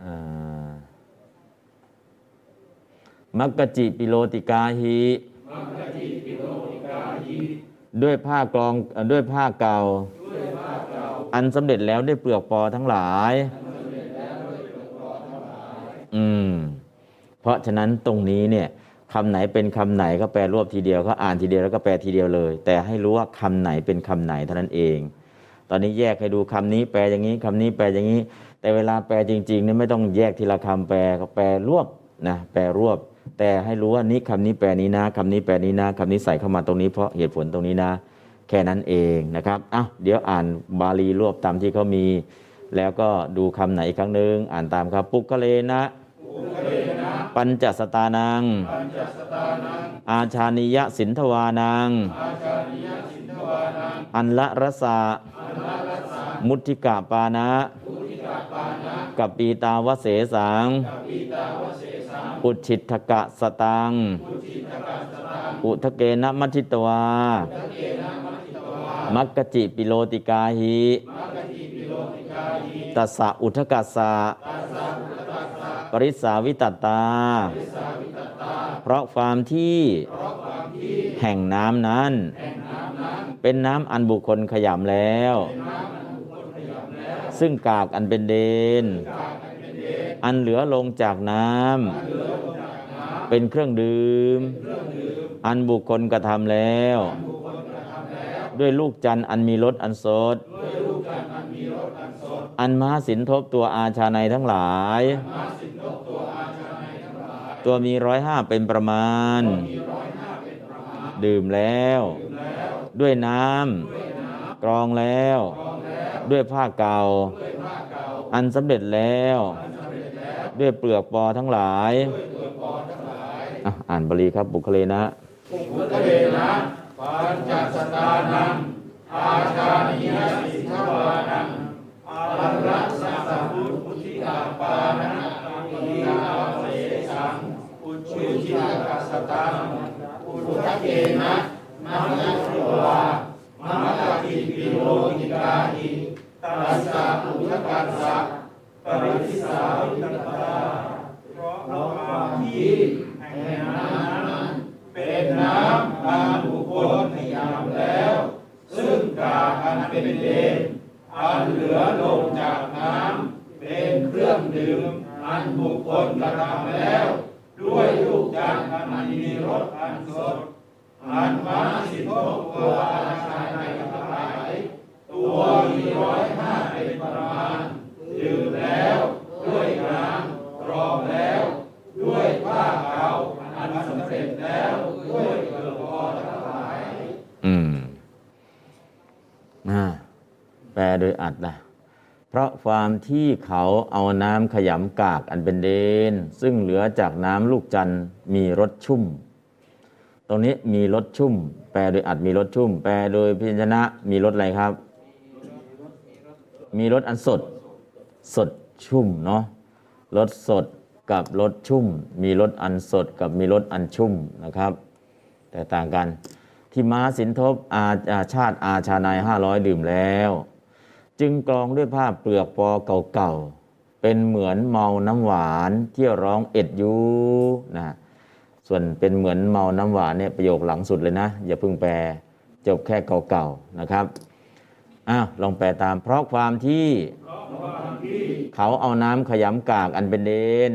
อ่า มักกะจิปิโลติกาหิด้วยผ้ากรองด้วยผ้าเก่า อันสำเร็จแล้วด้วยเปลือกปอทั้งหลาย อืม เพราะฉะนั้นตรงนี้เนี่ยคำไหนเป็นคำไหนก็แปลรวบทีเดียวก็อ่านทีเดียวแล้วก็แปลทีเดียวเลย แต่ให้รู้ว่าคำไหนเป็นคำไหนเท่านั้นเอง ตอนนี้แยกให้ดูคำนี้แปลอย่างนี้คำนี้แปลอย่างนี้ แต่เวลาแปลจริงๆเนี่ยไม่ต้องแยกทีละคำแปลก็แปลรวบนะแปลรวบ แต่ให้รู้ว่านี้คำนี้แปลนี้นะคำนี้แปลนี้นะคำนี้ใส่เข้ามาตรงนี้เพราะเหตุผลตรงนี้นะ แค่นั้นเองนะครับอ้าวเดี๋ยวอ่านบาลีรวบตามที่เขามี แล้วก็ดูคำไหนอีกครั้งหนึ่งอ่านตามครับ ปุกกะเลนะ ปัญจสตานัง อาชานิยสินทวานัง อันละรสะมุทิกะปานะ กับปีตาวเสสัง อุชิตกะสตัง อุทะเกนะมัชิตวา มักกจิปิโลติกาหิตัสสะอุทกัสสะปริสาวิตตตาเพราะความที่แห่งน้ำนั้น เป็นน้ำอันบุคคลขยำแล้ว ซึ่งกากอันเป็นเดน อันเหลือลงจากน้ำเป็นเครื่องดื่ม อันบุคคลกระทำแล้ว ด้วยลูกจันอันมีรสอันสด อันมหาสินทบตัวอาชาในทั้งหลาย ตัวมีร้อยห้าเป็นประมาณ ดื่มแล้ว ด้วยน้ำกรองแล้ว ด้วยผ้าเก่า อันสำเร็จแล้ว ด้วยเปลือกปอทั้งหลายอะอ่านบาลีครับบุคเลนะพุทธเดนะปัญจสตานังอาชานิยสิทธวานังอัลลัสสะพุทธิกาปานะปิยาเสสังอุชุชิตกัสสตังอุทธเกนะมังยัสวามังกติปิโลติกาหิ ตัสสะอุทกัสสะปริสสาวิตตาเพราะความที่แห่งนั้นเป็นน้ำอันบุคคลขยำแล้ว ซึ่งกาอันเป็นเดนอันเหลือลงจากน้ำเป็นเครื่องดื่มอันบุคคลกระทำแล้ว ด้วยลูกจันอันมีรสอันสดอันมาสิทบตัวอาชายในทั้งหลาย ตัวมีร้อยห้าเป็นประมาณดื่มแล้วด้วยน้ำรองแล้ว ด้วยผ้าเก่าอันสำเร็จแล้วด้วยเกลือพอทั้งหลายอืมอ่าแปลโดยอัดนะเพราะความที่เขาเอาน้ำขยำกากอันเป็นเดน ซึ่งเหลือจากน้ำลูกจันทร์มีรสชุ่ม ตรงนี้มีรสชุ่ม แปลโดยอัดมีรสชุ่ม แปลโดยพิจนะมีรสอะไรครับ มีรสอันสด สดชุ่มเนาะรสสดกับรสชุ่ม มีรสอันสดกับมีรสอันชุ่มนะครับ แต่ต่างกันที่ม้าสินทบอาอาชาติอาชานายห้าร้อยดื่มแล้ว จึงกรองด้วยผ้าเปลือกปอเก่าๆ เป็นเหมือนเมาน้ำหวานที่ร้องเอ็ดยูนะส่วนเป็นเหมือนเมาน้ำหวานเนี่ยประโยคหลังสุดเลยนะ อย่าเพิ่งแปลจบแค่เก่าๆนะครับ อ้าวลองแปลตาม เพราะความที่ เขาเอาน้ำขยำกากอันเป็นเดน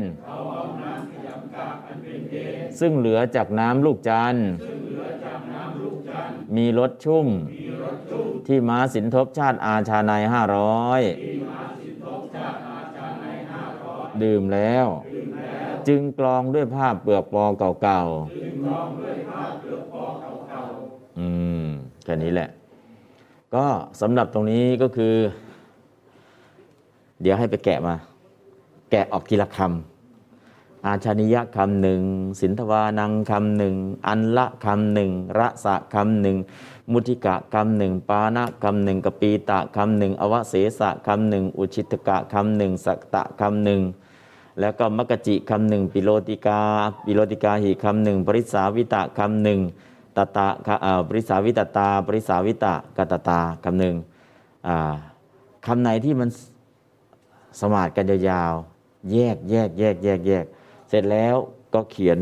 ซึ่งเหลือจากน้ำลูกจันทร์มีรสชุ่ม ที่ม้าสินทบชาติอาชาในห้าร้อยดื่มแล้ว จึงกรองด้วยผ้าเปลือกปอเก่าๆอืมแค่นี้แหละ ก็สำหรับตรงนี้ก็คือ เดี๋ยวให้ไปแกะมา แกะออกทีละคำอาชานิยะคำหนึ่งสินทวานังคำหนึ่งอันละคำหนึ่งระสะคำหนึ่งมุทิกะคำหนึ่งปานะคำหนึ่งกปีตะคำหนึ่งอวเสสะคำหนึ่งอุชิตกะคำหนึ่งสักตะคำหนึ่งแล้วก็มกจิคำหนึ่งปิโลติกาปิโลติกาหิคำหนึ่งปริสาวิตะคำหนึ่ง ตตะคะเอ่อปริสาวิตตา ปริสาวิตะกตตาคำหนึ่งคำไหนที่มันสมาดกันยาวๆ แยกแยกแยกแยกแยก เสร็จแล้วก็เขียน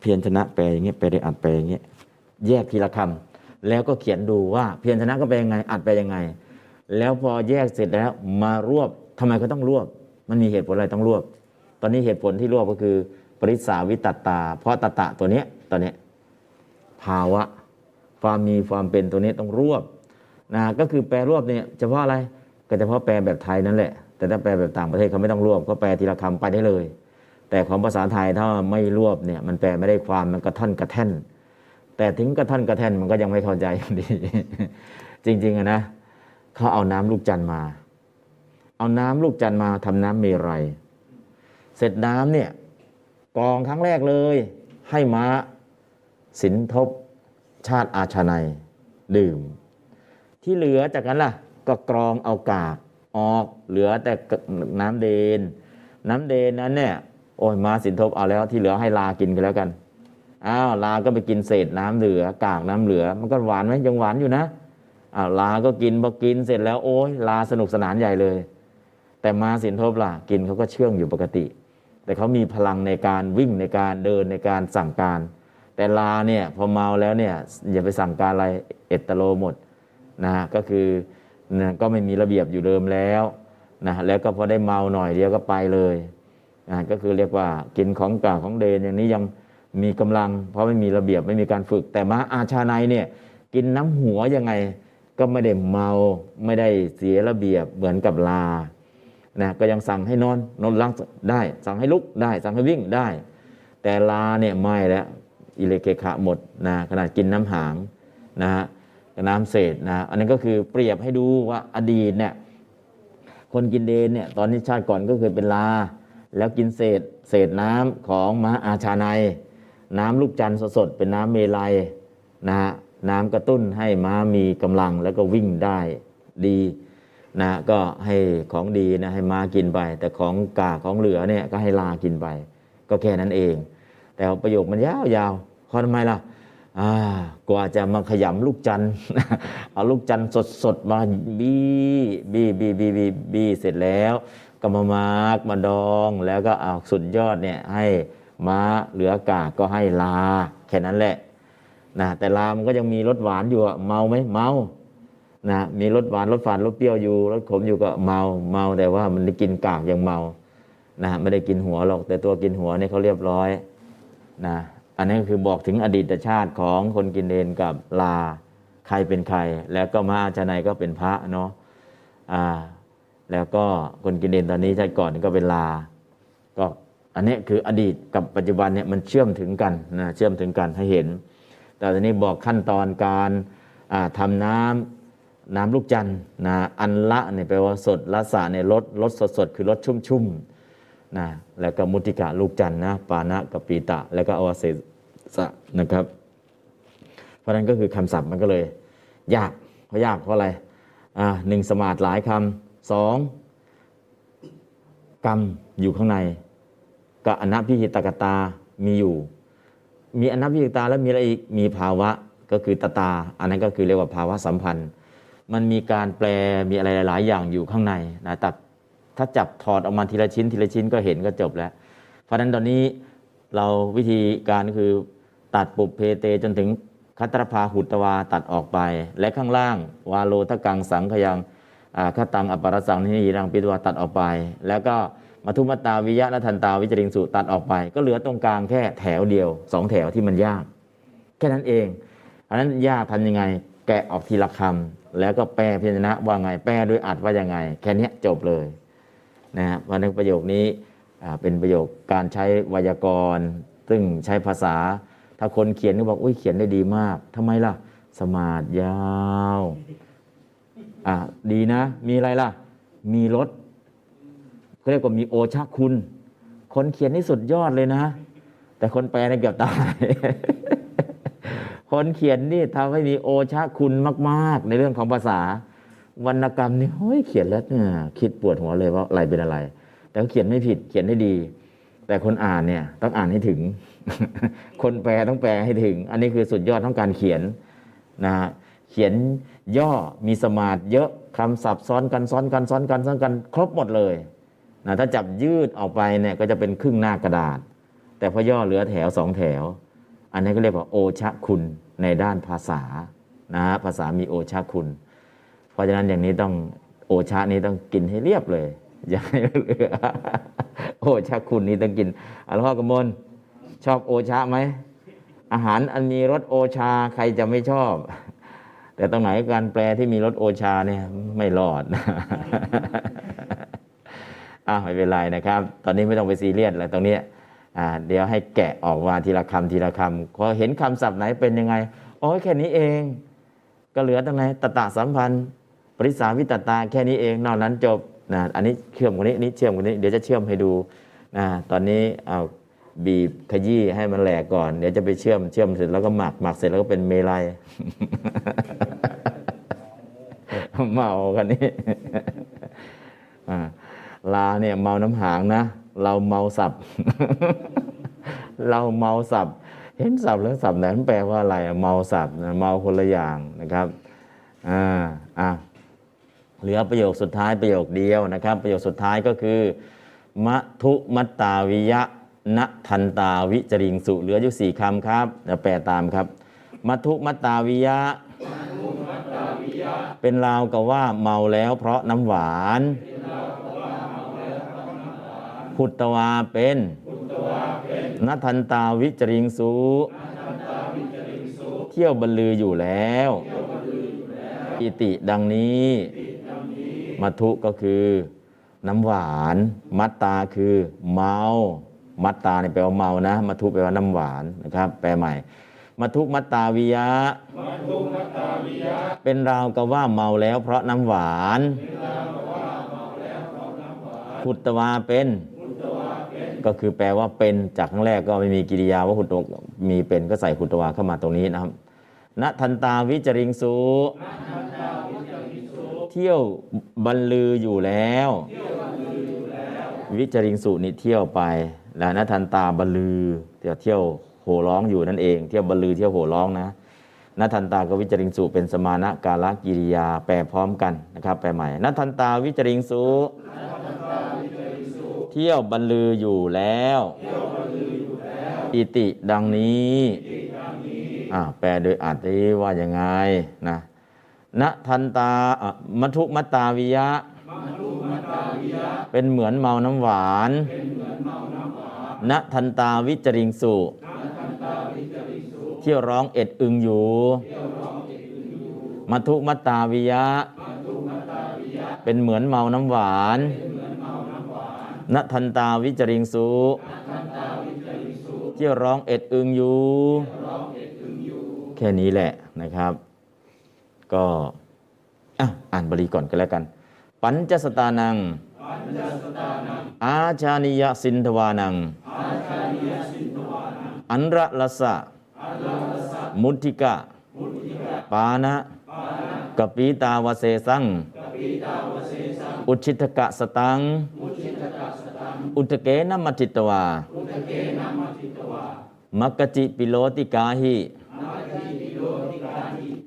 เพียรชนะแปลอย่างเงี้ยแปได้อัดแปลอย่างเงี้ยแยกทีละคำแล้วก็เขียนดูว่าเพียรชนะก็แปลยังไง อัดแปลยังไง แล้วพอแยกเสร็จแล้วมารวบทำไมเขาต้องรวบ มันมีเหตุผลอะไรต้องรวบ ตอนนี้เหตุผลที่รวบก็คือ ปริสาวิตตตาเพราะตตะตัวเนี้ยตัวเนี้ย ภาวะ ความมีความเป็นตัวนี้ต้องรวบนะก็คือแปลรวบเนี่ยเฉพาะอะไรก็เฉพาะแปลแบบไทยนั่นแหละ แต่ถ้าแปลแบบต่างประเทศเขาไม่ต้องรวบก็แปลทีละคำไปได้เลย แต่ของภาษาไทยถ้าไม่รวบเนี่ยมันแปลไม่ได้ความมันกระท่อนกระแท่น แต่ถึงกระท่อนกระแท่นมันก็ยังไม่เข้าใจอดี จริงๆอะนะเขาเอาน้ำลูกจันทร์มา เอาน้ำลูกจันทร์มาทำน้ำเมรัยเสร็จน้ำเนี่ยกองครั้งแรกเลย ให้ม้า สินทบชาติอาชานัยดื่ม ที่เหลือจากนั้นล่ะ ก็กรองเอากากออกเหลือแต่น้ำเดน น้ำเดนนั้นเนี่ยโอ้ยมาสินทบเอาแล้วที่เหลือให้ลากินกันแล้วกันอ้าวลาก็ไปกินเศษน้ำเหลือกากน้ำเหลือ มันก็หวานไหมยังหวานอยู่นะอ้าวลาก็กินพอกินเสร็จแล้วโอ้ยลาสนุกสนานใหญ่เลย แต่มาสินทบล่ะกินเขาก็เชื่องอยู่ปกติ แต่เขามีพลังในการวิ่งในการเดินในการสั่งการ แต่ลาเนี่ยพอเมาแล้วเนี่ยอย่าไปสั่งการอะไรเอตโลหมดนะฮะก็คือนะก็ไม่มีระเบียบอยู่เดิมแล้วนะแล้วก็พอได้เมาหน่อยเดียวก็ไปเลยนะก็คือเรียกว่ากินของกาของเดนอย่างนี้ยังมีกำลัง เพราะไม่มีระเบียบไม่มีการฝึก แต่มาอาชาในเนี่ยกินน้ำหัวยังไงก็ไม่ได้เมาไม่ได้เสียระเบียบเหมือนกับลานะก็ยังสั่งให้นอนนอนลังได้ สั่งให้ลุกได้ สั่งให้วิ่งได้ แต่ลาเนี่ยไม่แล้ว อิเลเกขะหมดนะขนาดกินน้ำหางนะฮะน้ำเศษนะอันนั้นก็คือเปรียบให้ดูว่าอดีตเนี่ยคนกินเดนเนี่ยตอนนี้ชาติก่อนก็เคยเป็นลา แล้วกินเศษเศษน้ำของมหาอาชาในน้ำลูกจันทร์สดๆเป็นน้ำเมลัยนะฮะน้ำกระตุ้นให้ม้ามีกำลังแล้วก็วิ่งได้ดีนะก็ให้ของดีนะให้ม้ากินไป แต่ของกากของเหลือเนี่ยก็ให้ลากินไป ก็แค่นั้นเอง แต่ประโยคมันยาวๆเพราะทำไมล่ะกว่าจะมาขยำลูกจันเอาลูกจันทร์สดๆมาบี้บี้บี้บี้บี้บี้เสร็จแล้วก็มามาร์กมาดองแล้วก็เอาสุดยอดเนี่ยให้ม้าเหลือกากก็ให้ลา แค่นั้นแหละนะแต่ลามันก็ยังมีรสหวานอยู่อะเมาไหมเมานะมีรสหวานรสฝาดรสเปรี้ยวอยู่รสขมอยู่ก็เมาเมาแต่ว่ามันได้กินกากยังเมานะไม่ได้กินหัวหรอกแต่ตัวกินหัวนี่เขาเรียบร้อย นะอันนี้ก็คือบอกถึงอดีตชาติของคนกินเดนกับลาใครเป็นใคร แล้วก็มาอาจารย์นายก็เป็นพระเนาะอ่าแล้วก็คนกินเดนตอนนี้ชาติก่อนก็เป็นลา ก็อันนี้คืออดีตกับปัจจุบันเนี่ยมันเชื่อมถึงกันนะเชื่อมถึงกันให้เห็น แต่ตอนนี้บอกขั้นตอนการอ่าทำน้ำน้ำลูกจันนะอันละเนี่ยแปลว่าสดละสะเนี่ยลดลดสดสดๆคือลดชุ่มชุ่มๆ นะแล้วก็มุติกะลูกจันนะปานะกับปีตะ แล้วก็อวเสสะนะครับ เพราะนั้นก็คือคำศัพท์มันก็เลย ยากเพราะยากเพราะอะไรอ่าหนึ่งสมาธิหลายคำสองกรรมอยู่ข้างในกับอนัพิหิตกตา มีอยู่ มีอนัพิหิตตาแล้วมีอะไรอีก มีภาวะก็คือตตา อันนั้นก็คือเรียกว่าภาวะสัมพันธ์ มันมีการแปลมีอะไรหลาย ๆ อย่างอยู่ข้างในนะแต่ ถ้าจับถอดออกมาทีละชิ้น ทีละชิ้นก็เห็นก็จบแล้ว เพราะฉะนั้นตอนนี้เราวิธีการคือตัดปุบเพเตจนถึงคัตรพาหุตวาตัดออกไป และข้างล่าง วาโลทกังสังขยังอ่าคตังอปรสังนิยรังปิตวาตัดออกไป แล้วก็มัทุมตตาวิยะและทันตาวิจริงสุตัดออกไป ก็เหลือตรงกลางแค่แถวเดียวสองแถวที่มันยาก แค่นั้นเองอันนั้นยากทำยังไง แกะออกทีละคำแล้วก็แปลพยัญชนะว่าไงแปลด้วยอัดว่ายังไง แค่นี้จบเลย นะฮะวันนึงประโยคนี้เป็นประโยคการใช้ไวยากรณ์ ซึ่งใช้ภาษา ถ้าคนเขียนก็บอกอุ้ยเขียนได้ดีมากทำไมล่ะ สมาธิยาวอ่าดีนะ มีอะไรล่ะ มีรถเขาเรียกว่ามีโอชาคุณ คนเขียนนี่สุดยอดเลยนะ แต่คนแปลนี่เกือบตาย คนเขียนนี่ทำให้มีโอชาคุณมาก ๆ ในเรื่องของภาษา วรรณกรรมนี่เฮ้ยเขียนแล้วเนี่ยคิดปวดหัวเลยว่าอะไรเป็นอะไร แต่เขาเขียนไม่ผิดเขียนได้ดี แต่คนอ่านเนี่ย ต้องอ่านให้ถึง คนแปลต้องแปลให้ถึง อันนี้คือสุดยอดของการเขียนนะฮะเขียนย่อมีสมาธิเยอะคำศัพท์ซ้อนกันซ้อนกันซ้อนกันซ้อนกัน ครบหมดเลยนะถ้าจับยืดออกไปเนี่ยก็จะเป็นครึ่งหน้ากระดาษ แต่แต่พอย่อเหลือแถวสองแถว อันนี้ก็เรียกว่าโอชะคุณในด้านภาษานะฮะภาษามีโอชะคุณ เพราะฉะนั้นอย่างนี้ต้องโอชะนี้ต้องกินให้เรียบเลย อย่าให้เหลือ โอชะคุณนี้ต้องกินอัลพ่อกมลชอบโอชะไหมอาหารอันมีรสโอชาใครจะไม่ชอบ แต่ตรงไหนการแปลที่มีรสโอชาเนี่ยไม่รอดอ่าไม่เป็นไรนะครับ ตอนนี้ไม่ต้องไปซีเรียสอะไรตรงนี้เดี๋ยวให้แกะออกมาทีละคำทีละคำพอเห็นคำศัพท์ไหนเป็นยังไง โอ๋อแค่นี้เอง ก็เหลือตรงไหนตตะสัมพันธ์ ปริสาวิตตาแค่นี้เองนอกนั้นจบนะอันนี้เชื่อมกันนี้นี้เชื่อมกันนี้เดี๋ยวจะเชื่อมให้ดูนะตอนนี้เอาบีบขยี้ให้มันแหลกก่อน เดี๋ยวจะไปเชื่อมเชื่อมเสร็จแล้วก็หมักหมักเสร็จแล้วก็เป็นเมลัยเมากันนี่อ่าลาเนี่ยเมาน้ำหางนะ เราเมาสับ เราเมาสับ เห็นสับแล้วสับไหนมันแปลว่าอะไรเมาสับเมาคนละอย่างนะครับ อ่าอะ เหลือประโยคสุดท้ายประโยคเดียวนะครับ ประโยคสุดท้ายก็คือมัทุมัตตาวิยะณทันตาวิจริงสุเหลืออยู่สี่คำครับเดี๋ยวแปลตามครับมัทุมัตตาวิยะ เป็นราวกับว่าเมาแล้วเพราะน้ำหวาน พุตตวาเป็นนัทันตาวิจริงสูเที่ยวบรรลืออยู่แล้ว อิติดังนี้ มัทุก็คือน้ำหวาน มัตตาคือเมา มัตตาเนี่ยแปลว่าเมานะมัทุแปลว่าน้ำหวานนะครับ แปลใหม่ มัทุมัตตาวิยะ เป็นราวกับว่าเมาแล้ว เพราะน้ำหวานพุตตวาเป็น ก็คือแปลว่าเป็นจากครั้งแรกก็ไม่มีกิริยาว่าหุตตวมีเป็นก็ใส่หุตตวาเข้ามาตรงนี้นะครับณทันตาวิจริงสู เที่ยวบรรลืออยู่แล้ว วิจริงสุนี่เที่ยวไปแล้วณทันตาบรรลือเที่ยวเที่ยวโห่ร้องอยู่นั่นเอง เที่ยวบรรลือเที่ยวโห่ร้องนะนัทันตากับวิจริงสุเป็นสมานะกาลกิริยาแปลพร้อมกันนะครับแปลใหม่นัทันตาวิจริงสุเที่ยวบรรลืออยู่แล้ว อิติดังนี้อ่าแปลโดยอาติว่ายังไงนะ นัทันตาอะมัทุมัตตาวิยะ เป็นเหมือนเมาน้ำหวานณทันตาวิจริงสุเที่ยวร้องเอ็ดอึงอยู่มัทุมัตตาวิยะ เป็นเหมือนเมาน้ำหวานณทันตาวิจริงสุเที่ยวร้องเอ็ดอึงอยู่ แค่นี้แหละนะครับ ก็อะอ่านบาลีก่อนก็แล้วกัน ปัญจสตานัง อาชานิยสินทวานัง อันระลสะ มุทิกะ ปานะกปีตาวเสสัง อุชิตกะสตัง อุตเกนะมัจิตวามักกจิปิโลติกาหิ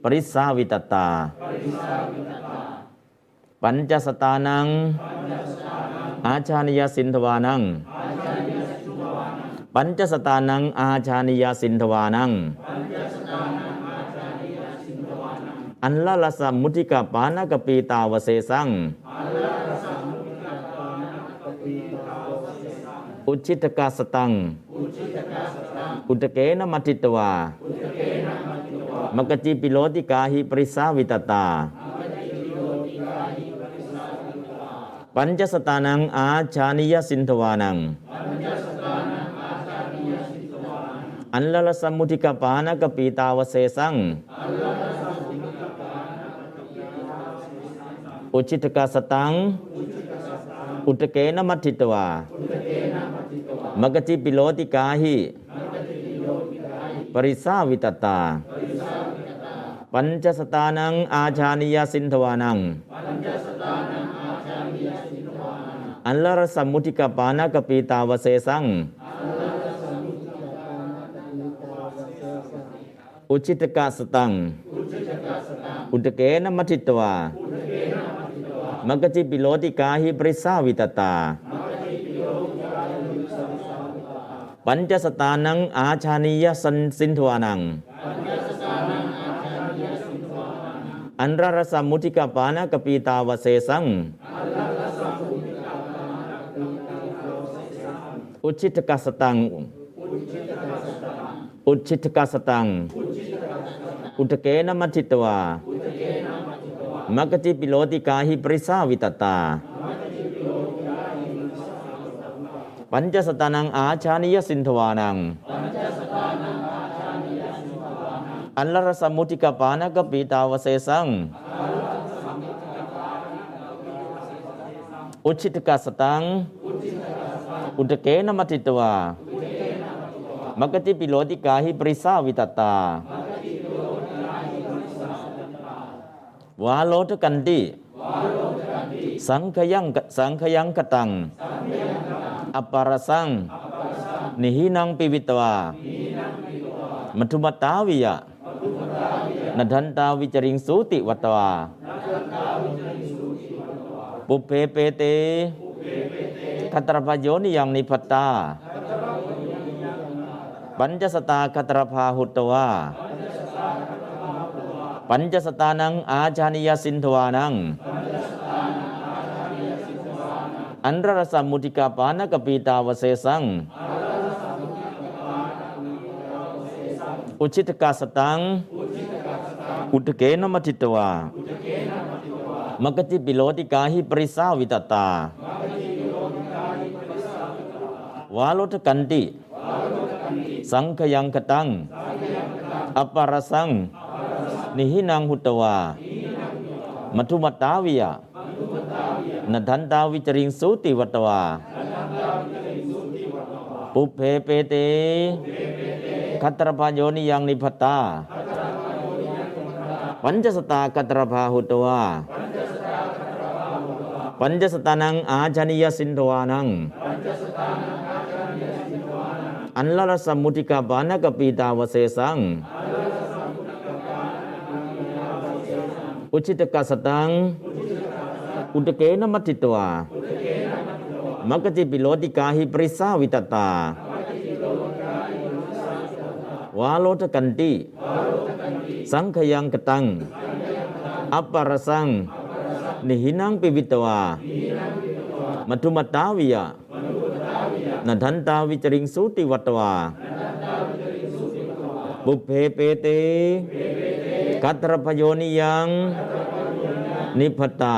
ปริสาวิตตา ปัญจสตานัง อาชานิยสินทวานัง ปัญจสตานัง อาชานิยสินทวานัง อันละละสมุติกาปานกปีตาวเสสังอุชิตกาสตัง อุตเกนะมัติตวา มกจิปิโลติกาหิปริสาวิตตา ปัญจสตานังอาชานิยสินทวานัง อันละละสมุทิกปานกปีตาวเสสัง อุชิตกาสตัง อุตเกนะมัติตวามกจิปิโลติกาหิป ริสาวิตตา ปัญจสตานังอาชานิยสินทวานัง อันลรสมุติกปานกปีตาวเสสัง อุชิตกาสตัง อุตเกนะมัทิตวามกจิปิโลติกาหิปริสาวิตตา ปัญจสตานังอาชานิยสันสินทวานัง อันรารสมุทิกาปานกปีตาวเสสัง อุชิตกสตัง อุชิตกสตัง อุตเกนมัทิตวา มกจิปิโลติกาหิปริสาวิตตา ปัญจสตานังอาชานิยสินทวานัง อันลรสมุติกปานกปีตาวเสสัง อุชิตกสตัง อุตเกนมัทิตวามกติปิโลติกาหิปริสาวิตตาวาโลทกันติสังขยังสังขยังกตัง อปารสัง นิหินังปิวิตวา มัทุมตาวิยะนดันตาวิจริงสูติวัตวา ปุเพเปเตคัตรพโยนิยังนิพัตตา ปัญจสตาคัตรพาหุตวา ปัญจสตานังอาจานิยสินทวานัง อันรรสมุติกาปานกปีตาวเสสัง อุชิตกาสตัง อุตเกนมัทิตวามกติปิโลติกาหิปริสาวิตตาวาโลทกันติ สังขยังคตัง อปารสัง นิหินังหุตวา มัทุมตาวิยะ นัทันตาวิจริงสูติวัตวา ปุเพเปเตคัตรพาโยนิยังนิพัตตา ปัญจสตาคัตรพาหุตวา ปัญจสตานังอาชนิยสินทวานัง อันลรสมุติกาปานกปีตาวเสสัง อุชิตกสตัง อุตเกนมัติตวามกติปิโลติกาหิปริสาวิตตาวาโลทกันติ สังขยังกตัง อัปปารสัง นิหินังปิวิตวา มัทุมตาวิยะนันทันตาวิจริงสูติวัตวา บุพเพเปเต กัตรพโยนิยัง นิพตา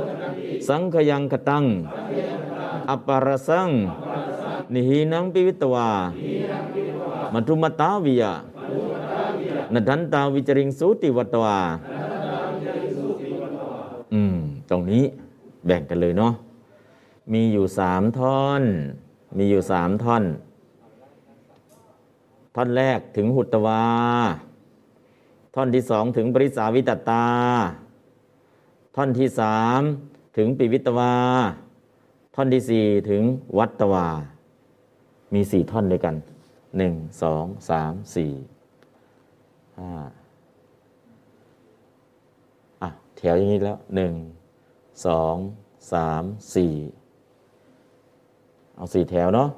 สังอันรสมุติกาปานกปีตาวเสสังอุชิตกัสกตังอุตเกนมัทิตวามกจิปิโลติกาหิปริสาวิตตาวาโลทกันติสังขยังคตัง อปารสัง นิหินังปิวิตวามัทุมตาวิยะนดันตาวิจริงสูติวัตวาอืม ตรงนี้แบ่งกันเลยเนาะ มีอยู่สามท่อน มีอยู่สามท่อน ท่อนแรกถึงหุตวา ท่อนที่สองถึงปริสาวิตตา ท่อนที่สาม ถึงปิวิตวา ท่อนที่สี่ถึงวัตวา มีสี่ท่อนด้วยกันหนึ่งสองสามสี่ห้าอะแถวอย่างนี้แล้วหนึ่งสองสามสี่เอาสี่แถวเนาะ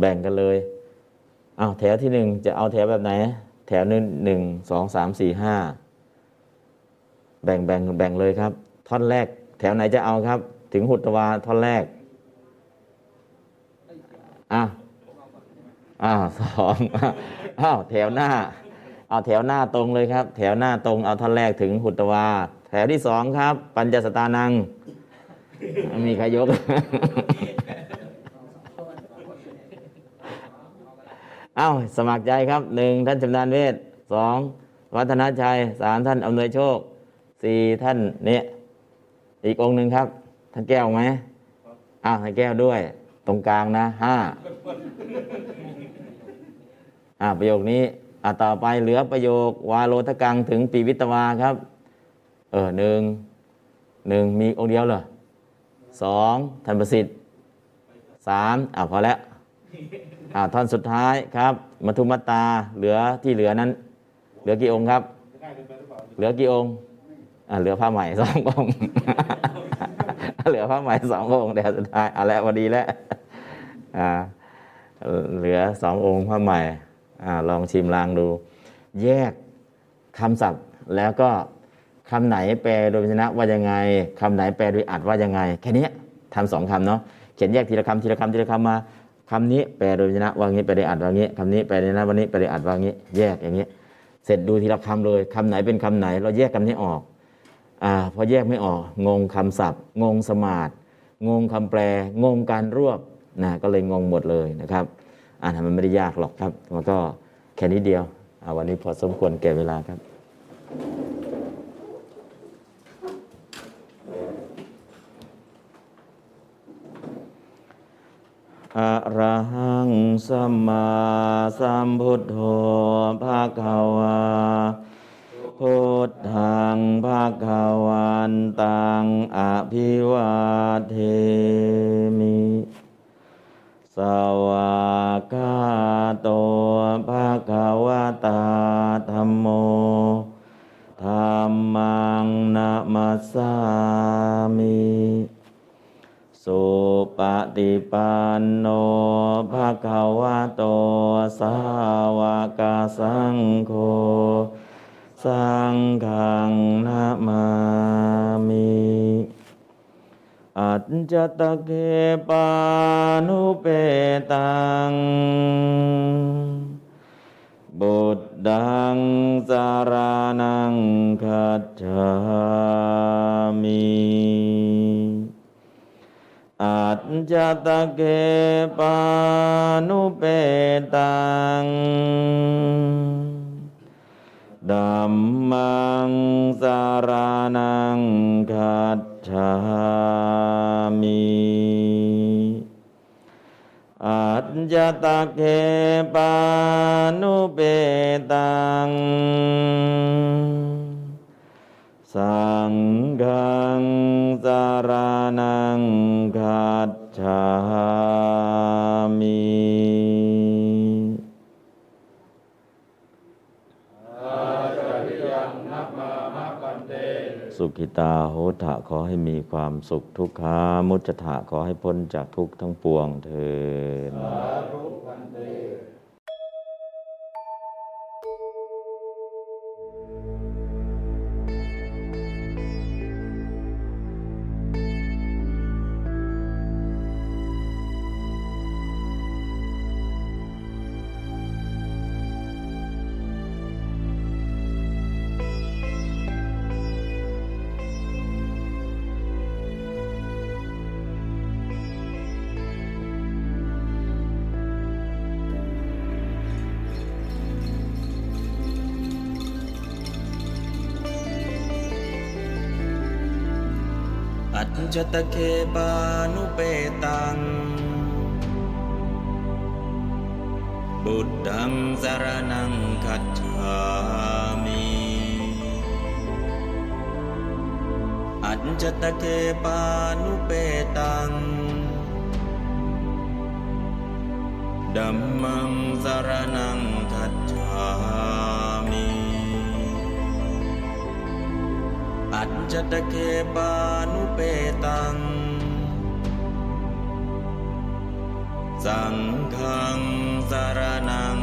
แบ่งกันเลยเอาแถวที่หนึ่งจะเอาแถวแบบไหน แถวนึงหนึ่งสองสามสี่ห้าแบ่งแบ่งแบ่งเลยครับ ท่อนแรก แถวไหนจะเอาครับ ถึงหุตวาท่อนแรก อะอ้าวสองอ้าวแถวหน้า เอาแถวหน้าตรงเลยครับ แถวหน้าตรงเอาท่อนแรกถึงหุตวา แถวที่สองครับ ปัญจสตานัง มีใครยกอ้าสมัครใจครับหนึ่งท่านชำนาญเวทสองวัฒนชัยสามท่านอำนวยโชคสี่ท่านเนี่ย อีกองค์หนึ่งครับท่านแก้วไหมอ้าวท่านแก้วด้วย ตรงกลางนะห้าอ่าประโยคนี้อ่าต่อไปเหลือประโยควาโลทกังถึงปีวิตวาครับ เออหนึ่งหนึ่งมีองค์เดียวเหรอสองท่านประสิทธิ์สามอ่าพอแล้วอ่าท่อนสุดท้ายครับมัทุมตาเหลือที่เหลือนั้น เหลือกี่องค์ครับ เหลือกี่องค์อ่าเหลือผ้าใหม่สององค์ เหลือผ้าใหม่สององค์เดี๋ยวสุดท้ายเอาละพอดีแล้วเหลือสององค์ผ้าใหม่ลองชิมลางดู แยกคำศัพท์แล้วก็คำไหนแปลโดยพยัญชนะว่ายังไงคำไหนแปลโดยอัดว่ายังไง แค่นี้ทำสองคำเนาะเขียนแยกทีละคำทีละคำทีละคำมาคำนี้แปลโดยพยัญชนะว่างี้แปลโดยอัดว่างี้คำนี้แปลโดยนะวันนี้แปลโดยอัดว่างี้ แยกอย่างนี้ เสร็จดูทีละคำเลยคำไหนเป็นคำไหน เราแยกคำนี้ออก อ่าพอแยกไม่ออกงงคำศัพท์ งงสมาดงงคำแปล งงการรวบนะก็เลยงงหมดเลยนะครับอ่านมันไม่ได้ยากหรอกครับมันก็แค่นี้เดียววันนี้พอสมควรแก่เวลาครับอะระหังสัมมาสัมพุทโธภาควา พุทธังภาควันตังอภิวาเทมิ สวากาโตภาควตาธรรมโมธรรมังนามัสสามิสุปฏิปันโนภะคะวะโตสาวกสังโฆ สังฆังนามามิอัจจตะเกปานุเปตังบุตดังสารนังคัจฉามิอัจจตะเกปานุเปตัง ดัมมังสารนังคัจฉามิอัจจตะเกปานุเปตังสังฆั สุขิตาโหตะขอให้มีความสุขทุกขามุจถะขอให้พ้นจากทุกข์ทั้งปวงเถิด จจตะเคปานุเปตังบุตังสารนังคัจฉามิอัจจตะเคปานุเปตังดัมมังสารนัง จตเคปานุเปตัง สังฆังสารนัง